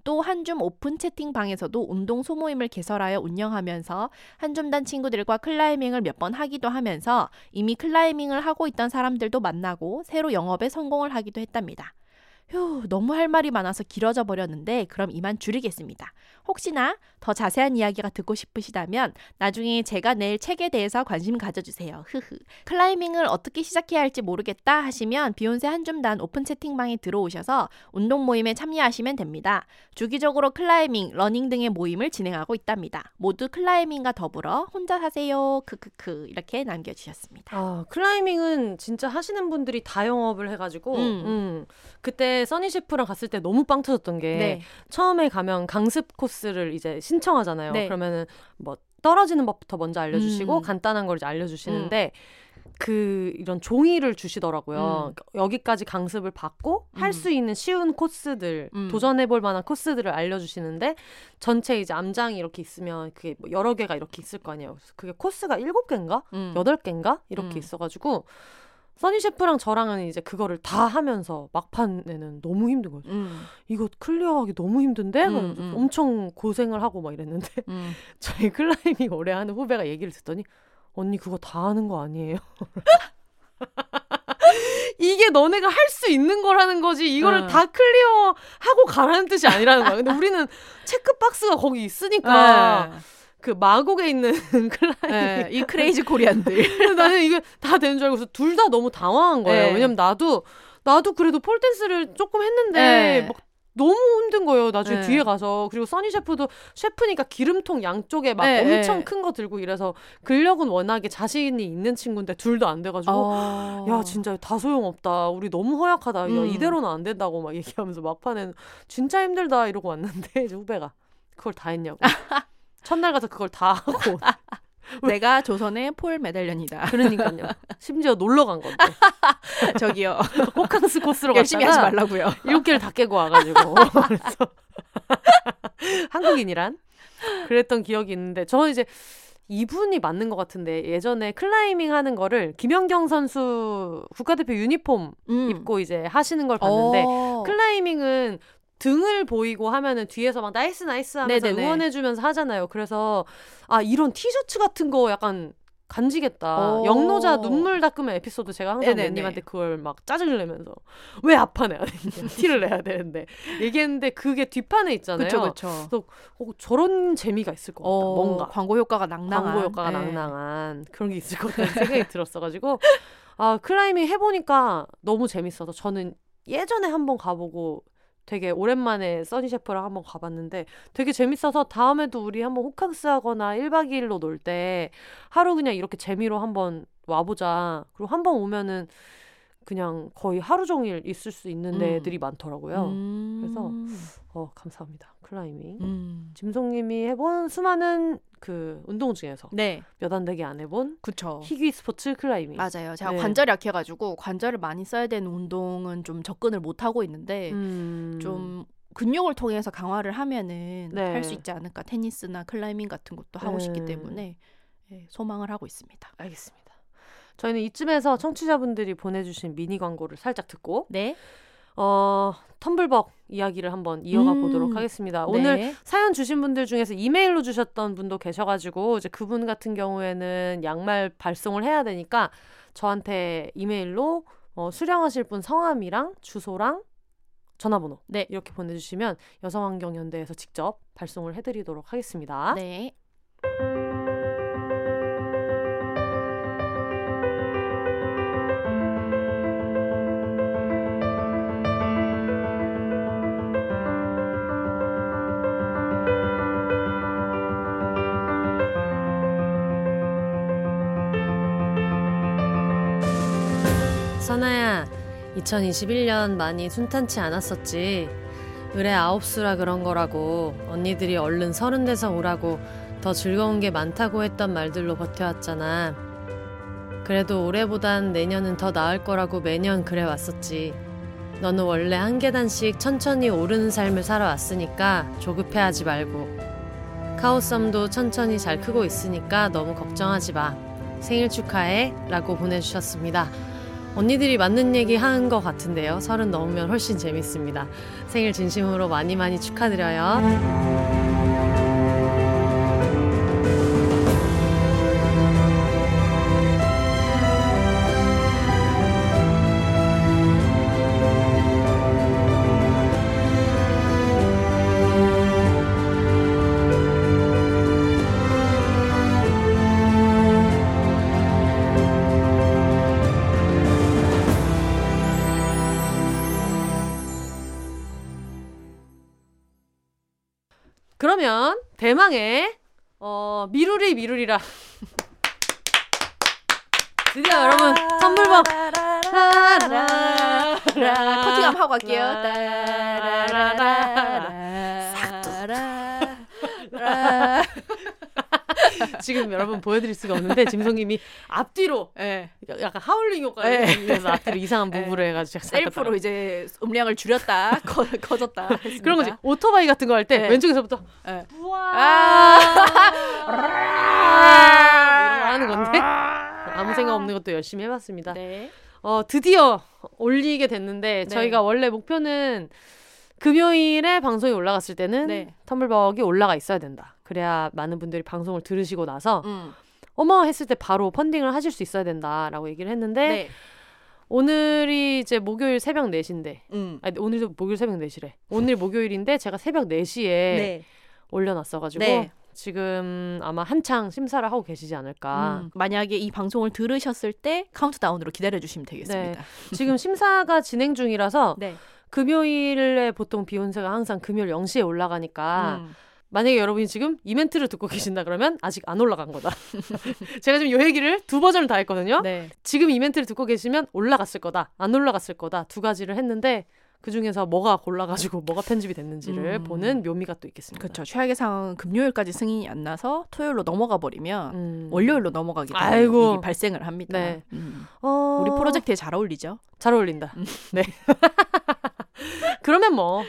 [SPEAKER 2] 또 한줌 오픈 채팅방에서도 운동 소모임을 개설하여 운영하면서 한줌단 친구들과 클라이밍을 몇 번 하기도 하면서 이미 클라이밍을 하고 있던 사람들도 만나고 새로 영업에 성공을 하기도 했답니다. 휴, 너무 할 말이 많아서 길어져 버렸는데 그럼 이만 줄이겠습니다. 혹시나 더 자세한 이야기가 듣고 싶으시다면 나중에 제가 낼 책에 대해서 관심 가져주세요. 흐흐. 클라이밍을 어떻게 시작해야 할지 모르겠다 하시면 비혼세 한줌단 오픈 채팅방에 들어오셔서 운동 모임에 참여하시면 됩니다. 주기적으로 클라이밍, 러닝 등의 모임을 진행하고 있답니다. 모두 클라이밍과 더불어 혼자 사세요. 크크크 이렇게 남겨주셨습니다.
[SPEAKER 1] 아, 클라이밍은 진짜 하시는 분들이 다 영업을 해가지고,
[SPEAKER 2] 음.
[SPEAKER 1] 음. 그때 써니 셰프랑 갔을 때 너무 빵 터졌던 게,
[SPEAKER 2] 네.
[SPEAKER 1] 처음에 가면 강습 코스를 이제 신청하잖아요.
[SPEAKER 2] 네.
[SPEAKER 1] 그러면은 뭐 떨어지는 법부터 먼저 알려주시고,
[SPEAKER 2] 음.
[SPEAKER 1] 간단한 걸 이제 알려주시는데, 그 이런 종이를 주시더라고요.
[SPEAKER 2] 음.
[SPEAKER 1] 여기까지 강습을 받고 할
[SPEAKER 2] 음.
[SPEAKER 1] 수 있는 쉬운 코스들,
[SPEAKER 2] 음.
[SPEAKER 1] 도전해볼 만한 코스들을 알려주시는데 전체 이제 암장이 이렇게 있으면 그게 뭐 여러 개가 이렇게 있을 거 아니에요. 그래서 그게 코스가 일곱 개인가?
[SPEAKER 2] 음.
[SPEAKER 1] 여덟 개인가 이렇게
[SPEAKER 2] 음.
[SPEAKER 1] 있어가지고 써니 셰프랑 저랑은 이제 그거를 다 하면서 막판에는 너무 힘든 거죠.
[SPEAKER 2] 음,
[SPEAKER 1] 이거 clear하기 너무 힘든데
[SPEAKER 2] 음, 음.
[SPEAKER 1] 엄청 고생을 하고 막 이랬는데
[SPEAKER 2] 음. [laughs]
[SPEAKER 1] 저희 클라이밍 오래 하는 후배가 얘기를 듣더니 언니 그거 다 하는 거 아니에요? [laughs] 이게 너네가 할 수 있는 거라는 거지 이거를
[SPEAKER 2] 응.
[SPEAKER 1] 다 clear하고 가라는 뜻이 아니라는 거야. 근데 우리는 체크박스가 거기 있으니까 그 마곡에 있는 [laughs] 클라이밍
[SPEAKER 2] 네, 이 crazy Korean들. [laughs]
[SPEAKER 1] 나는 이게 다 되는 줄 알고 둘다 너무 당황한 거예요.
[SPEAKER 2] 네.
[SPEAKER 1] 왜냐면 나도 나도 그래도 폴 댄스를 조금 했는데
[SPEAKER 2] 네.
[SPEAKER 1] 막 너무 힘든 거예요. 나중에
[SPEAKER 2] 네.
[SPEAKER 1] 뒤에 가서 그리고 써니 셰프도 셰프니까 기름통 양쪽에 막
[SPEAKER 2] 네,
[SPEAKER 1] 엄청
[SPEAKER 2] 네.
[SPEAKER 1] 큰거 들고 이래서 근력은 워낙에 자신이 있는 친구인데 둘다안 돼가지고
[SPEAKER 2] 어.
[SPEAKER 1] 야 진짜 다 소용없다. 우리 너무 허약하다. 야,
[SPEAKER 2] 음.
[SPEAKER 1] 이대로는 안 된다고 막 얘기하면서 막판에는 진짜 힘들다 이러고 왔는데 이제 [laughs] 후배가 그걸 다 했냐고. 첫날 가서 그걸 다 하고 [laughs]
[SPEAKER 2] 내가 조선의 폴 메달련이다.
[SPEAKER 1] 그러니까요. 심지어 놀러 간 건데. [laughs]
[SPEAKER 2] 저기요. [laughs]
[SPEAKER 1] 호캉스 코스로
[SPEAKER 2] 열심히 하지 말라고요.
[SPEAKER 1] 일곱 개를 다 깨고 와가지고 그래서 한국인이란 그랬던 기억이 있는데 저는 이제 이분이 맞는 것 같은데 예전에 클라이밍 하는 거를 김연경 선수 국가대표 유니폼
[SPEAKER 2] 음.
[SPEAKER 1] 입고 이제 하시는 걸 봤는데
[SPEAKER 2] 어.
[SPEAKER 1] 클라이밍은 등을 보이고 하면은 뒤에서 막 nice nice 하면서
[SPEAKER 2] 네네네.
[SPEAKER 1] 응원해주면서 하잖아요. 그래서 아 이런 티셔츠 같은 거 약간 간지겠다.
[SPEAKER 2] 오.
[SPEAKER 1] 영노자 눈물 닦으면 에피소드 제가 항상. 매님한테 그걸 막 짜증을 내면서 왜 앞판에 안 했냐 티를 내야 되는데 얘기했는데 그게 뒷판에 있잖아요.
[SPEAKER 2] 그쵸 그쵸.
[SPEAKER 1] 어, 저런 재미가 있을 것 같다.
[SPEAKER 2] 어,
[SPEAKER 1] 뭔가
[SPEAKER 2] 광고 효과가 낭낭한.
[SPEAKER 1] 광고 효과가
[SPEAKER 2] 네.
[SPEAKER 1] 낭낭한 그런 게 있을 것 같다는 생각이 들었어가지고 아 클라이밍 해보니까 너무 재밌어서 저는 예전에 한번 가보고 되게 오랜만에 써니 셰프랑 한번 가봤는데 되게 재밌어서 다음에도 우리 한번 호캉스 하거나 1박 2일로 놀 때 하루 그냥 이렇게 재미로 한번 와보자. 그리고 한번 오면은 그냥 거의 하루 종일 있을 수 있는
[SPEAKER 2] 음.
[SPEAKER 1] 데들이 많더라고요.
[SPEAKER 2] 음.
[SPEAKER 1] 그래서 어 감사합니다. 클라이밍.
[SPEAKER 2] 음.
[SPEAKER 1] 짐송님이 해본 수많은 그 운동 중에서
[SPEAKER 2] 네,
[SPEAKER 1] 몇 안 되게 안 해본
[SPEAKER 2] 그쵸.
[SPEAKER 1] 희귀 스포츠 클라이밍.
[SPEAKER 2] 맞아요. 제가
[SPEAKER 1] 네.
[SPEAKER 2] 관절이 약해가지고 관절을 많이 써야 되는 운동은 좀 접근을 못 하고 있는데
[SPEAKER 1] 음.
[SPEAKER 2] 좀 근육을 통해서 강화를 하면은
[SPEAKER 1] 네.
[SPEAKER 2] 할수 있지 않을까. 테니스나 클라이밍 같은 것도 하고 싶기
[SPEAKER 1] 네.
[SPEAKER 2] 때문에 예, 소망을 하고 있습니다.
[SPEAKER 1] 알겠습니다. 저희는 이쯤에서 청취자분들이 보내주신 미니 광고를 살짝 듣고
[SPEAKER 2] 네.
[SPEAKER 1] 어 텀블벅 이야기를 한번 이어가
[SPEAKER 2] 음.
[SPEAKER 1] 보도록 하겠습니다. 오늘
[SPEAKER 2] 네.
[SPEAKER 1] 사연 주신 분들 중에서 이메일로 주셨던 분도 계셔가지고 이제 그분 같은 경우에는 양말 발송을 해야 되니까 저한테 이메일로 어, 수령하실 분 성함이랑 주소랑 전화번호
[SPEAKER 2] 네.
[SPEAKER 1] 이렇게 보내주시면 여성환경연대에서 직접 발송을 해드리도록 하겠습니다.
[SPEAKER 2] 네.
[SPEAKER 1] 2021년 많이 순탄치 않았었지. 의뢰 아홉 수라 그런 거라고 언니들이 얼른 서른 돼서 오라고 더 즐거운 게 많다고 했던 말들로 버텨왔잖아. 그래도 올해보단 내년은 더 나을 거라고 매년 그래 왔었지. 너는 원래 한 계단씩 천천히 오르는 삶을 살아왔으니까 조급해하지 말고. 카오썸도 천천히 잘 크고 있으니까 너무 걱정하지 마. 생일 축하해. 라고 보내주셨습니다. 언니들이 맞는 얘기 하는 것 같은데요. 서른 넘으면 훨씬 재밌습니다. 생일 진심으로 많이 많이 축하드려요. 대망의 어, 미루리 미루리라 [laughs] 드디어 여러분 텀블벅
[SPEAKER 2] 라라라라. 커팅 한번 하고 갈게요.
[SPEAKER 1] 라-
[SPEAKER 2] 따라라라. [laughs]
[SPEAKER 1] 지금 여러분 보여드릴 수가 없는데 짐송님이 앞뒤로
[SPEAKER 2] 예.
[SPEAKER 1] 약간 하울링 효과를
[SPEAKER 2] 네.
[SPEAKER 1] 위해서 앞뒤로 이상한
[SPEAKER 2] 네.
[SPEAKER 1] 무브를 해가지고
[SPEAKER 2] 셀프로 이제 음량을 줄였다, [laughs] 커, 커졌다. 했습니다.
[SPEAKER 1] 그런 거지 오토바이 같은 거 할때
[SPEAKER 2] 네.
[SPEAKER 1] 왼쪽에서부터
[SPEAKER 2] 예.
[SPEAKER 1] 우와
[SPEAKER 2] 아. [laughs]
[SPEAKER 1] 하는 건데 아무 생각 없는 것도 열심히 해봤습니다.
[SPEAKER 2] 네.
[SPEAKER 1] 어, 드디어 올리게 됐는데
[SPEAKER 2] 네.
[SPEAKER 1] 저희가 원래 목표는 금요일에 방송이 올라갔을 때는
[SPEAKER 2] 네.
[SPEAKER 1] 텀블벅이 올라가 있어야 된다. 그래야 많은 분들이 방송을 들으시고 나서
[SPEAKER 2] 음.
[SPEAKER 1] 어머 했을 때 바로 펀딩을 하실 수 있어야 된다라고 얘기를 했는데
[SPEAKER 2] 네.
[SPEAKER 1] 오늘이 이제 목요일 새벽 4시인데
[SPEAKER 2] 음.
[SPEAKER 1] 아니 오늘도 목요일 새벽 4시래. 오늘 목요일인데 제가 새벽 4시에
[SPEAKER 2] 네.
[SPEAKER 1] 올려놨어가지고
[SPEAKER 2] 네.
[SPEAKER 1] 지금 아마 한창 심사를 하고 계시지 않을까.
[SPEAKER 2] 음. 만약에 이 방송을 들으셨을 때 카운트다운으로 기다려 주시면 되겠습니다.
[SPEAKER 1] 지금 심사가 진행 중이라서 [laughs]
[SPEAKER 2] 네.
[SPEAKER 1] 금요일에 보통 비욘세가 항상 금요일 0시에 올라가니까
[SPEAKER 2] 음.
[SPEAKER 1] 만약에 여러분이 지금 이벤트를 듣고 계신다 그러면 아직 안 올라간 거다. [laughs] 제가 지금 요 얘기를 두 버전을 다 했거든요.
[SPEAKER 2] 네.
[SPEAKER 1] 지금 이벤트를 듣고 계시면 올라갔을 거다. 안 올라갔을 거다. 두 가지를 했는데 그 중에서 뭐가 골라가지고 뭐가 편집이 됐는지를
[SPEAKER 2] 음.
[SPEAKER 1] 보는 묘미가 또 있겠습니다.
[SPEAKER 2] 그렇죠. 최악의 상황은 금요일까지 승인이 안 나서 토요일로 넘어가 버리면
[SPEAKER 1] 음.
[SPEAKER 2] 월요일로 넘어가게 되는
[SPEAKER 1] 아이고.
[SPEAKER 2] 일이 발생을 합니다.
[SPEAKER 1] 네.
[SPEAKER 2] 음.
[SPEAKER 1] 어...
[SPEAKER 2] 우리 프로젝트에 잘 어울리죠.
[SPEAKER 1] 잘 어울린다.
[SPEAKER 2] 음.
[SPEAKER 1] 네. [laughs] 그러면 뭐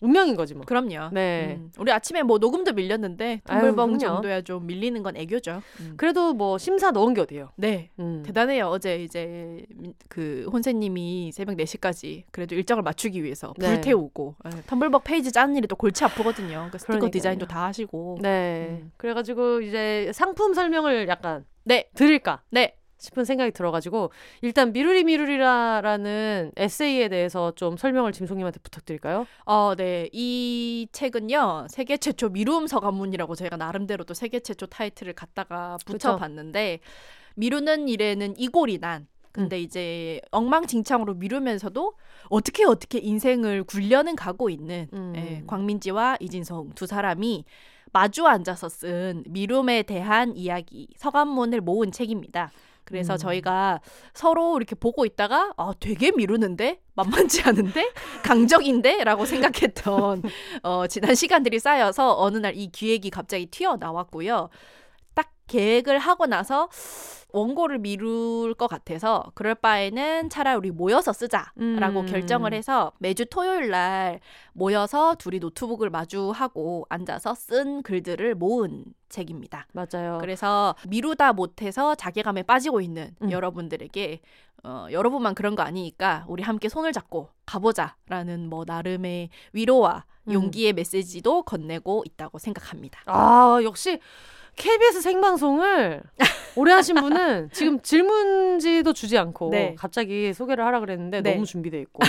[SPEAKER 1] 운명인 거지 뭐.
[SPEAKER 2] 그럼요.
[SPEAKER 1] 네.
[SPEAKER 2] 음, 우리 아침에 뭐 녹음도 밀렸는데
[SPEAKER 1] 그럼요.
[SPEAKER 2] 정도야 좀 밀리는 건 애교죠. 음.
[SPEAKER 1] 그래도 뭐 심사 넣은 게 어디예요?
[SPEAKER 2] 네.
[SPEAKER 1] 음.
[SPEAKER 2] 대단해요. 어제 이제 민- 그 혼세님이 새벽 4시까지 그래도 일정을 맞추기 위해서
[SPEAKER 1] 네.
[SPEAKER 2] 불태우고 예, 텀블벅 페이지 짜는 일이 또 골치 아프거든요. 그 스티커
[SPEAKER 1] 그러니까요.
[SPEAKER 2] 디자인도 다 하시고.
[SPEAKER 1] 네.
[SPEAKER 2] 음.
[SPEAKER 1] 그래가지고 이제 상품 설명을 약간
[SPEAKER 2] 네.
[SPEAKER 1] 드릴까
[SPEAKER 2] 네.
[SPEAKER 1] 싶은 생각이 들어가지고 일단 미루리 미루리라라는 에세이에 대해서 좀 설명을 짐송님한테 부탁드릴까요?
[SPEAKER 2] 어, 네. 이 책은요. 세계 최초 미루음 서가문이라고 저희가 나름대로 또 세계 최초 타이틀을 갖다가 붙여 봤는데 미루는 일에는 이골이 난 근데 이제 엉망진창으로 미루면서도 어떻게 어떻게 인생을 굴려는 가고 있는
[SPEAKER 1] 음.
[SPEAKER 2] 예, 광민지와 이진성 두 사람이 마주 앉아서 쓴 미룸에 대한 이야기 서간문을 모은 책입니다. 그래서
[SPEAKER 1] 음.
[SPEAKER 2] 저희가 서로 이렇게 보고 있다가 아 되게 미루는데 만만치 않은데 강적인데라고 생각했던 어, 지난 시간들이 쌓여서 어느 날 이 기획이 갑자기 튀어 나왔고요. 딱 계획을 하고 나서 원고를 미룰 것 같아서 그럴 바에는 차라리 우리 모여서 쓰자라고
[SPEAKER 1] 음.
[SPEAKER 2] 결정을 해서 매주 토요일 날 모여서 둘이 노트북을 마주하고 앉아서 쓴 글들을 모은 책입니다.
[SPEAKER 1] 맞아요.
[SPEAKER 2] 그래서 미루다 못해서 자괴감에 빠지고 있는
[SPEAKER 1] 음.
[SPEAKER 2] 여러분들에게 어, 여러분만 그런 거 아니니까 우리 함께 손을 잡고 가보자라는 뭐 나름의 위로와
[SPEAKER 1] 음.
[SPEAKER 2] 용기의 메시지도 건네고 있다고 생각합니다.
[SPEAKER 1] 아 역시 KBS 생방송을 오래 하신 분은 지금 질문지도 주지 않고
[SPEAKER 2] 네.
[SPEAKER 1] 갑자기 소개를 하라 그랬는데
[SPEAKER 2] 네.
[SPEAKER 1] 너무 준비돼 있고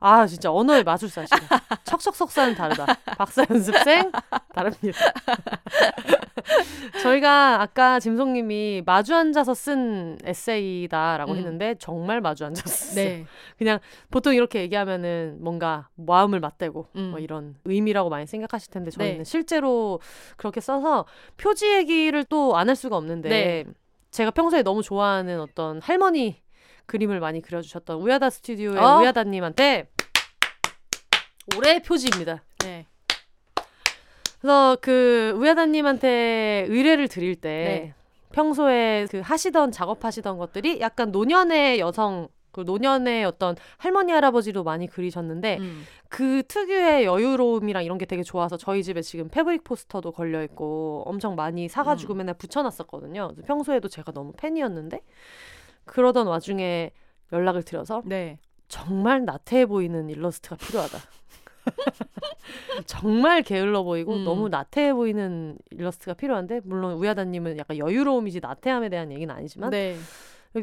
[SPEAKER 1] 아 진짜 언어의 마술사시다 척척석사는 다르다 박사 연습생 다릅니다 [laughs] 저희가 아까 짐송님이 마주 앉아서 쓴 에세이다라고
[SPEAKER 2] 음.
[SPEAKER 1] 했는데 정말 마주 앉아서 썼어요
[SPEAKER 2] 네.
[SPEAKER 1] 그냥 보통 이렇게 얘기하면은 뭔가 마음을 맞대고
[SPEAKER 2] 음.
[SPEAKER 1] 뭐 이런 의미라고 많이 생각하실 텐데 저희는
[SPEAKER 2] 네.
[SPEAKER 1] 실제로 그렇게 써서 표지 얘기를 또 안 할 수가 없는데
[SPEAKER 2] 네.
[SPEAKER 1] 제가 평소에 너무 좋아하는 어떤 할머니 그림을 많이 그려주셨던 우야다 스튜디오의
[SPEAKER 2] 어?
[SPEAKER 1] 우야다님한테 올해 표지입니다.
[SPEAKER 2] 네.
[SPEAKER 1] 그래서 그 우야다님한테 의뢰를 드릴 때
[SPEAKER 2] 네.
[SPEAKER 1] 평소에 그 하시던 작업하시던 것들이 약간 노년의 여성 그 노년의 어떤 할머니 할아버지로 많이 그리셨는데
[SPEAKER 2] 음.
[SPEAKER 1] 그 특유의 여유로움이랑 이런 게 되게 좋아서 저희 집에 지금 패브릭 포스터도 걸려 있고 엄청 많이 사가지고
[SPEAKER 2] 음.
[SPEAKER 1] 맨날 붙여놨었거든요. 평소에도 제가 너무 팬이었는데 그러던 와중에 연락을 드려서
[SPEAKER 2] 네.
[SPEAKER 1] 정말 나태해 보이는 일러스트가 필요하다. [laughs] 정말 게을러 보이고
[SPEAKER 2] 음.
[SPEAKER 1] 너무 나태해 보이는 일러스트가 필요한데 물론 우야다님은 약간 여유로움이지 나태함에 대한 얘기는 아니지만
[SPEAKER 2] 네.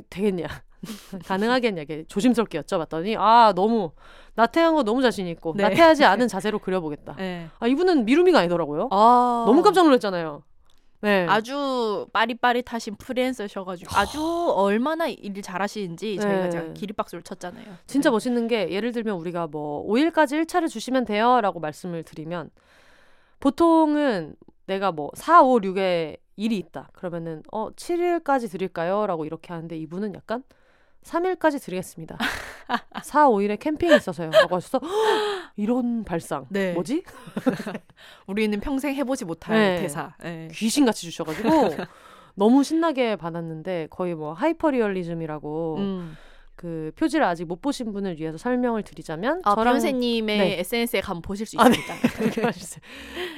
[SPEAKER 1] 되겠냐 [laughs] 가능하겠냐 이렇게 조심스럽게 여쭤봤더니 아 너무 나태한 거 너무 자신 있고
[SPEAKER 2] 네.
[SPEAKER 1] 나태하지 않은 자세로 그려보겠다.
[SPEAKER 2] 네.
[SPEAKER 1] 아 이분은 미루미가 아니더라고요.
[SPEAKER 2] 아.
[SPEAKER 1] 너무 깜짝 놀랐잖아요. 네.
[SPEAKER 2] 아주 빠릿빠릿하신 프리랜서셔가지고 아주 얼마나 일 잘하시는지 저희가
[SPEAKER 1] 네.
[SPEAKER 2] 제가 기립박수를 쳤잖아요.
[SPEAKER 1] 진짜
[SPEAKER 2] 네.
[SPEAKER 1] 멋있는 게 예를 들면 우리가 뭐 5일까지 1차를 주시면 돼요 라고 말씀을 드리면 보통은 내가 뭐 4, 5, 6에 일이 있다. 그러면은 어 7일까지 드릴까요?라고 이렇게 하는데 이분은 약간 3일까지 드리겠습니다. 4, 5일에 캠핑이 있어서요. 라고 하셔서 "헉, 이런 발상.
[SPEAKER 2] 네.
[SPEAKER 1] 뭐지? [laughs]
[SPEAKER 2] 우리는 평생 해보지 못할
[SPEAKER 1] 네.
[SPEAKER 2] 대사. 네.
[SPEAKER 1] 귀신같이 주셔가지고 너무 신나게 받았는데 거의 뭐 하이퍼리얼리즘이라고
[SPEAKER 2] 음.
[SPEAKER 1] 그 표지를 아직 못 보신 분을 위해서 설명을 드리자면
[SPEAKER 2] 아,
[SPEAKER 1] 저랑
[SPEAKER 2] 변세님의
[SPEAKER 1] 네.
[SPEAKER 2] SNS에 가면 보실 수
[SPEAKER 1] 아, 네.
[SPEAKER 2] 있습니다. [laughs]
[SPEAKER 1] 그렇게 해주세요.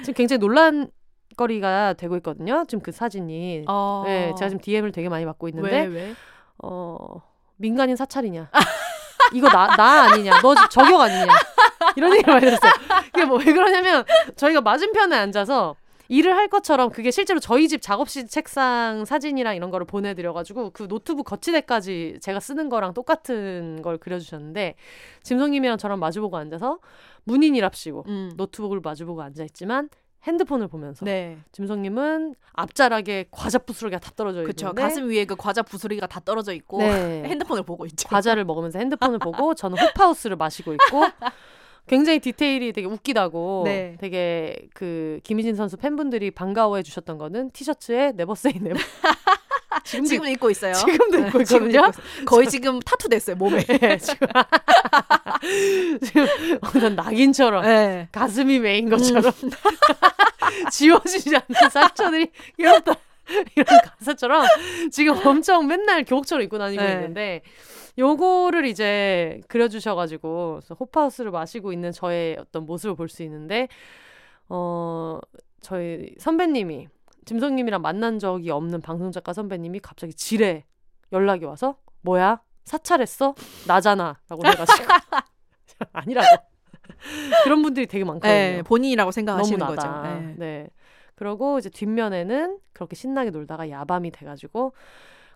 [SPEAKER 1] 지금 굉장히 논란 거리가 되고 있거든요. 지금 그 사진이.
[SPEAKER 2] 어.
[SPEAKER 1] 네, 제가 지금 DM을 되게 많이 받고 있는데
[SPEAKER 2] 왜 왜?
[SPEAKER 1] 어 민간인 사찰이냐? 이거 나 나 아니냐? 너 저격 아니냐? 이런 얘기를 많이 들었어요. 이게 뭐 왜 그러냐면 저희가 맞은편에 앉아서 일을 할 것처럼 그게 실제로 저희 집 작업실 책상 사진이랑 이런 거를 보내드려가지고 그 노트북 거치대까지 제가 쓰는 거랑 똑같은 걸 그려주셨는데 짐송님이랑 저랑 마주보고 앉아서 문인이랍시고
[SPEAKER 2] 음.
[SPEAKER 1] 노트북을 마주보고 앉아있지만 핸드폰을 보면서
[SPEAKER 2] 네.
[SPEAKER 1] 짐송님은 앞자락에 과자 부스러기가 다 떨어져 있는데
[SPEAKER 2] 그렇죠. 가슴 위에 그 과자 부스러기가 다 떨어져 있고
[SPEAKER 1] 네. [laughs]
[SPEAKER 2] 핸드폰을 보고 있죠.
[SPEAKER 1] 과자를 먹으면서 핸드폰을 보고 저는 흡하우스를 마시고 있고 [laughs] 굉장히 디테일이 되게 웃기다고
[SPEAKER 2] 네.
[SPEAKER 1] 되게 그 김희진 선수 팬분들이 반가워해 주셨던 거는 티셔츠에 Never Say [laughs] Never 지금도
[SPEAKER 2] 지금 입고 있어요.
[SPEAKER 1] 지금도 입고
[SPEAKER 2] 네, 지금
[SPEAKER 1] 있거든요.
[SPEAKER 2] 입고 있어요. 거의 지금 타투 됐어요 몸에. [laughs]
[SPEAKER 1] 네, 지금 [laughs] 지금 완전 낙인처럼
[SPEAKER 2] 네.
[SPEAKER 1] 가슴이 메인 것처럼 [laughs] 지워지지 않는 상처들이 귀엽다 이런 가사처럼 지금 엄청 맨날 교복처럼 입고 다니고
[SPEAKER 2] 네.
[SPEAKER 1] 있는데 요거를 이제 그려주셔가지고 호파우스를 마시고 있는 저의 어떤 모습을 볼 수 있는데 어 저희 선배님이 짐성님이랑 만난 적이 없는 방송작가 선배님이 갑자기 지뢰 연락이 와서 뭐야 사찰했어 나잖아라고 해가지고 [laughs] 아니라고 [laughs] 그런 분들이 되게 많거든요.
[SPEAKER 2] 네, 본인이라고 생각하시는 거죠. 네.
[SPEAKER 1] 네. 그러고 이제 뒷면에는 그렇게 신나게 놀다가 야밤이 돼가지고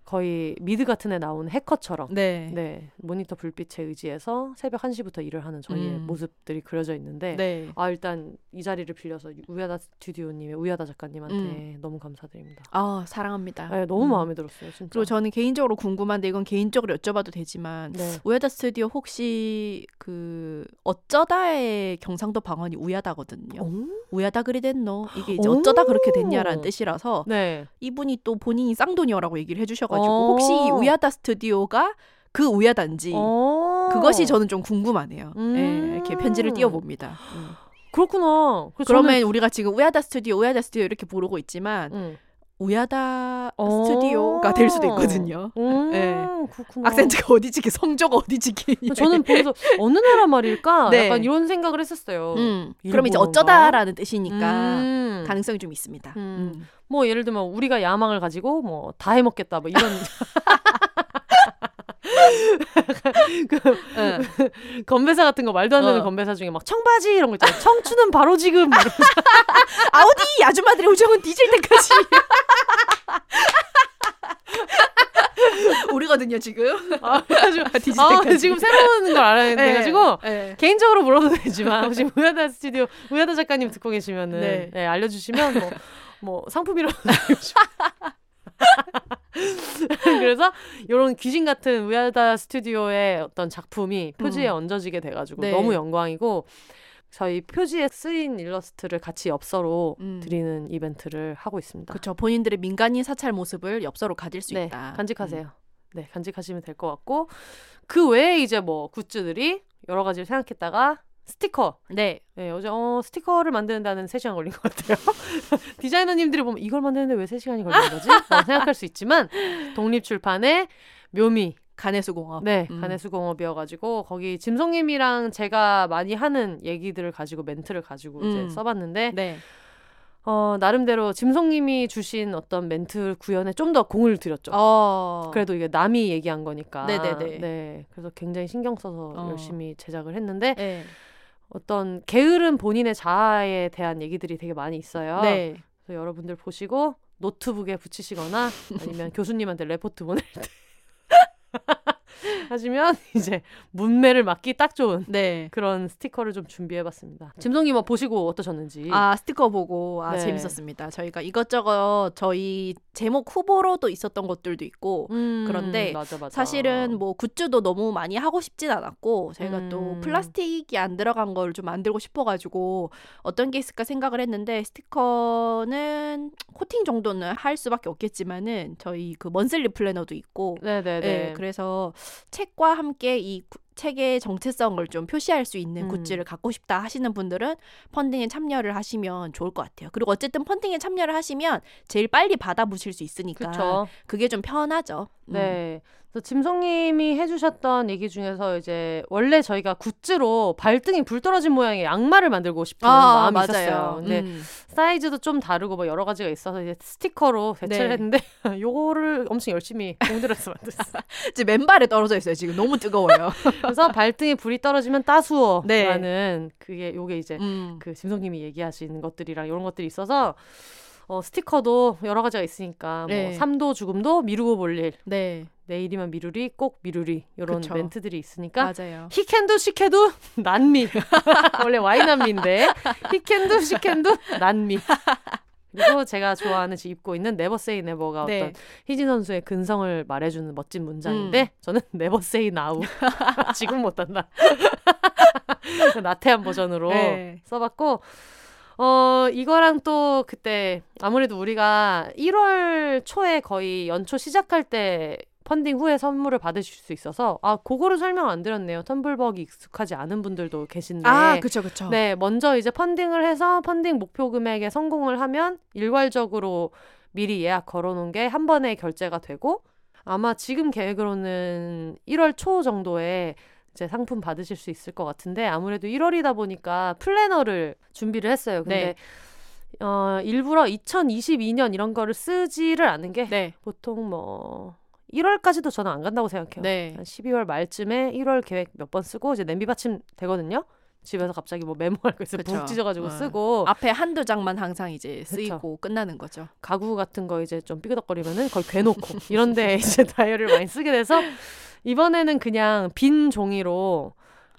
[SPEAKER 1] 거의 미드 같은 애 나오는 해커처럼
[SPEAKER 2] 네.
[SPEAKER 1] 네 모니터 불빛에 의지해서 새벽 1시부터 일을 하는 저희의
[SPEAKER 2] 음.
[SPEAKER 1] 모습들이 그려져 있는데
[SPEAKER 2] 네.
[SPEAKER 1] 아 일단 이 자리를 빌려서 우야다 스튜디오님의 우야다 작가님한테 너무 감사드립니다.
[SPEAKER 2] 아, 사랑합니다.
[SPEAKER 1] 네, 너무
[SPEAKER 2] 음.
[SPEAKER 1] 마음에 들었어요 진짜.
[SPEAKER 2] 그리고 저는 개인적으로 궁금한데 이건 개인적으로 여쭤봐도 되지만
[SPEAKER 1] 네.
[SPEAKER 2] 우야다 스튜디오 혹시 그 어쩌다의 경상도 방언이 우야다거든요.
[SPEAKER 1] 어?
[SPEAKER 2] 우야다 그리 됐노? 이게 이제
[SPEAKER 1] 오.
[SPEAKER 2] 어쩌다 그렇게 됐냐라는 뜻이라서
[SPEAKER 1] 네.
[SPEAKER 2] 이분이 또 본인이 쌍돈이어라고 얘기를 해주셔 가지고
[SPEAKER 1] 어.
[SPEAKER 2] 혹시 우야다 스튜디오가 그 우야단지
[SPEAKER 1] 어.
[SPEAKER 2] 그것이 저는 좀 궁금하네요.
[SPEAKER 1] 음.
[SPEAKER 2] 예, 이렇게 편지를 띄워봅니다. 음.
[SPEAKER 1] 그렇구나.
[SPEAKER 2] 그러면 우리가 지금 우야다 스튜디오, 우야다 스튜디오 이렇게 부르고 있지만
[SPEAKER 1] 저는, 음.
[SPEAKER 2] 우야다
[SPEAKER 1] 어.
[SPEAKER 2] 스튜디오가 될 수도 있거든요.
[SPEAKER 1] 음,
[SPEAKER 2] 네.
[SPEAKER 1] 그렇구나.
[SPEAKER 2] 악센트가 어디지기, 성조가 어디지기.
[SPEAKER 1] 저는 보면서 어느 나라 말일까?
[SPEAKER 2] 네.
[SPEAKER 1] 약간 이런 생각을 했었어요.
[SPEAKER 2] 음, 그럼 이제? 어쩌다라는 뜻이니까
[SPEAKER 1] 음.
[SPEAKER 2] 가능성이 좀 있습니다.
[SPEAKER 1] 음.
[SPEAKER 2] 음.
[SPEAKER 1] 뭐 예를 들면 우리가 야망을 가지고 뭐 다 해먹겠다 뭐 이런 [laughs] [laughs] 그
[SPEAKER 2] 응.
[SPEAKER 1] 건배사 같은 거 말도 안 되는
[SPEAKER 2] 어.
[SPEAKER 1] 건배사 중에 막 청바지 이런 거 있잖아요. 청춘은 바로 지금 [laughs]
[SPEAKER 2] 아우디 아줌마들의 우정은 뒤질 때까지. [laughs] 우리거든요 지금.
[SPEAKER 1] 아,
[SPEAKER 2] 뒤질
[SPEAKER 1] 아,
[SPEAKER 2] 때까지.
[SPEAKER 1] 지금 새로운 걸 알아야
[SPEAKER 2] 네.
[SPEAKER 1] 돼가지고
[SPEAKER 2] 네.
[SPEAKER 1] 개인적으로 물어도 되지만 혹시 우야다 스튜디오 우야다 작가님 듣고 계시면은
[SPEAKER 2] 네.
[SPEAKER 1] 네, 알려주시면 뭐, 뭐 상품이라도. [laughs] 그래서 이런 귀신 같은 우야다 스튜디오의 어떤 작품이 표지에
[SPEAKER 2] 음.
[SPEAKER 1] 얹어지게 돼가지고
[SPEAKER 2] 네.
[SPEAKER 1] 너무 영광이고 저희 표지에 쓰인 일러스트를 같이 엽서로
[SPEAKER 2] 음.
[SPEAKER 1] 드리는 이벤트를 하고 있습니다.
[SPEAKER 2] 그렇죠. 본인들의 민간인 사찰 모습을 엽서로 가질 수
[SPEAKER 1] 네,
[SPEAKER 2] 있다.
[SPEAKER 1] 간직하세요. 네, 간직하시면 될 것 같고 그 외에 이제 뭐 굿즈들이 여러 가지를 생각했다가 스티커.
[SPEAKER 2] 음. 네.
[SPEAKER 1] 네, 어제 어, 스티커를 만드는 데는 3시간 걸린 것 같아요. [laughs] 디자이너님들이 보면 이걸 만드는데 왜 3시간이 걸린 거지? 생각할 수 있지만 독립출판의 묘미.
[SPEAKER 2] 간해수공업.
[SPEAKER 1] 네,
[SPEAKER 2] 음.
[SPEAKER 1] 간해수공업이어가지고 거기 짐송님이랑 제가 많이 하는 얘기들을 가지고 멘트를 가지고
[SPEAKER 2] 음.
[SPEAKER 1] 이제 써봤는데
[SPEAKER 2] 네.
[SPEAKER 1] 어, 나름대로 짐송님이 주신 어떤 멘트 구현에 좀 더 공을 들였죠.
[SPEAKER 2] 어.
[SPEAKER 1] 그래도 이게 남이 얘기한 거니까.
[SPEAKER 2] 네네네.
[SPEAKER 1] 네. 그래서 굉장히 신경 써서
[SPEAKER 2] 어.
[SPEAKER 1] 열심히 제작을 했는데
[SPEAKER 2] 네.
[SPEAKER 1] 어떤 게으른 본인의 자아에 대한 얘기들이 되게 많이 있어요.
[SPEAKER 2] 네.
[SPEAKER 1] 그래서 여러분들 보시고 노트북에 붙이시거나 아니면 [laughs] 교수님한테 레포트 보낼 때 [laughs] 하시면 이제 뭇매를 맞기 딱 좋은
[SPEAKER 2] 네.
[SPEAKER 1] 그런 스티커를 좀 준비해봤습니다. 짐송님 뭐 보시고 어떠셨는지.
[SPEAKER 2] 아 스티커 보고 아
[SPEAKER 1] 네.
[SPEAKER 2] 재밌었습니다. 저희가 이것저것 저희 제목 후보로도 있었던 것들도 있고
[SPEAKER 1] 음,
[SPEAKER 2] 그런데
[SPEAKER 1] 맞아, 맞아.
[SPEAKER 2] 사실은 뭐 굿즈도 너무 많이 하고 싶진 않았고 제가 또
[SPEAKER 1] 음.
[SPEAKER 2] 플라스틱이 안 들어간 걸 좀 만들고 싶어가지고 어떤 게 있을까 생각을 했는데 스티커는 코팅 정도는 할 수밖에 없겠지만은 저희 그 먼슬리 플래너도 있고
[SPEAKER 1] 네네네.
[SPEAKER 2] 네, 그래서 책과 함께 이 구- 책의 정체성을 좀 표시할 수 있는
[SPEAKER 1] 음.
[SPEAKER 2] 굿즈를 갖고 싶다 하시는 분들은 펀딩에 참여를 하시면 좋을 것 같아요. 그리고 어쨌든 펀딩에 참여를 하시면 제일 빨리 받아보실 수 있으니까
[SPEAKER 1] 그렇죠.
[SPEAKER 2] 그게 좀 편하죠. 음.
[SPEAKER 1] 네. 그래서 짐송님이 해주셨던 얘기 중에서 이제 원래 저희가 굿즈로 발등이 불 떨어진 모양의 양말을 만들고 싶은
[SPEAKER 2] 아,
[SPEAKER 1] 마음이 있었어요. 근데
[SPEAKER 2] 음.
[SPEAKER 1] 사이즈도 좀 다르고 뭐 여러 가지가 있어서 이제 스티커로 대체를
[SPEAKER 2] 네.
[SPEAKER 1] 했는데 [laughs] 요거를 엄청 열심히 공들여서 만들었어요. [laughs]
[SPEAKER 2] 이제 맨발에 떨어져 있어요. 지금 너무 뜨거워요. [laughs]
[SPEAKER 1] 그래서 발등에 불이 떨어지면 따수어라는
[SPEAKER 2] 네.
[SPEAKER 1] 그게 요게 이제
[SPEAKER 2] 음.
[SPEAKER 1] 그 짐송님이 얘기하신 것들이랑 이런 것들이 있어서 어, 스티커도 여러 가지가 있으니까
[SPEAKER 2] 네.
[SPEAKER 1] 뭐 삼도 죽음도 미루고 볼 일,
[SPEAKER 2] 네,
[SPEAKER 1] 내일이면 미루리 꼭 미루리 이런
[SPEAKER 2] 그쵸.
[SPEAKER 1] 멘트들이 있으니까
[SPEAKER 2] 맞아요.
[SPEAKER 1] 히캔두 시캔두 [laughs] 난미 [laughs] 원래 와이난미인데 히캔두 시캔두 난미 그리고 제가 좋아하는 지금 입고 있는 Never Say Never가
[SPEAKER 2] 네.
[SPEAKER 1] 어떤 희진 선수의 근성을 말해주는 멋진 문장인데
[SPEAKER 2] 음.
[SPEAKER 1] 저는 Never Say Now 지금 못한다 [laughs] 나태한 버전으로
[SPEAKER 2] 네.
[SPEAKER 1] 써봤고 어 이거랑 또 그때 아무래도 우리가 1월 초에 거의 연초 시작할 때 펀딩 후에 선물을 받으실 수 있어서 아 그거를 설명 안 드렸네요 텀블벅이 익숙하지 않은 분들도 계신데
[SPEAKER 2] 아, 그쵸, 그쵸.
[SPEAKER 1] 네 먼저 이제 펀딩을 해서 펀딩 목표 금액에 성공을 하면 일괄적으로 미리 예약 걸어놓은 게 한 번에 결제가 되고 아마 지금 계획으로는 1월 초 정도에 이제 상품 받으실 수 있을 것 같은데 아무래도 1월이다 보니까 플래너를 준비를 했어요. 근데
[SPEAKER 2] 네.
[SPEAKER 1] 어, 일부러 2022년 이런 거를 쓰지를 않는 게
[SPEAKER 2] 네.
[SPEAKER 1] 보통 뭐 1월까지도 저는 안 간다고 생각해요.
[SPEAKER 2] 네.
[SPEAKER 1] 한 12월 말쯤에 1월 계획 몇 번 쓰고 이제 냄비 받침 되거든요. 집에서 갑자기 뭐 메모할 거 있으면
[SPEAKER 2] 그쵸.
[SPEAKER 1] 북 찢어가지고
[SPEAKER 2] 어.
[SPEAKER 1] 쓰고
[SPEAKER 2] 앞에 한두 장만 항상 이제 쓰이고
[SPEAKER 1] 그쵸.
[SPEAKER 2] 끝나는 거죠.
[SPEAKER 1] 가구 같은 거 이제 좀 삐그덕거리면은 그걸 괴놓고 이런데 [laughs] 이제 다이어리를 많이 쓰게 돼서 이번에는 그냥 빈 종이로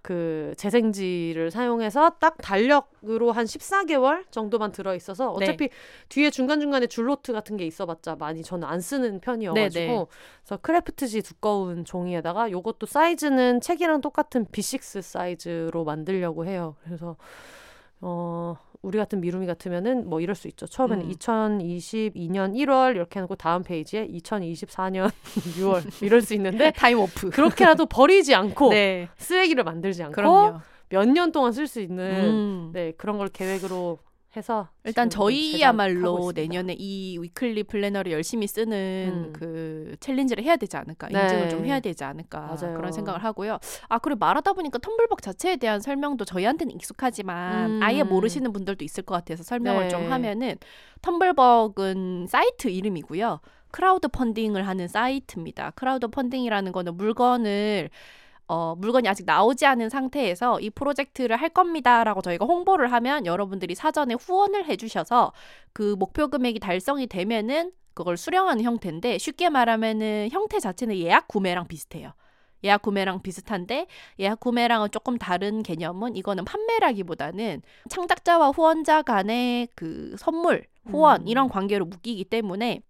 [SPEAKER 1] 그 재생지를 사용해서 딱 달력으로 한 14개월 정도만 들어 있어서
[SPEAKER 2] 네.
[SPEAKER 1] 어차피 뒤에 중간 중간에 줄노트 같은 게 있어봤자 많이 저는 안 쓰는 편이어가지고
[SPEAKER 2] 네, 네.
[SPEAKER 1] 그래서 크래프트지 두꺼운 종이에다가 요것도 사이즈는 책이랑 똑같은 B6 사이즈로 만들려고 해요. 그래서 어 우리 같은 미루미 같으면은 뭐 이럴 수 있죠. 처음에는
[SPEAKER 2] 음.
[SPEAKER 1] 2022년 1월 이렇게 해놓고 다음 페이지에 2024년 6월 [laughs] 이럴 수 있는데 [laughs]
[SPEAKER 2] Time warp.
[SPEAKER 1] 그렇게라도 버리지 않고
[SPEAKER 2] 네.
[SPEAKER 1] 쓰레기를 만들지 않고. 몇 년 동안 쓸 수 있는
[SPEAKER 2] 음.
[SPEAKER 1] 네 그런 걸 계획으로 해서
[SPEAKER 2] 일단 저희야말로. 내년에 이 weekly 플래너를 열심히 쓰는
[SPEAKER 1] 음.
[SPEAKER 2] 그 챌린지를 해야 되지 않을까
[SPEAKER 1] 네.
[SPEAKER 2] 인증을 좀 해야 되지 않을까
[SPEAKER 1] 맞아요.
[SPEAKER 2] 그런 생각을 하고요. 아 그리고 말하다 보니까 텀블벅 자체에 대한 설명도 저희한테는 익숙하지만
[SPEAKER 1] 음.
[SPEAKER 2] 아예 모르시는 분들도 있을 것 같아서 설명을
[SPEAKER 1] 네.
[SPEAKER 2] 좀 하면은 텀블벅은 사이트 이름이고요. 크라우드 펀딩을 하는 사이트입니다. 크라우드 펀딩이라는 거는 물건을 어, 물건이 아직 나오지 않은 상태에서 이 프로젝트를 할 겁니다라고 저희가 홍보를 하면 여러분들이 사전에 후원을 해주셔서 그 목표 금액이 달성이 되면은 그걸 수령하는 형태인데 쉽게 말하면은 형태 자체는 예약 구매랑 비슷해요. 예약 구매랑 비슷한데 예약 구매랑은 조금 다른 개념은 이거는 판매라기보다는 창작자와 후원자 간의 그 선물, 후원
[SPEAKER 1] 음.
[SPEAKER 2] 이런 관계로 묶이기 때문에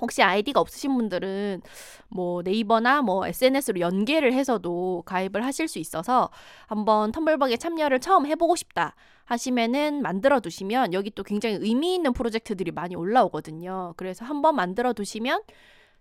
[SPEAKER 2] 혹시 아이디가 없으신 분들은 뭐 네이버나 뭐 SNS로 연계를 해서도 가입을 하실 수 있어서 한번 텀블벅에 참여를 처음 해보고 싶다 하시면은 만들어 두시면 여기 또 굉장히 의미 있는 프로젝트들이 많이 올라오거든요. 그래서 한번 만들어 두시면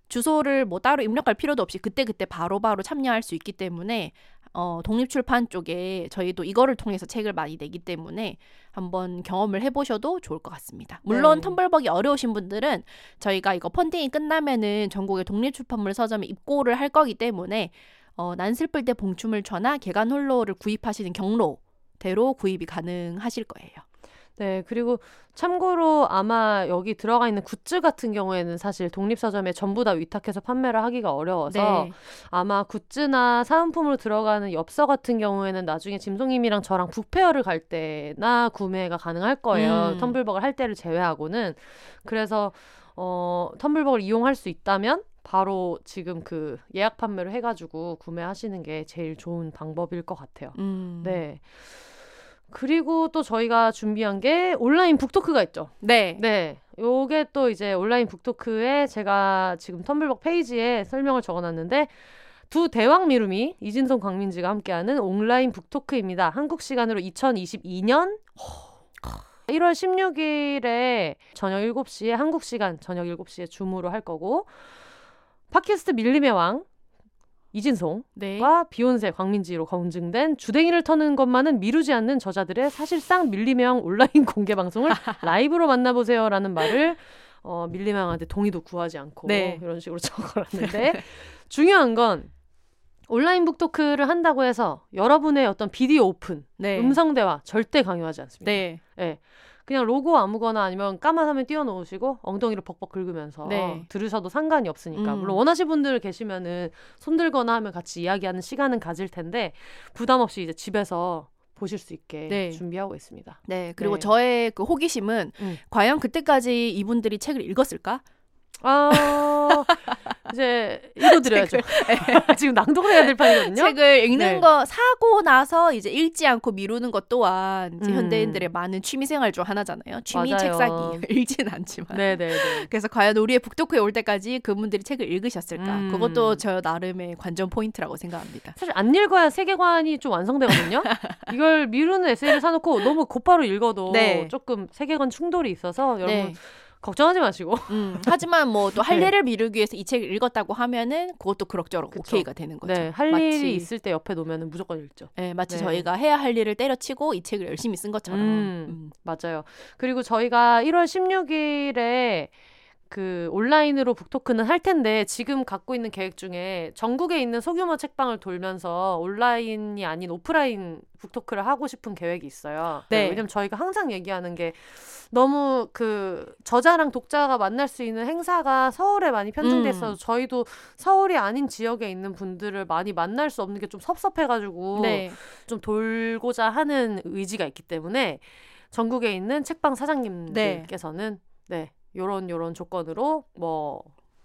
[SPEAKER 2] 주소를 뭐 따로 입력할 필요도 없이 그때그때 바로바로 참여할 수 있기 때문에 어, 독립출판 쪽에 저희도 이거를 통해서 책을 많이 내기 때문에 한번 경험을 해보셔도 좋을 것 같습니다. 물론
[SPEAKER 1] 네.
[SPEAKER 2] 텀블벅이 어려우신 분들은 저희가 이거 펀딩이 끝나면은 전국의 독립출판물 서점에 입고를 할 거기 때문에 어, 난 슬플 때 봉춤을 쳐나 개간 홀로를 구입하시는 경로대로 구입이 가능하실 거예요.
[SPEAKER 1] 네, 그리고 참고로 아마 여기 들어가 있는 굿즈 같은 경우에는 사실 독립서점에 전부 다 위탁해서 판매를 하기가 어려워서
[SPEAKER 2] 네.
[SPEAKER 1] 아마 굿즈나 사은품으로 들어가는 엽서 같은 경우에는 나중에 짐송님이랑 저랑 북페어를 갈 때나 구매가 가능할 거예요.
[SPEAKER 2] 음.
[SPEAKER 1] 텀블벅을 할 때를 제외하고는. 그래서 어, 텀블벅을 이용할 수 있다면 바로 지금 그 예약 판매를 해가지고 구매하시는 게 제일 좋은 방법일 것 같아요.
[SPEAKER 2] 음.
[SPEAKER 1] 네. 그리고 또 저희가 준비한 게 온라인 북토크가 있죠.
[SPEAKER 2] 네.
[SPEAKER 1] 네. 요게 또 이제 온라인 북토크에 제가 지금 텀블벅 페이지에 설명을 적어놨는데 두 대왕 미루미 이진성 강민지가 함께하는 온라인 북토크입니다. 한국 시간으로 2022년 1월 16일에 저녁 7시에 한국 시간 저녁 7시에 줌으로 할 거고 팟캐스트 밀림의 왕 이진송
[SPEAKER 2] 네.
[SPEAKER 1] 과 비욘세 광민지로 검증된 주댕이를 터는 것만은 미루지 않는 저자들의 사실상 밀리명 온라인 [laughs] 공개 방송을 [laughs] 라이브로 만나보세요라는 말을 어, 밀리명한테 동의도 구하지 않고
[SPEAKER 2] 네.
[SPEAKER 1] 이런 식으로 [laughs] 적어놨는데 중요한 건 온라인 북토크를 한다고 해서 여러분의 어떤 비디오 오픈,
[SPEAKER 2] 네.
[SPEAKER 1] 음성 대화 절대 강요하지 않습니다.
[SPEAKER 2] 네.
[SPEAKER 1] 예. 그냥 로고 아무거나 아니면 까만 화면 띄워놓으시고 엉덩이를 벅벅 긁으면서
[SPEAKER 2] 네.
[SPEAKER 1] 들으셔도 상관이 없으니까
[SPEAKER 2] 음.
[SPEAKER 1] 물론 원하시는 분들 계시면은 손들거나 하면 같이 이야기하는 시간은 가질 텐데 부담 없이 이제 집에서 보실 수 있게
[SPEAKER 2] 네.
[SPEAKER 1] 준비하고 있습니다.
[SPEAKER 2] 네. 그리고
[SPEAKER 1] 네.
[SPEAKER 2] 저의 그 호기심은
[SPEAKER 1] 음.
[SPEAKER 2] 과연 그때까지 이분들이 책을 읽었을까?
[SPEAKER 1] 아 이제 읽어드려야죠. [laughs] [laughs] 지금 낭독을 해야 될 판이거든요.
[SPEAKER 2] 책을 읽는
[SPEAKER 1] 네.
[SPEAKER 2] 거 사고 나서 이제 읽지 않고 미루는 것 또한
[SPEAKER 1] 음.
[SPEAKER 2] 현대인들의 많은 취미 생활 중 하나잖아요. 취미
[SPEAKER 1] 맞아요.
[SPEAKER 2] 책 사기 [laughs] 읽지는 않지만.
[SPEAKER 1] 네네네.
[SPEAKER 2] 그래서 과연 우리의 북토크에 올 때까지 그분들이 책을 읽으셨을까?
[SPEAKER 1] 음.
[SPEAKER 2] 그것도 저 나름의 관전 포인트라고 생각합니다.
[SPEAKER 1] 사실 안 읽어야 세계관이 좀 완성되거든요. 이걸 미루는 에세이를 사놓고 너무 곧바로 읽어도
[SPEAKER 2] 네.
[SPEAKER 1] 조금 세계관 충돌이 있어서 여러분
[SPEAKER 2] 네.
[SPEAKER 1] 걱정하지 마시고
[SPEAKER 2] 음, 하지만 뭐 또할
[SPEAKER 1] 네.
[SPEAKER 2] 일을 미루기 위해서 이 책을 읽었다고 하면은 그것도 그럭저럭
[SPEAKER 1] 그쵸.
[SPEAKER 2] 오케이가 되는 거죠.
[SPEAKER 1] 네, 할
[SPEAKER 2] 마치,
[SPEAKER 1] 일이 있을 때 옆에 놓으면 무조건 읽죠.
[SPEAKER 2] 네, 마치
[SPEAKER 1] 네.
[SPEAKER 2] 저희가 해야 할 일을 때려치고 이 책을 열심히 쓴 것처럼.
[SPEAKER 1] 음.
[SPEAKER 2] 음.
[SPEAKER 1] 맞아요. 그리고 저희가 1월 16일에 그 온라인으로 북토크는 할 텐데 지금 갖고 있는 계획 중에 전국에 있는 소규모 책방을 돌면서 온라인이 아닌 오프라인 북토크를 하고 싶은 계획이 있어요.
[SPEAKER 2] 네.
[SPEAKER 1] 왜냐면 저희가 항상 얘기하는 게 너무 그 저자랑 독자가 만날 수 있는 행사가 서울에 많이 편중돼 있어서
[SPEAKER 2] 음.
[SPEAKER 1] 저희도 서울이 아닌 지역에 있는 분들을 많이 만날 수 없는 게 좀 섭섭해가지고
[SPEAKER 2] 네.
[SPEAKER 1] 좀 돌고자 하는 의지가 있기 때문에 전국에 있는 책방 사장님들께서는 네, 요런 요런 조건으로 뭐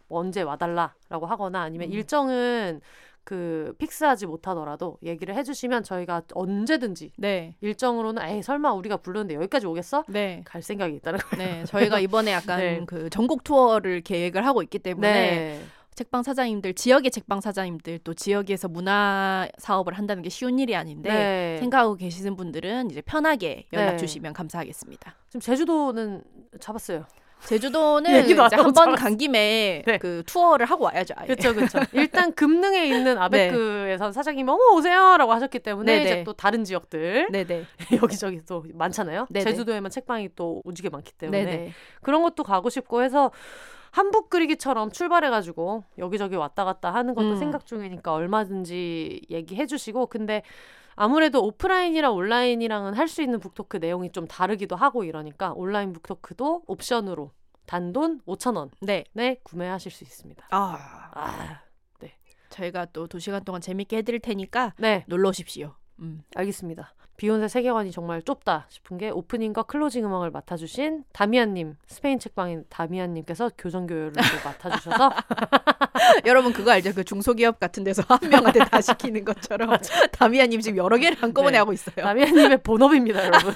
[SPEAKER 1] 언제 와달라라고 하거나 아니면
[SPEAKER 2] 음.
[SPEAKER 1] 일정은 그 픽스하지 못하더라도 얘기를 해주시면 저희가 언제든지
[SPEAKER 2] 네.
[SPEAKER 1] 일정으로는 에이 설마 우리가 부르는데 여기까지 오겠어?
[SPEAKER 2] 네.
[SPEAKER 1] 갈 생각이 있다는 거예요.
[SPEAKER 2] 네. 저희가 이번에 약간
[SPEAKER 1] 네.
[SPEAKER 2] 그 전국 투어를 계획을 하고 있기 때문에 책방 사장님들, 지역의 책방 사장님들 또 지역에서 문화 사업을 한다는 게 쉬운 일이 아닌데
[SPEAKER 1] 네.
[SPEAKER 2] 생각하고 계시는 분들은 이제 편하게 연락
[SPEAKER 1] 네.
[SPEAKER 2] 주시면 감사하겠습니다.
[SPEAKER 1] 지금 제주도는 잡았어요.
[SPEAKER 2] 제주도는
[SPEAKER 1] 얘기도 안
[SPEAKER 2] 이제
[SPEAKER 1] 하고
[SPEAKER 2] 한번
[SPEAKER 1] 잡았어.
[SPEAKER 2] 간 김에
[SPEAKER 1] 네.
[SPEAKER 2] 그 투어를 하고 와야죠.
[SPEAKER 1] 그렇죠, 그렇죠. [laughs] 일단 금능에 있는 아베크에서 사장님이 어머 오세요라고 하셨기 때문에
[SPEAKER 2] 네네.
[SPEAKER 1] 이제 또 다른 지역들
[SPEAKER 2] 네네. [laughs]
[SPEAKER 1] 여기저기 또 많잖아요.
[SPEAKER 2] 네네.
[SPEAKER 1] 제주도에만 책방이 또 오지게 많기 때문에
[SPEAKER 2] 네네.
[SPEAKER 1] 그런 것도 가고 싶고 해서 한복 그리기처럼 출발해가지고 여기저기 왔다 갔다 하는 것도
[SPEAKER 2] 음.
[SPEAKER 1] 생각 중이니까 얼마든지 얘기해주시고 근데 아무래도 오프라인이랑 온라인이랑은 할 수 있는 북토크 내용이 좀 다르기도 하고 이러니까 온라인 북토크도 옵션으로 단돈 5천 원에
[SPEAKER 2] 네.
[SPEAKER 1] 구매하실 수 있습니다.
[SPEAKER 2] 아,
[SPEAKER 1] 아,
[SPEAKER 2] 저희가 또두 시간 동안 재밌게 해드릴 테니까
[SPEAKER 1] 네,
[SPEAKER 2] 놀러 오십시오. 음.
[SPEAKER 1] 알겠습니다. 비혼세 세계관이 정말 좁다 싶은 게 오프닝과 클로징 음악을 맡아주신 다미안님 스페인 책방인 다미안님께서 교정 교열을 또 [laughs] 맡아주셔서 [laughs]
[SPEAKER 2] 여러분 그거 알죠? 그 중소기업 같은 데서 한 명한테 다 시키는 것처럼 [laughs] 다미안님 지금 여러 개를 한꺼번에
[SPEAKER 1] 네.
[SPEAKER 2] 하고 있어요.
[SPEAKER 1] 다미안님의 본업입니다, 여러분.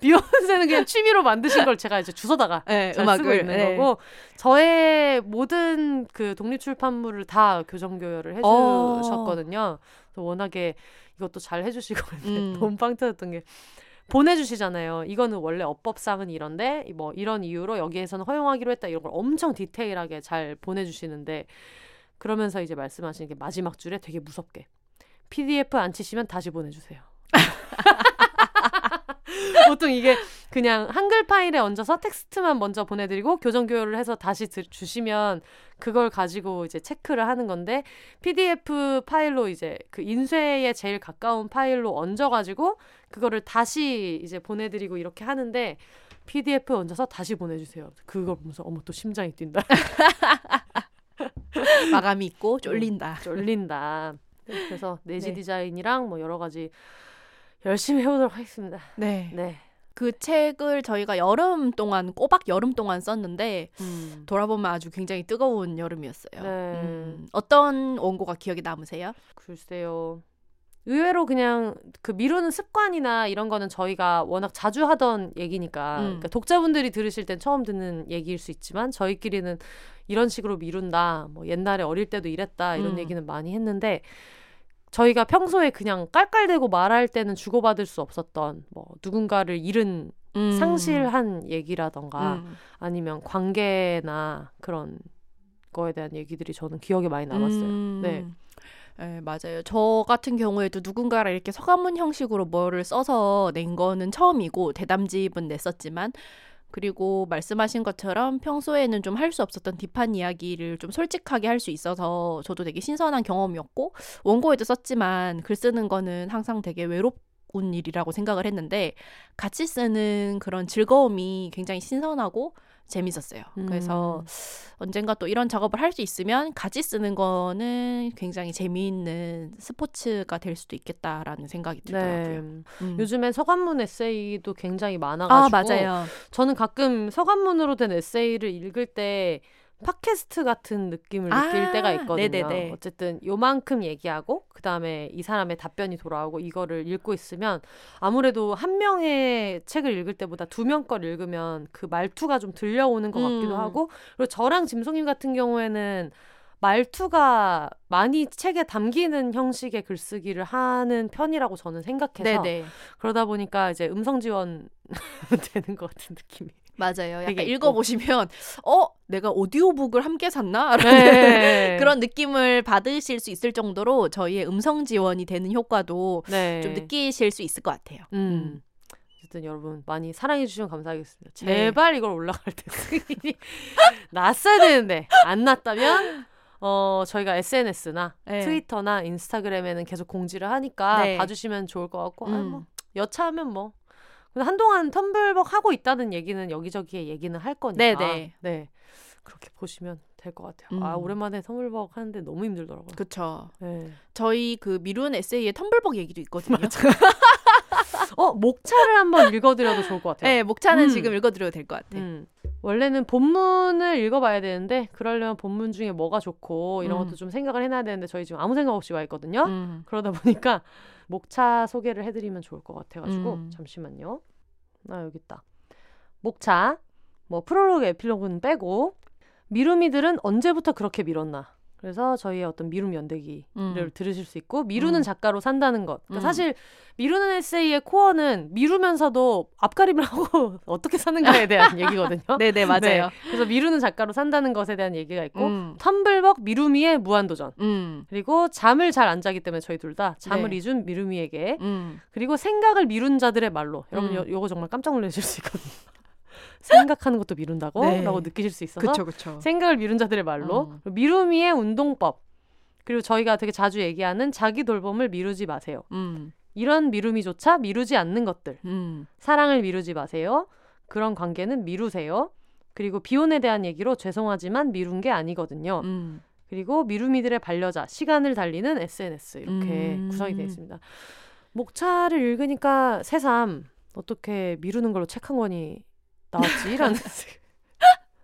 [SPEAKER 1] 비혼세는 그냥 취미로 만드신 걸 제가 이제 주워다가
[SPEAKER 2] 네,
[SPEAKER 1] 잘
[SPEAKER 2] 음악을
[SPEAKER 1] 쓰고 있는
[SPEAKER 2] 네.
[SPEAKER 1] 거고 저의 모든 그 독립 출판물을 다 교정 교열을
[SPEAKER 2] 어.
[SPEAKER 1] 해주셨거든요. 워낙에 이것도 잘 해주시고 [laughs]
[SPEAKER 2] 음.
[SPEAKER 1] 너무 빵 터졌던 게 보내주시잖아요. 이거는 원래 어법상은 이런데 뭐 이런 이유로 여기에서는 허용하기로 했다 이런 걸 엄청 디테일하게 잘 보내주시는데 그러면서 이제 말씀하시는 게 마지막 줄에 되게 무섭게 PDF 안 치시면 다시 보내주세요. [laughs] [laughs] 보통 이게 그냥 한글 파일에 얹어서 텍스트만 먼저 보내드리고 교정 교열을 해서 다시 드- 주시면 그걸 가지고 이제 체크를 하는 건데 PDF 파일로 이제 그 인쇄에 제일 가까운 파일로 얹어가지고 그거를 다시 이제 보내드리고 이렇게 하는데 PDF 얹어서 다시 보내주세요. 그걸 보면서 어머 또 심장이 뛴다. [laughs]
[SPEAKER 2] 마감이 있고 쫄린다.
[SPEAKER 1] 쫄린다. 그래서 내지
[SPEAKER 2] 네.
[SPEAKER 1] 디자인이랑 뭐 여러 가지 열심히 해보도록 하겠습니다.
[SPEAKER 2] 네.
[SPEAKER 1] 네.
[SPEAKER 2] 그 책을 저희가 여름 동안 꼬박 여름 동안 썼는데
[SPEAKER 1] 음.
[SPEAKER 2] 돌아보면 아주 굉장히 뜨거운 여름이었어요.
[SPEAKER 1] 네.
[SPEAKER 2] 음, 어떤 원고가 기억에 남으세요?
[SPEAKER 1] 글쎄요. 의외로 그냥 그 미루는 습관이나 이런 거는 저희가 워낙 자주 하던 얘기니까
[SPEAKER 2] 음.
[SPEAKER 1] 그러니까 독자분들이 들으실 땐 처음 듣는 얘기일 수 있지만 저희끼리는 이런 식으로 미룬다. 뭐 옛날에 어릴 때도 이랬다. 이런
[SPEAKER 2] 음.
[SPEAKER 1] 얘기는 많이 했는데 저희가 평소에 그냥 깔깔대고 말할 때는 주고받을 수 없었던 뭐 누군가를 잃은
[SPEAKER 2] 음.
[SPEAKER 1] 상실한 얘기라던가
[SPEAKER 2] 음.
[SPEAKER 1] 아니면 관계나 그런 거에 대한 얘기들이 저는 기억에 많이 남았어요.
[SPEAKER 2] 음.
[SPEAKER 1] 네.
[SPEAKER 2] 네, 맞아요. 저 같은 경우에도 누군가를 이렇게 서간문 형식으로 뭐를 써서 낸 거는 처음이고 대담집은 냈었지만 그리고 말씀하신 것처럼 평소에는 좀 할 수 없었던 딥한 이야기를 좀 솔직하게 할 수 있어서 저도 되게 신선한 경험이었고 원고에도 썼지만 글 쓰는 거는 항상 되게 외롭운 일이라고 생각을 했는데 같이 쓰는 그런 즐거움이 굉장히 신선하고 재밌었어요. 그래서
[SPEAKER 1] 음.
[SPEAKER 2] 언젠가 또 이런 작업을 할 수 있으면 같이 쓰는 거는 굉장히 재미있는 스포츠가 될 수도 있겠다라는 생각이 들더라고요.
[SPEAKER 1] 네.
[SPEAKER 2] 음.
[SPEAKER 1] 요즘엔 서간문 에세이도 굉장히 많아가지고
[SPEAKER 2] 아 맞아요.
[SPEAKER 1] 저는 가끔 서간문으로 된 에세이를 읽을 때 팟캐스트 같은 느낌을
[SPEAKER 2] 아,
[SPEAKER 1] 느낄 때가 있거든요.
[SPEAKER 2] 네네네.
[SPEAKER 1] 어쨌든 요만큼 얘기하고 그 다음에 이 사람의 답변이 돌아오고 이거를 읽고 있으면 아무래도 한 명의 책을 읽을 때보다 두 명 걸 읽으면 그 말투가 좀 들려오는 것 같기도
[SPEAKER 2] 음.
[SPEAKER 1] 하고 그리고 저랑 짐송님 같은 경우에는 말투가 많이 책에 담기는 형식의 글쓰기를 하는 편이라고 저는 생각해서
[SPEAKER 2] 네네
[SPEAKER 1] 그러다 보니까 이제 음성 지원 [laughs] 되는 것 같은 느낌이.
[SPEAKER 2] 맞아요. 약간. 읽어보시면 [laughs] 어 내가 오디오북을 함께 샀나? [laughs] 라는
[SPEAKER 1] 네.
[SPEAKER 2] 그런 느낌을 받으실 수 있을 정도로 저희의 음성 지원이 되는 효과도
[SPEAKER 1] 네.
[SPEAKER 2] 좀 느끼실 수 있을 것 같아요.
[SPEAKER 1] 음. 어쨌든 여러분 많이 사랑해 주시면 감사하겠습니다.
[SPEAKER 2] 네.
[SPEAKER 1] 제발 이걸 올라갈 때 승인이 [laughs] 났어야 되는데 안 났다면 어 저희가 SNS나
[SPEAKER 2] 네.
[SPEAKER 1] 트위터나 인스타그램에는 계속 공지를 하니까
[SPEAKER 2] 네.
[SPEAKER 1] 봐주시면 좋을 것 같고 아,
[SPEAKER 2] 음.
[SPEAKER 1] 뭐 여차하면 뭐 근데 한동안 텀블벅 하고 있다는 얘기는 여기저기에 얘기는 할 거니까
[SPEAKER 2] 네네.
[SPEAKER 1] 네 그렇게 보시면 될 것 같아요. 아
[SPEAKER 2] 음.
[SPEAKER 1] 오랜만에 텀블벅 하는데 너무 힘들더라고요.
[SPEAKER 2] 그쵸.
[SPEAKER 1] 네.
[SPEAKER 2] 저희 그 미룬 에세이에 텀블벅 얘기도 있거든요. [laughs]
[SPEAKER 1] 어 목차를 한번 읽어드려도 좋을 것 같아요.
[SPEAKER 2] 네, 목차는
[SPEAKER 1] 음.
[SPEAKER 2] 지금 읽어드려도 될 것 같아.
[SPEAKER 1] 음. 원래는 본문을 읽어봐야 되는데 그러려면 본문 중에 뭐가 좋고 이런
[SPEAKER 2] 음.
[SPEAKER 1] 것도 좀 생각을 해놔야 되는데 저희 지금 아무 생각 없이 와 있거든요.
[SPEAKER 2] 음.
[SPEAKER 1] 그러다 보니까 목차 소개를 해드리면 좋을 것 같아가지고
[SPEAKER 2] 음.
[SPEAKER 1] 잠시만요. 아 여기 있다. 목차 뭐 프롤로그 에필로그는 빼고 미루미들은 언제부터 그렇게 밀었나. 그래서 저희의 어떤 미룸 연대기를
[SPEAKER 2] 음.
[SPEAKER 1] 들으실 수 있고 미루는
[SPEAKER 2] 음.
[SPEAKER 1] 작가로 산다는 것. 그러니까
[SPEAKER 2] 음.
[SPEAKER 1] 사실 미루는 에세이의 코어는 미루면서도 앞가림을 하고 [laughs] 어떻게 사는가에 대한 [laughs] 얘기거든요.
[SPEAKER 2] 네네, 맞아요.
[SPEAKER 1] 네. 그래서 미루는 작가로 산다는 것에 대한 얘기가 있고
[SPEAKER 2] 음.
[SPEAKER 1] 텀블벅 미루미의 무한도전.
[SPEAKER 2] 음.
[SPEAKER 1] 그리고 잠을 잘 안 자기 때문에 저희 둘 다 잠을
[SPEAKER 2] 네.
[SPEAKER 1] 잊은 미루미에게
[SPEAKER 2] 음.
[SPEAKER 1] 그리고 생각을 미룬 자들의 말로 여러분
[SPEAKER 2] 음.
[SPEAKER 1] 요, 요거 정말 깜짝 놀라실 수 있거든요. 생각하는 것도 미룬다고?
[SPEAKER 2] 네.
[SPEAKER 1] 라고 느끼실 수 있어서
[SPEAKER 2] 그쵸, 그쵸.
[SPEAKER 1] 생각을 미룬 자들의 말로
[SPEAKER 2] 음.
[SPEAKER 1] 그리고 미루미의 운동법 그리고 저희가 되게 자주 얘기하는 자기 돌봄을 미루지 마세요.
[SPEAKER 2] 음.
[SPEAKER 1] 이런 미루미조차 미루지 않는 것들
[SPEAKER 2] 음.
[SPEAKER 1] 사랑을 미루지 마세요. 그런 관계는 미루세요. 그리고 비혼에 대한 얘기로 죄송하지만 미룬 게 아니거든요.
[SPEAKER 2] 음.
[SPEAKER 1] 그리고 미루미들의 반려자, 시간을 달리는 SNS 이렇게
[SPEAKER 2] 음.
[SPEAKER 1] 구성이 되어 있습니다. 목차를 읽으니까 새삼 어떻게 미루는 걸로 책 한 권이 나왔지라는 [laughs]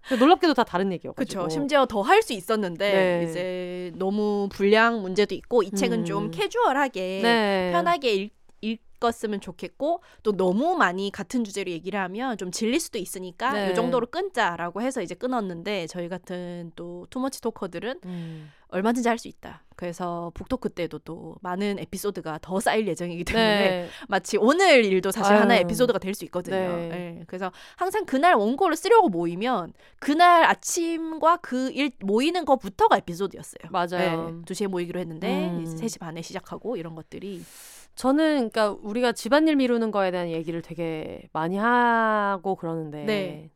[SPEAKER 1] 근데 놀랍게도 다 다른 얘기여가지고
[SPEAKER 2] 그쵸. 심지어 더 할 수 있었는데
[SPEAKER 1] 네.
[SPEAKER 2] 이제 너무 분량 문제도 있고 이 책은
[SPEAKER 1] 음.
[SPEAKER 2] 좀 캐주얼하게
[SPEAKER 1] 네.
[SPEAKER 2] 편하게 읽, 읽었으면 좋겠고 또 너무 많이 같은 주제로 얘기를 하면 좀 질릴 수도 있으니까
[SPEAKER 1] 네.
[SPEAKER 2] 이 정도로 끊자라고 해서 이제 끊었는데 저희 같은 또 투머치 토커들은
[SPEAKER 1] 음.
[SPEAKER 2] 얼마든지 할 수 있다. 그래서 북토크 때도 또 많은 에피소드가 더 쌓일 예정이기 때문에
[SPEAKER 1] 네.
[SPEAKER 2] 마치 오늘 일도 사실
[SPEAKER 1] 아유.
[SPEAKER 2] 하나의 에피소드가 될 수 있거든요.
[SPEAKER 1] 네.
[SPEAKER 2] 예, 그래서 항상 그날 원고를 쓰려고 모이면 그날 아침과 그 일 모이는 것부터가 에피소드였어요.
[SPEAKER 1] 맞아요.
[SPEAKER 2] 네, 2시에 모이기로 했는데
[SPEAKER 1] 음.
[SPEAKER 2] 이제 3시 반에 시작하고 이런 것들이
[SPEAKER 1] 저는 그러니까 우리가 집안일 미루는 거에 대한 얘기를 되게 많이 하고 그러는데
[SPEAKER 2] 네.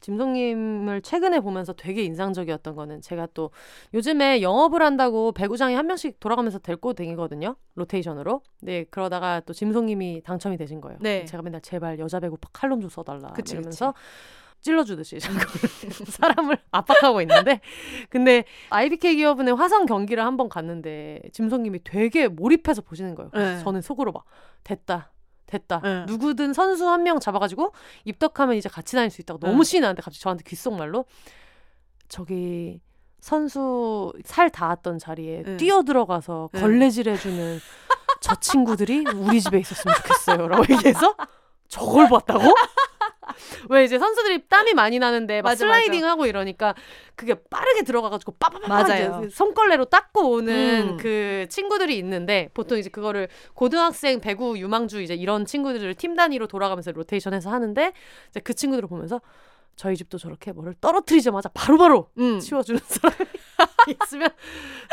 [SPEAKER 1] 짐송님을 최근에 보면서 되게 인상적이었던 거는 제가 또 요즘에 영업을 한다고 배구장에 한 명씩 돌아가면서 데리고 다니거든요 로테이션으로. 네 그러다가 또 짐송님이 당첨이 되신 거예요.
[SPEAKER 2] 네.
[SPEAKER 1] 제가 맨날 제발 여자 배구 칼럼 좀 써달라
[SPEAKER 2] 그치,
[SPEAKER 1] 이러면서 찔러주듯이 [laughs] 자꾸 사람을 압박하고 있는데 근데 IBK 기업은의 화성 경기를 한번 갔는데 짐송님이 되게 몰입해서 보시는 거예요. 그래서
[SPEAKER 2] 네.
[SPEAKER 1] 저는 속으로 막 됐다. 됐다.
[SPEAKER 2] 네.
[SPEAKER 1] 누구든 선수 한 명 잡아가지고 입덕하면 이제 같이 다닐 수 있다고 너무
[SPEAKER 2] 네.
[SPEAKER 1] 신이 나는데 갑자기 저한테 귓속말로 저기 선수 살 닿았던 자리에
[SPEAKER 2] 네.
[SPEAKER 1] 뛰어 들어가서
[SPEAKER 2] 네.
[SPEAKER 1] 걸레질 해주는 저 친구들이 우리 집에 있었으면 좋겠어요 라고 얘기해서 저걸 봤다고? [laughs] 왜 이제 선수들이 땀이 많이 나는데 막
[SPEAKER 2] 맞아,
[SPEAKER 1] 슬라이딩 하고 이러니까 그게 빠르게 들어가가지고. 이제 손걸레로 닦고 오는
[SPEAKER 2] 음.
[SPEAKER 1] 그 친구들이 있는데 보통 이제 그거를 고등학생 배구 유망주 이제 이런 친구들을 팀 단위로 돌아가면서 로테이션해서 하는데 이제 그 친구들을 보면서 저희 집도 저렇게 뭐를 떨어뜨리자마자 바로바로
[SPEAKER 2] 음,
[SPEAKER 1] 치워주는 사람이 [laughs] 있으면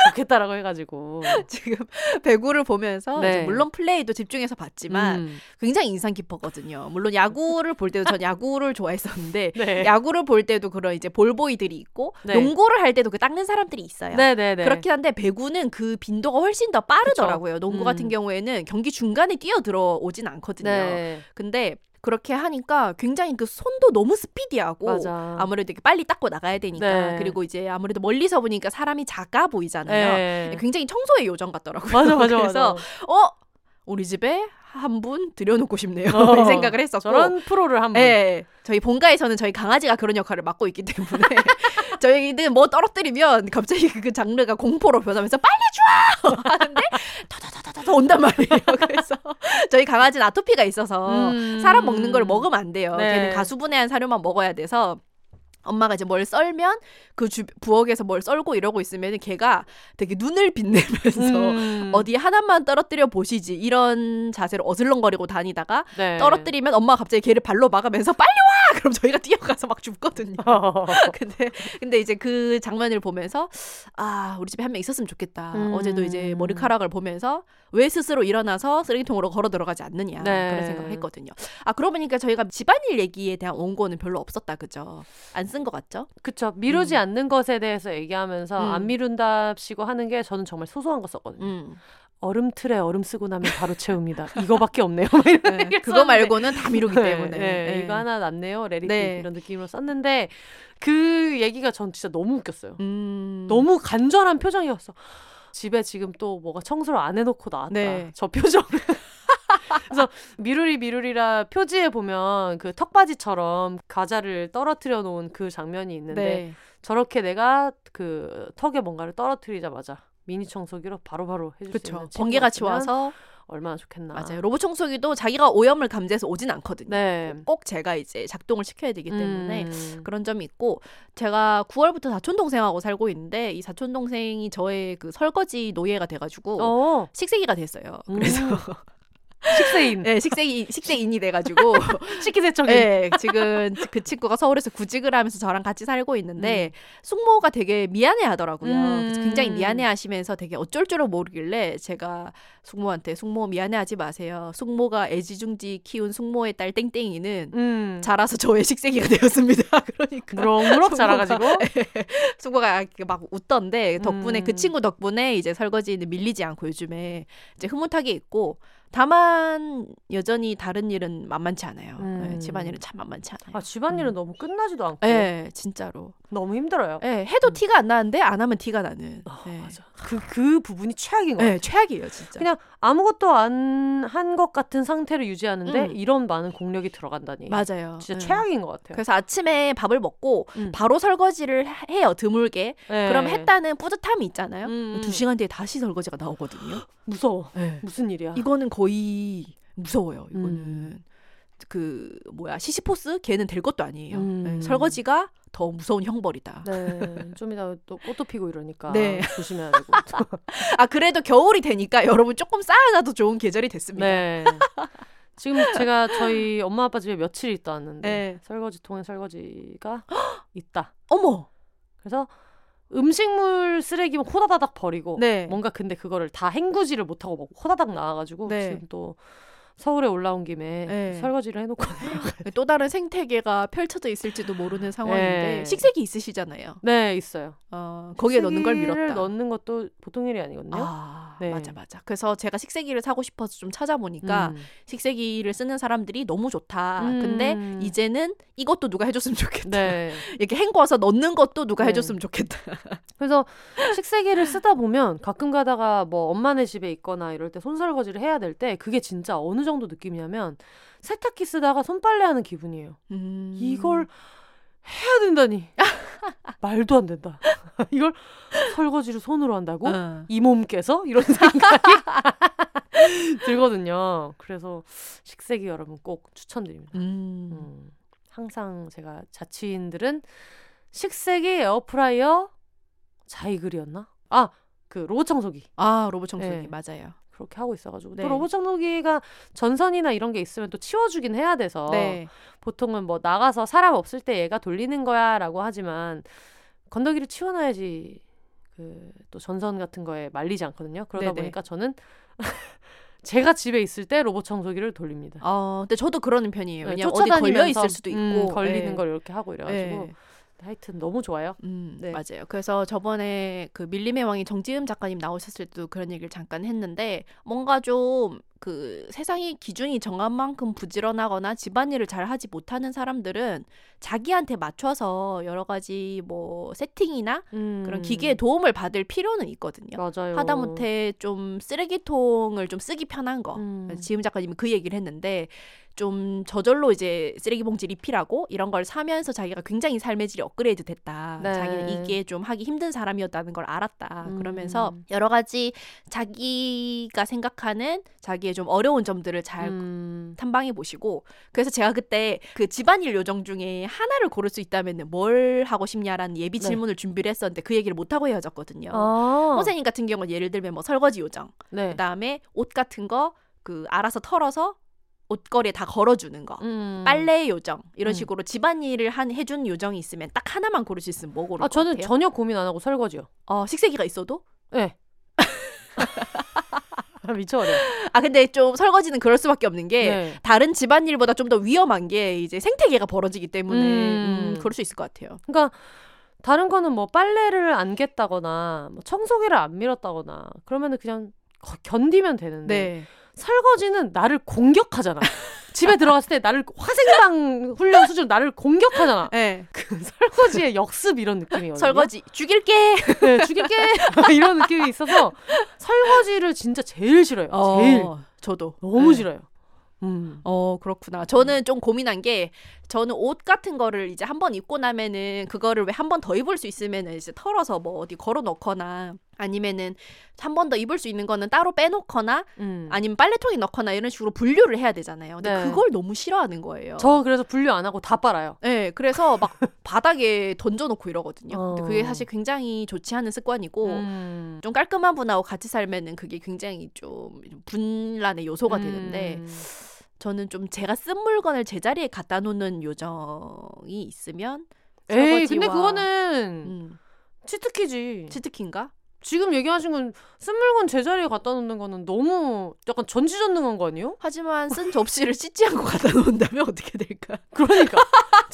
[SPEAKER 1] 좋겠다라고 해가지고 [laughs]
[SPEAKER 2] 지금 배구를 보면서
[SPEAKER 1] 네.
[SPEAKER 2] 물론 플레이도 집중해서 봤지만
[SPEAKER 1] 음.
[SPEAKER 2] 굉장히 인상 깊었거든요. 물론 야구를 볼 때도 전 야구를 좋아했었는데 [laughs]
[SPEAKER 1] 네.
[SPEAKER 2] 야구를 볼 때도 그런 이제 볼보이들이 있고
[SPEAKER 1] 네.
[SPEAKER 2] 농구를 할 때도 그 닦는 사람들이 있어요.
[SPEAKER 1] 네네네.
[SPEAKER 2] 그렇긴 한데 배구는 그 빈도가 훨씬 더 빠르더라고요. 농구
[SPEAKER 1] 음.
[SPEAKER 2] 같은 경우에는 경기 중간에 뛰어 들어오진 않거든요.
[SPEAKER 1] 네.
[SPEAKER 2] 근데 그렇게 하니까 굉장히 그 손도 너무 스피디하고
[SPEAKER 1] 맞아.
[SPEAKER 2] 아무래도 이렇게 빨리 닦고 나가야 되니까
[SPEAKER 1] 네.
[SPEAKER 2] 그리고 이제 아무래도 멀리서 보니까 사람이 작아 보이잖아요.
[SPEAKER 1] 네.
[SPEAKER 2] 굉장히 청소의 요정 같더라고요.
[SPEAKER 1] 맞아 맞아 [laughs]
[SPEAKER 2] 그래서
[SPEAKER 1] 맞아.
[SPEAKER 2] 어 우리 집에 한 분 들여놓고 싶네요.
[SPEAKER 1] 어, [laughs]
[SPEAKER 2] 이 생각을 했었고.
[SPEAKER 1] 저런 프로를 한번.
[SPEAKER 2] 네, 저희 본가에서는 저희 강아지가 그런 역할을 맡고 있기 때문에 [laughs] 저희는 뭐 떨어뜨리면 갑자기 그 장르가 공포로 변하면서 빨리 줘 [laughs] 하는데 더더더더더 온단 말이에요. 그래서 저희 강아지는 아토피가 있어서
[SPEAKER 1] 음.
[SPEAKER 2] 사람 먹는 걸 먹으면 안 돼요.
[SPEAKER 1] 네.
[SPEAKER 2] 걔는 가수분해한 사료만 먹어야 돼서 엄마가 이제 뭘 썰면 그 주, 부엌에서 뭘 썰고 이러고 있으면 걔가 되게 눈을 빛내면서
[SPEAKER 1] 음.
[SPEAKER 2] 어디 하나만 떨어뜨려 보시지 이런 자세로 어슬렁거리고 다니다가
[SPEAKER 1] 네.
[SPEAKER 2] 떨어뜨리면 엄마가 갑자기 걔를 발로 막으면서 빨리 와 그럼 저희가 뛰어가서 막 줍거든요. [laughs] [laughs] 근데 근데 이제 그 장면을 보면서 아 우리 집에 한 명 있었으면 좋겠다.
[SPEAKER 1] 음.
[SPEAKER 2] 어제도 이제 머리카락을 보면서 왜 스스로 일어나서 쓰레기통으로 걸어 들어가지 않느냐
[SPEAKER 1] 네.
[SPEAKER 2] 그런 생각을 했거든요. 아 그러고 보니까 저희가 집안일 얘기에 대한 원고는 별로 없었다 그죠? 안쓴 것 같죠?
[SPEAKER 1] 그쵸. 미루지
[SPEAKER 2] 음.
[SPEAKER 1] 않는 것에 대해서 얘기하면서
[SPEAKER 2] 음.
[SPEAKER 1] 안 미룬답시고 하는 게 저는 정말 소소한 거 썼거든요.
[SPEAKER 2] 음.
[SPEAKER 1] 얼음 틀에 얼음 쓰고 나면 바로 채웁니다. 이거밖에 없네요. [laughs]
[SPEAKER 2] 네, 그거
[SPEAKER 1] 썼는데.
[SPEAKER 2] 말고는 다 미루기 때문에
[SPEAKER 1] 네,
[SPEAKER 2] 네.
[SPEAKER 1] 이거 하나 낫네요. 레리키
[SPEAKER 2] 네.
[SPEAKER 1] 이런 느낌으로 썼는데 그 얘기가 전 진짜 너무 웃겼어요.
[SPEAKER 2] 음.
[SPEAKER 1] 너무 간절한 표정이었어. 집에 지금 또 뭐가 청소를 안 해놓고 나왔다.
[SPEAKER 2] 네.
[SPEAKER 1] 저 표정. 그래서 미루리 미루리라 표지에 보면 그 턱받이처럼 과자를 떨어뜨려 놓은 그 장면이 있는데
[SPEAKER 2] 네.
[SPEAKER 1] 저렇게 내가 그 턱에 뭔가를 떨어뜨리자마자 미니 청소기로 바로바로 해줄 수
[SPEAKER 2] 그렇죠.
[SPEAKER 1] 있는
[SPEAKER 2] 번개같이 와서
[SPEAKER 1] 얼마나 좋겠나.
[SPEAKER 2] 맞아요. 로봇 청소기도 자기가 오염을 감지해서 오진 않거든요.
[SPEAKER 1] 네.
[SPEAKER 2] 꼭 제가 이제 작동을 시켜야 되기 때문에
[SPEAKER 1] 음.
[SPEAKER 2] 그런 점이 있고 제가 9월부터 사촌 동생하고 살고 있는데 이 사촌 동생이 저의 그 설거지 노예가 돼가지고
[SPEAKER 1] 어.
[SPEAKER 2] 식세기가 됐어요.
[SPEAKER 1] 음.
[SPEAKER 2] 그래서 [laughs]
[SPEAKER 1] 식세인.
[SPEAKER 2] 네, 식세기 식세인이 돼가지고 [laughs]
[SPEAKER 1] 식기세척인.
[SPEAKER 2] 네, 지금 그 친구가 서울에서 구직을 하면서 저랑 같이 살고 있는데 숙모가 되게 미안해 하더라고요. 그래서 굉장히
[SPEAKER 1] 음.
[SPEAKER 2] 미안해 하시면서 되게 어쩔 줄을 모르길래 제가 숙모한테 숙모 미안해 하지 마세요. 숙모가 애지중지 키운 숙모의 딸 땡땡이는
[SPEAKER 1] 음.
[SPEAKER 2] 자라서 저의 식세기가 되었습니다. [laughs] 그러니까
[SPEAKER 1] 무럭무럭
[SPEAKER 2] 숙모가-
[SPEAKER 1] 자라가지고.
[SPEAKER 2] 숙모가 이렇게 막 웃던데 덕분에
[SPEAKER 1] 음.
[SPEAKER 2] 그 친구 덕분에 이제 설거지는 밀리지 않고 요즘에 이제 흐뭇하게 있고 다만 여전히 다른 일은 만만치 않아요.
[SPEAKER 1] 음.
[SPEAKER 2] 네, 집안일은 참 만만치 않아요.
[SPEAKER 1] 아 집안일은
[SPEAKER 2] 음.
[SPEAKER 1] 너무 끝나지도 않고
[SPEAKER 2] 네, 진짜로.
[SPEAKER 1] 너무 힘들어요.
[SPEAKER 2] 네, 해도 티가 안 나는데 안 하면 티가 나는.
[SPEAKER 1] 어,
[SPEAKER 2] 네.
[SPEAKER 1] 맞아. 그, 그 부분이 최악인 것
[SPEAKER 2] 네. 최악이에요, 진짜.
[SPEAKER 1] 그냥 아무것도 안 한 것 같은 상태를 유지하는데
[SPEAKER 2] 음.
[SPEAKER 1] 이런 많은 공력이 들어간다니.
[SPEAKER 2] 맞아요.
[SPEAKER 1] 진짜
[SPEAKER 2] 네.
[SPEAKER 1] 최악인 것 같아요.
[SPEAKER 2] 그래서 아침에 밥을 먹고
[SPEAKER 1] 음.
[SPEAKER 2] 바로 설거지를 해- 해요, 드물게.
[SPEAKER 1] 네.
[SPEAKER 2] 그럼 했다는 뿌듯함이 있잖아요.
[SPEAKER 1] 음, 음.
[SPEAKER 2] 두 시간 뒤에 다시 설거지가 나오거든요. [gasps]
[SPEAKER 1] 무서워.
[SPEAKER 2] 네.
[SPEAKER 1] 무슨 일이야?
[SPEAKER 2] 이거는 거의 무서워요. 이거는
[SPEAKER 1] 음.
[SPEAKER 2] 그 뭐야 시시포스 걔는 될 것도 아니에요.
[SPEAKER 1] 음.
[SPEAKER 2] 네, 설거지가 더 무서운 형벌이다.
[SPEAKER 1] 네, 좀 이따 또 꽃도 피고 이러니까
[SPEAKER 2] 네.
[SPEAKER 1] 조심해야 되고. [laughs]
[SPEAKER 2] 아 그래도 겨울이 되니까 여러분 조금 쌓아놔도 좋은 계절이 됐습니다.
[SPEAKER 1] 네. 지금 제가 저희 엄마 아빠 집에 며칠 있다 왔는데
[SPEAKER 2] 네.
[SPEAKER 1] 설거지 통에 설거지가 [gasps] 있다.
[SPEAKER 2] 어머.
[SPEAKER 1] 그래서 음식물 쓰레기 호다다닥 버리고
[SPEAKER 2] 네.
[SPEAKER 1] 뭔가 근데 그거를 다 헹구지를 못하고 막 호다닥 나와가지고
[SPEAKER 2] 네.
[SPEAKER 1] 지금 또 서울에 올라온 김에
[SPEAKER 2] 네.
[SPEAKER 1] 설거지를 해놓고 [laughs]
[SPEAKER 2] 또 다른 생태계가 펼쳐져 있을지도 모르는 상황인데
[SPEAKER 1] 네.
[SPEAKER 2] 식색이 있으시잖아요.
[SPEAKER 1] 네 있어요.
[SPEAKER 2] 어, 거기에 넣는 걸 밀었다.
[SPEAKER 1] 넣는 것도 보통 일이 아니거든요.
[SPEAKER 2] 아,
[SPEAKER 1] 네.
[SPEAKER 2] 맞아 맞아. 그래서 제가 식세기를 사고 싶어서 좀 찾아보니까
[SPEAKER 1] 음.
[SPEAKER 2] 식세기를 쓰는 사람들이 너무 좋다.
[SPEAKER 1] 음.
[SPEAKER 2] 근데 이제는 이것도 누가 해줬으면 좋겠다.
[SPEAKER 1] 네. [laughs]
[SPEAKER 2] 이렇게 헹궈서 넣는 것도 누가
[SPEAKER 1] 네.
[SPEAKER 2] 해줬으면 좋겠다. [laughs]
[SPEAKER 1] 그래서 식세기를 쓰다 보면 가끔 가다가 뭐 엄마네 집에 있거나 이럴 때 손설거지를 해야 될 때 그게 진짜 어느 정도 느낌이냐면 세탁기 쓰다가 손빨래 하는 기분이에요.
[SPEAKER 2] 음.
[SPEAKER 1] 이걸 해야 된다니. [laughs] 말도 안 된다. [laughs] 이걸 설거지를 손으로 한다고?
[SPEAKER 2] 어.
[SPEAKER 1] 이 몸께서? 이런 생각이 [laughs] 들거든요. 그래서 식세기 여러분 꼭 추천드립니다.
[SPEAKER 2] 음.
[SPEAKER 1] 음, 항상 제가 자취인들은 식세기, 에어프라이어, 자이글이었나? 아, 그 로봇 청소기.
[SPEAKER 2] 아 로봇 청소기
[SPEAKER 1] 네.
[SPEAKER 2] 맞아요.
[SPEAKER 1] 그렇게 하고 있어가지고
[SPEAKER 2] 네.
[SPEAKER 1] 또 로봇 청소기가 전선이나 이런 게 있으면 또 치워주긴 해야 돼서
[SPEAKER 2] 네.
[SPEAKER 1] 보통은 뭐 나가서 사람 없을 때 얘가 돌리는 거야라고 하지만 건더기를 치워놔야지 그 또 전선 같은 거에 말리지 않거든요. 그러다
[SPEAKER 2] 네네.
[SPEAKER 1] 보니까 저는 [laughs] 제가 집에 있을 때 로봇 청소기를 돌립니다.
[SPEAKER 2] 어, 근데 저도 그러는 편이에요.
[SPEAKER 1] 네,
[SPEAKER 2] 왜냐면 어디 걸려 있을 수도 있고
[SPEAKER 1] 음, 걸리는
[SPEAKER 2] 네.
[SPEAKER 1] 걸 이렇게 하고 이래가지고
[SPEAKER 2] 네.
[SPEAKER 1] 하여튼 너무 좋아요.
[SPEAKER 2] 음,
[SPEAKER 1] 네.
[SPEAKER 2] 맞아요. 그래서 저번에 그 밀림의 왕이 정지음 작가님 나오셨을 때도 그런 얘기를 잠깐 했는데 뭔가 좀 그 세상의 기준이 정한 만큼 부지런하거나 집안일을 잘 하지 못하는 사람들은 자기한테 맞춰서 여러 가지 뭐 세팅이나 그런 기계의 도움을 받을 필요는 있거든요.
[SPEAKER 1] 음. 맞아요.
[SPEAKER 2] 하다못해 좀 쓰레기통을 좀 쓰기 편한 거.
[SPEAKER 1] 음.
[SPEAKER 2] 지음 작가님이 그 얘기를 했는데 좀 저절로 이제 쓰레기 봉지 리필하고 이런 걸 사면서 자기가 굉장히 삶의 질이 업그레이드 됐다.
[SPEAKER 1] 네.
[SPEAKER 2] 자기는 이게 좀 하기 힘든 사람이었다는 걸 알았다.
[SPEAKER 1] 음.
[SPEAKER 2] 그러면서 여러 가지 자기가 생각하는 자기의 좀 어려운 점들을 잘
[SPEAKER 1] 음.
[SPEAKER 2] 탐방해 보시고 그래서 제가 그때 그 집안일 요정 중에 하나를 고를 수 있다면 뭘 하고 싶냐라는 예비
[SPEAKER 1] 네.
[SPEAKER 2] 질문을 준비를 했었는데 그 얘기를 못 하고 헤어졌거든요.
[SPEAKER 1] 아.
[SPEAKER 2] 선생님 같은 경우는 예를 들면 뭐 설거지 요정,
[SPEAKER 1] 네.
[SPEAKER 2] 그다음에 옷 같은 거 그 알아서 털어서 옷걸이에 다 걸어주는 거.
[SPEAKER 1] 음.
[SPEAKER 2] 빨래 요정 이런
[SPEAKER 1] 음.
[SPEAKER 2] 식으로 집안일을 한 해준 요정이 있으면 딱 하나만 고를 수 있으면 뭐 고를 아것
[SPEAKER 1] 저는
[SPEAKER 2] 같아요?
[SPEAKER 1] 전혀 고민 안 하고 설거지요.
[SPEAKER 2] 어, 식세기가 있어도
[SPEAKER 1] 네. [laughs] 미쳐버려.
[SPEAKER 2] 아 근데 좀 설거지는 그럴 수밖에 없는 게
[SPEAKER 1] 네.
[SPEAKER 2] 다른 집안일보다 좀 더 위험한 게 이제 생태계가 벌어지기 때문에
[SPEAKER 1] 음.
[SPEAKER 2] 음, 그럴 수 있을 것 같아요.
[SPEAKER 1] 그러니까 다른 거는 뭐 빨래를 안 겠다거나 뭐 청소기를 안 밀었다거나 그러면은 그냥 거- 견디면 되는데
[SPEAKER 2] 네.
[SPEAKER 1] 설거지는 나를 공격하잖아. 집에 들어갔을 때 나를 화생방 훈련 수준 나를 공격하잖아.
[SPEAKER 2] 네.
[SPEAKER 1] 그 설거지의 역습 이런 느낌이거든요.
[SPEAKER 2] 설거지 죽일게.
[SPEAKER 1] 네, 죽일게 이런 느낌이 있어서 설거지를 진짜 제일 싫어요. 제일
[SPEAKER 2] 어, 저도
[SPEAKER 1] 너무
[SPEAKER 2] 네.
[SPEAKER 1] 싫어요. 음.
[SPEAKER 2] 어 그렇구나. 저는 좀 고민한 게 저는 옷 같은 거를 이제 한 번 입고 나면은 그거를 왜 한 번 더 입을 수 있으면은 이제 털어서 뭐 어디 걸어 놓거나 아니면은 한 번 더 입을 수 있는 거는 따로 빼놓거나
[SPEAKER 1] 음.
[SPEAKER 2] 아니면 빨래통에 넣거나 이런 식으로 분류를 해야 되잖아요. 근데
[SPEAKER 1] 네.
[SPEAKER 2] 그걸 너무 싫어하는 거예요.
[SPEAKER 1] 저 그래서 분류 안 하고 다 빨아요.
[SPEAKER 2] 네, 그래서 막 [laughs] 바닥에 던져놓고 이러거든요. 근데
[SPEAKER 1] 어.
[SPEAKER 2] 그게 사실 굉장히 좋지 않은 습관이고
[SPEAKER 1] 음.
[SPEAKER 2] 좀 깔끔한 분하고 같이 살면은 그게 굉장히 좀 분란의 요소가 되는데
[SPEAKER 1] 음.
[SPEAKER 2] 저는 좀 제가 쓴 물건을 제자리에 갖다 놓는 요정이 있으면
[SPEAKER 1] 에이 근데 그거는
[SPEAKER 2] 음,
[SPEAKER 1] 치트키지.
[SPEAKER 2] 치트키인가?
[SPEAKER 1] 지금 얘기하신 건 쓴 물건 제자리에 갖다 놓는 거는 너무 약간 전지전능한 거 아니에요?
[SPEAKER 2] 하지만 쓴 접시를 씻지 않고 갖다 놓는다면 어떻게 될까?
[SPEAKER 1] 그러니까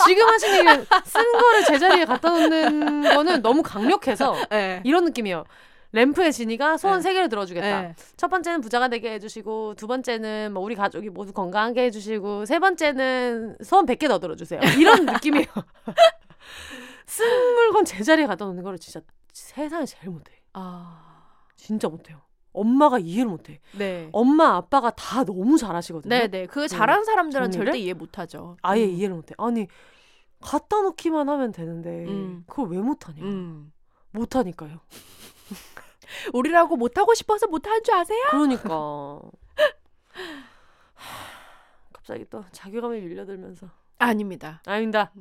[SPEAKER 1] 지금 하신 얘기는 쓴 거를 제자리에 갖다 놓는 거는 너무 강력해서
[SPEAKER 2] 네.
[SPEAKER 1] 이런 느낌이에요. 램프의 진이가 소원
[SPEAKER 2] 네.
[SPEAKER 1] 세 개를 들어주겠다.
[SPEAKER 2] 네.
[SPEAKER 1] 첫 번째는 부자가 되게 해주시고 두 번째는 뭐 우리 가족이 모두 건강하게 해주시고 세 번째는 소원 100개 더 들어주세요. 이런 느낌이에요. [laughs] 쓴 물건 제자리에 갖다 놓는 거를 진짜 세상에 제일 못해.
[SPEAKER 2] 아,
[SPEAKER 1] 진짜 못해요. 엄마가 이해를 못해.
[SPEAKER 2] 네.
[SPEAKER 1] 엄마 아빠가 다 너무 잘하시거든요.
[SPEAKER 2] 네네. 그 잘하는 사람들은
[SPEAKER 1] 정리를?
[SPEAKER 2] 절대 이해 못하죠.
[SPEAKER 1] 아예
[SPEAKER 2] 음.
[SPEAKER 1] 이해를 못해. 아니 갖다 놓기만 하면 되는데
[SPEAKER 2] 음.
[SPEAKER 1] 그걸 왜 못하냐?
[SPEAKER 2] 음.
[SPEAKER 1] 못하니까요. [laughs]
[SPEAKER 2] 우리라고 못하고 싶어서 못하는 줄 아세요?
[SPEAKER 1] 그러니까 [laughs] 갑자기 또 자괴감이 밀려들면서
[SPEAKER 2] 아닙니다.
[SPEAKER 1] 아닙니다.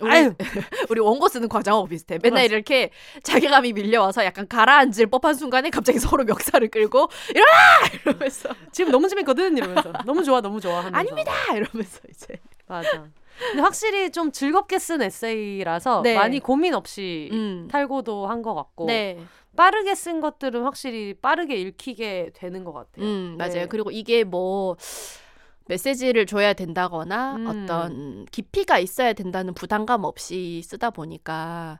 [SPEAKER 2] 우리,
[SPEAKER 1] 아유 [laughs]
[SPEAKER 2] 우리 원고 쓰는 과정하고 비슷해. 맨날
[SPEAKER 1] 맞아.
[SPEAKER 2] 이렇게 자괴감이 밀려와서 약간 가라앉을 법한 순간에 갑자기 [laughs] 서로 멱살을 끌고 일어나 [laughs] 이러면서
[SPEAKER 1] 지금 너무 재밌거든 이러면서 너무 좋아 너무 좋아 하면서
[SPEAKER 2] 아닙니다 이러면서 이제
[SPEAKER 1] 맞아. 근데 확실히 좀 즐겁게 쓴 에세이라서
[SPEAKER 2] 네.
[SPEAKER 1] 많이 고민 없이
[SPEAKER 2] 음.
[SPEAKER 1] 탈고도 한 것 같고
[SPEAKER 2] 네.
[SPEAKER 1] 빠르게 쓴 것들은 확실히 빠르게 읽히게 되는 것 같아요.
[SPEAKER 2] 음, 맞아요.
[SPEAKER 1] 네.
[SPEAKER 2] 그리고 이게 뭐 메시지를 줘야 된다거나
[SPEAKER 1] 음.
[SPEAKER 2] 어떤 깊이가 있어야 된다는 부담감 없이 쓰다 보니까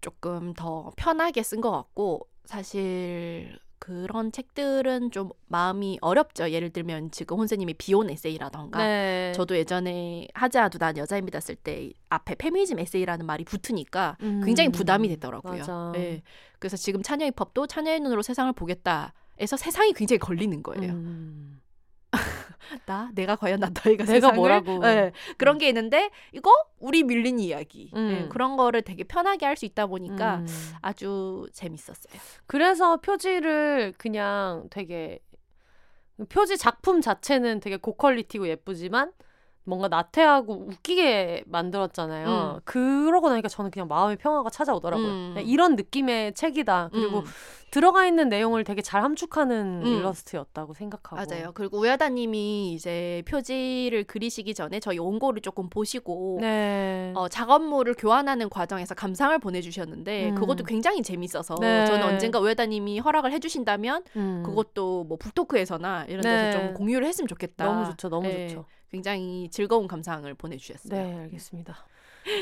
[SPEAKER 2] 조금 더 편하게 쓴 것 같고 사실 그런 책들은 좀 마음이 어렵죠. 예를 들면 지금 혼세님이 비혼 에세이라던가
[SPEAKER 1] 네.
[SPEAKER 2] 저도 예전에 않아도 난 여자입니다 쓸 때 앞에 페미니즘 에세이라는 말이 붙으니까
[SPEAKER 1] 음.
[SPEAKER 2] 굉장히 부담이 됐더라고요.
[SPEAKER 1] 맞아.
[SPEAKER 2] 예. 그래서 지금 차녀 힙합도 차녀의 눈으로 세상을 보겠다. 에서 세상이 굉장히 걸리는 거예요.
[SPEAKER 1] 음. [laughs]
[SPEAKER 2] 나 내가 과연 나 너희가
[SPEAKER 1] 내가
[SPEAKER 2] 세상을
[SPEAKER 1] 뭐라고.
[SPEAKER 2] 예, 그런 게 있는데 이거 우리 밀린 이야기
[SPEAKER 1] 음.
[SPEAKER 2] 예, 그런 거를 되게 편하게 할 수 있다 보니까
[SPEAKER 1] 음.
[SPEAKER 2] 아주 재밌었어요.
[SPEAKER 1] 그래서 표지를 그냥 되게 표지 작품 자체는 되게 고퀄리티고 예쁘지만 뭔가 나태하고 웃기게 만들었잖아요.
[SPEAKER 2] 음.
[SPEAKER 1] 그러고 나니까 저는 그냥 마음의 평화가 찾아오더라고요.
[SPEAKER 2] 음.
[SPEAKER 1] 이런 느낌의 책이다. 그리고
[SPEAKER 2] 음,
[SPEAKER 1] 들어가 있는 내용을 되게 잘 함축하는
[SPEAKER 2] 음.
[SPEAKER 1] 일러스트였다고 생각하고.
[SPEAKER 2] 맞아요. 그리고 우야다님이 이제 표지를 그리시기 전에 저희 원고를 조금 보시고
[SPEAKER 1] 네.
[SPEAKER 2] 어, 작업물을 교환하는 과정에서 감상을 보내주셨는데
[SPEAKER 1] 음.
[SPEAKER 2] 그것도 굉장히 재밌어서
[SPEAKER 1] 네.
[SPEAKER 2] 저는 언젠가 우야다님이 허락을 해주신다면
[SPEAKER 1] 음.
[SPEAKER 2] 그것도 뭐 북토크에서나 이런 데서
[SPEAKER 1] 네.
[SPEAKER 2] 좀 공유를 했으면 좋겠다.
[SPEAKER 1] 너무 좋죠. 너무
[SPEAKER 2] 네.
[SPEAKER 1] 좋죠.
[SPEAKER 2] 굉장히 즐거운 감상을 보내주셨어요.
[SPEAKER 1] 네, 알겠습니다.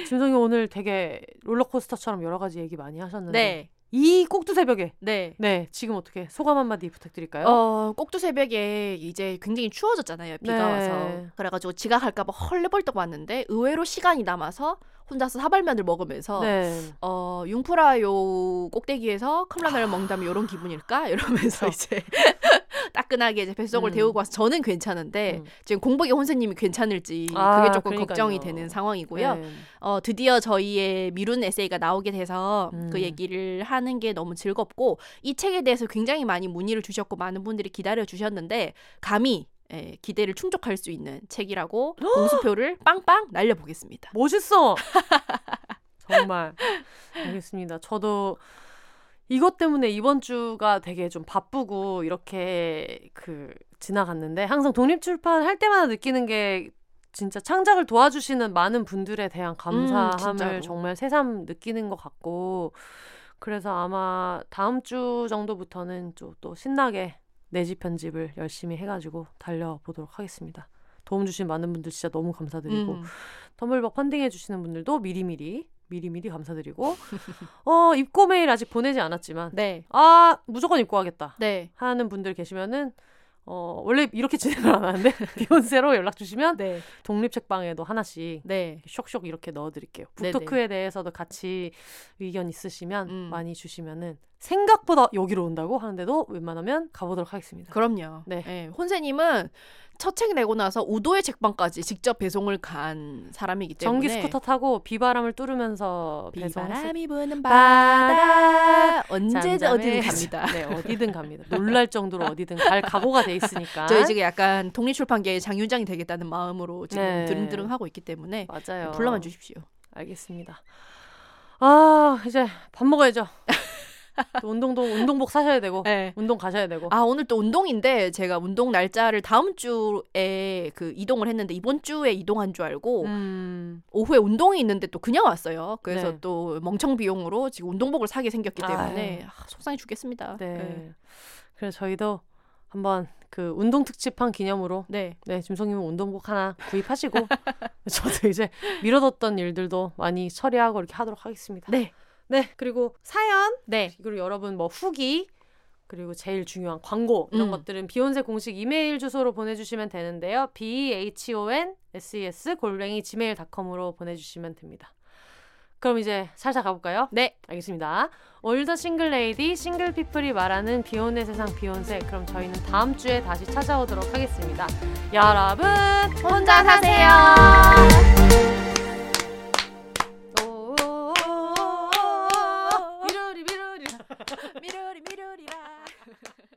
[SPEAKER 1] 김성희 오늘 되게 롤러코스터처럼 여러 가지 얘기 많이 하셨는데
[SPEAKER 2] 네,
[SPEAKER 1] 이 꼭두 새벽에
[SPEAKER 2] 네.
[SPEAKER 1] 네 지금 어떻게 소감 한마디 부탁드릴까요?
[SPEAKER 2] 어, 꼭두 새벽에 이제 굉장히 추워졌잖아요. 비가
[SPEAKER 1] 네.
[SPEAKER 2] 와서. 그래가지고 지각할까봐 헐레벌떡 왔는데 의외로 시간이 남아서 혼자서 사발면을 먹으면서
[SPEAKER 1] 네.
[SPEAKER 2] 어, 융프라요 꼭대기에서 컵라면을 먹는다면 이런 기분일까? 이러면서. 이제 딱 [laughs] 따끈하게 이제 뱃속을
[SPEAKER 1] 음.
[SPEAKER 2] 데우고 와서 저는 괜찮은데
[SPEAKER 1] 음.
[SPEAKER 2] 지금 공복이 혼세님이 괜찮을지
[SPEAKER 1] 아,
[SPEAKER 2] 그게 조금
[SPEAKER 1] 그러니까요.
[SPEAKER 2] 걱정이 되는 상황이고요.
[SPEAKER 1] 네.
[SPEAKER 2] 어, 드디어 저희의 미룬 에세이가 나오게 돼서
[SPEAKER 1] 음.
[SPEAKER 2] 그 얘기를 하는 게 너무 즐겁고 이 책에 대해서 굉장히 많이 문의를 주셨고 많은 분들이 기다려 주셨는데 감히 예, 기대를 충족할 수 있는 책이라고 공수표를 빵빵 날려보겠습니다.
[SPEAKER 1] 멋있어. [laughs] 정말 알겠습니다. 저도 이것 때문에 이번 주가 되게 좀 바쁘고 이렇게 그 지나갔는데 항상 독립출판 할 때마다 느끼는 게 진짜 창작을 도와주시는 많은 분들에 대한 감사함을
[SPEAKER 2] 진짜로.
[SPEAKER 1] 정말 새삼 느끼는 것 같고 그래서 아마 다음 주 정도부터는 좀 또 신나게 내집 편집을 열심히 해가지고 달려보도록 하겠습니다. 도움 주신 많은 분들 진짜 너무 감사드리고
[SPEAKER 2] 음.
[SPEAKER 1] 텀블벅 펀딩해 주시는 분들도 미리미리 미리미리 감사드리고 어 입고 메일 아직 보내지 않았지만
[SPEAKER 2] 네,
[SPEAKER 1] 아 무조건 입고 하겠다
[SPEAKER 2] 네,
[SPEAKER 1] 하는 분들 계시면은 어 원래 이렇게 [laughs] 진행을 안 하는데 비욘세로 연락 주시면
[SPEAKER 2] 네,
[SPEAKER 1] 독립 책방에도 하나씩
[SPEAKER 2] 네.
[SPEAKER 1] 쇽쇽 이렇게 넣어드릴게요.
[SPEAKER 2] 네네.
[SPEAKER 1] 북토크에 대해서도 같이 의견 있으시면
[SPEAKER 2] 음.
[SPEAKER 1] 많이 주시면은 생각보다 여기로 온다고 하는데도 웬만하면 가보도록 하겠습니다.
[SPEAKER 2] 그럼요.
[SPEAKER 1] 네.
[SPEAKER 2] 예, 혼세님은 첫 책 내고 나서 우도의 책방까지 직접 배송을 간 사람이기 때문에
[SPEAKER 1] 전기 스쿠터 타고 비바람을 뚫으면서
[SPEAKER 2] 비바람이 부는
[SPEAKER 1] 바다.
[SPEAKER 2] 바다 언제. 어디든 갑니다. [laughs]
[SPEAKER 1] 네, 어디든 갑니다. 놀랄 정도로 어디든 갈 각오가 돼 있으니까.
[SPEAKER 2] 저희 지금 약간 독립출판계의 장유장이 되겠다는 마음으로 지금
[SPEAKER 1] 네.
[SPEAKER 2] 드릉드릉 하고 있기 때문에
[SPEAKER 1] 맞아요.
[SPEAKER 2] 불러만 주십시오.
[SPEAKER 1] 알겠습니다. 아, 이제 밥 먹어야죠. 또 운동도 운동복 사셔야 되고
[SPEAKER 2] 네.
[SPEAKER 1] 운동 가셔야 되고.
[SPEAKER 2] 아 오늘 또 운동인데 제가 운동 날짜를 다음 주에 그 이동을 했는데 이번 주에 이동한 줄 알고
[SPEAKER 1] 음.
[SPEAKER 2] 오후에 운동이 있는데 또 그냥 왔어요. 그래서
[SPEAKER 1] 네.
[SPEAKER 2] 또 멍청 비용으로 지금 운동복을 사게 생겼기 때문에.
[SPEAKER 1] 아,
[SPEAKER 2] 속상해 죽겠습니다.
[SPEAKER 1] 네.
[SPEAKER 2] 네.
[SPEAKER 1] 그래서 저희도 한번 그 운동 특집한 기념으로
[SPEAKER 2] 네.
[SPEAKER 1] 네, 짐송님은 운동복 하나 구입하시고 [laughs] 저도 이제 미뤄뒀던 일들도 많이 처리하고 이렇게 하도록 하겠습니다.
[SPEAKER 2] 네.
[SPEAKER 1] 네, 그리고 사연
[SPEAKER 2] 네.
[SPEAKER 1] 그리고 여러분 뭐 후기 그리고 제일 중요한 광고 이런
[SPEAKER 2] 음.
[SPEAKER 1] 것들은 비욘세 공식 이메일 주소로 보내주시면 되는데요. b h o n s e s 골뱅이 gmail.com으로 보내주시면 됩니다. 그럼 이제 살살 가볼까요?
[SPEAKER 2] 네.
[SPEAKER 1] 알겠습니다. All the single lady single people이 말하는 비혼의 세상 비혼세 그럼 저희는 다음 주에 다시 찾아오도록 하겠습니다. 여러분
[SPEAKER 2] 혼자 사세요. midori midori la.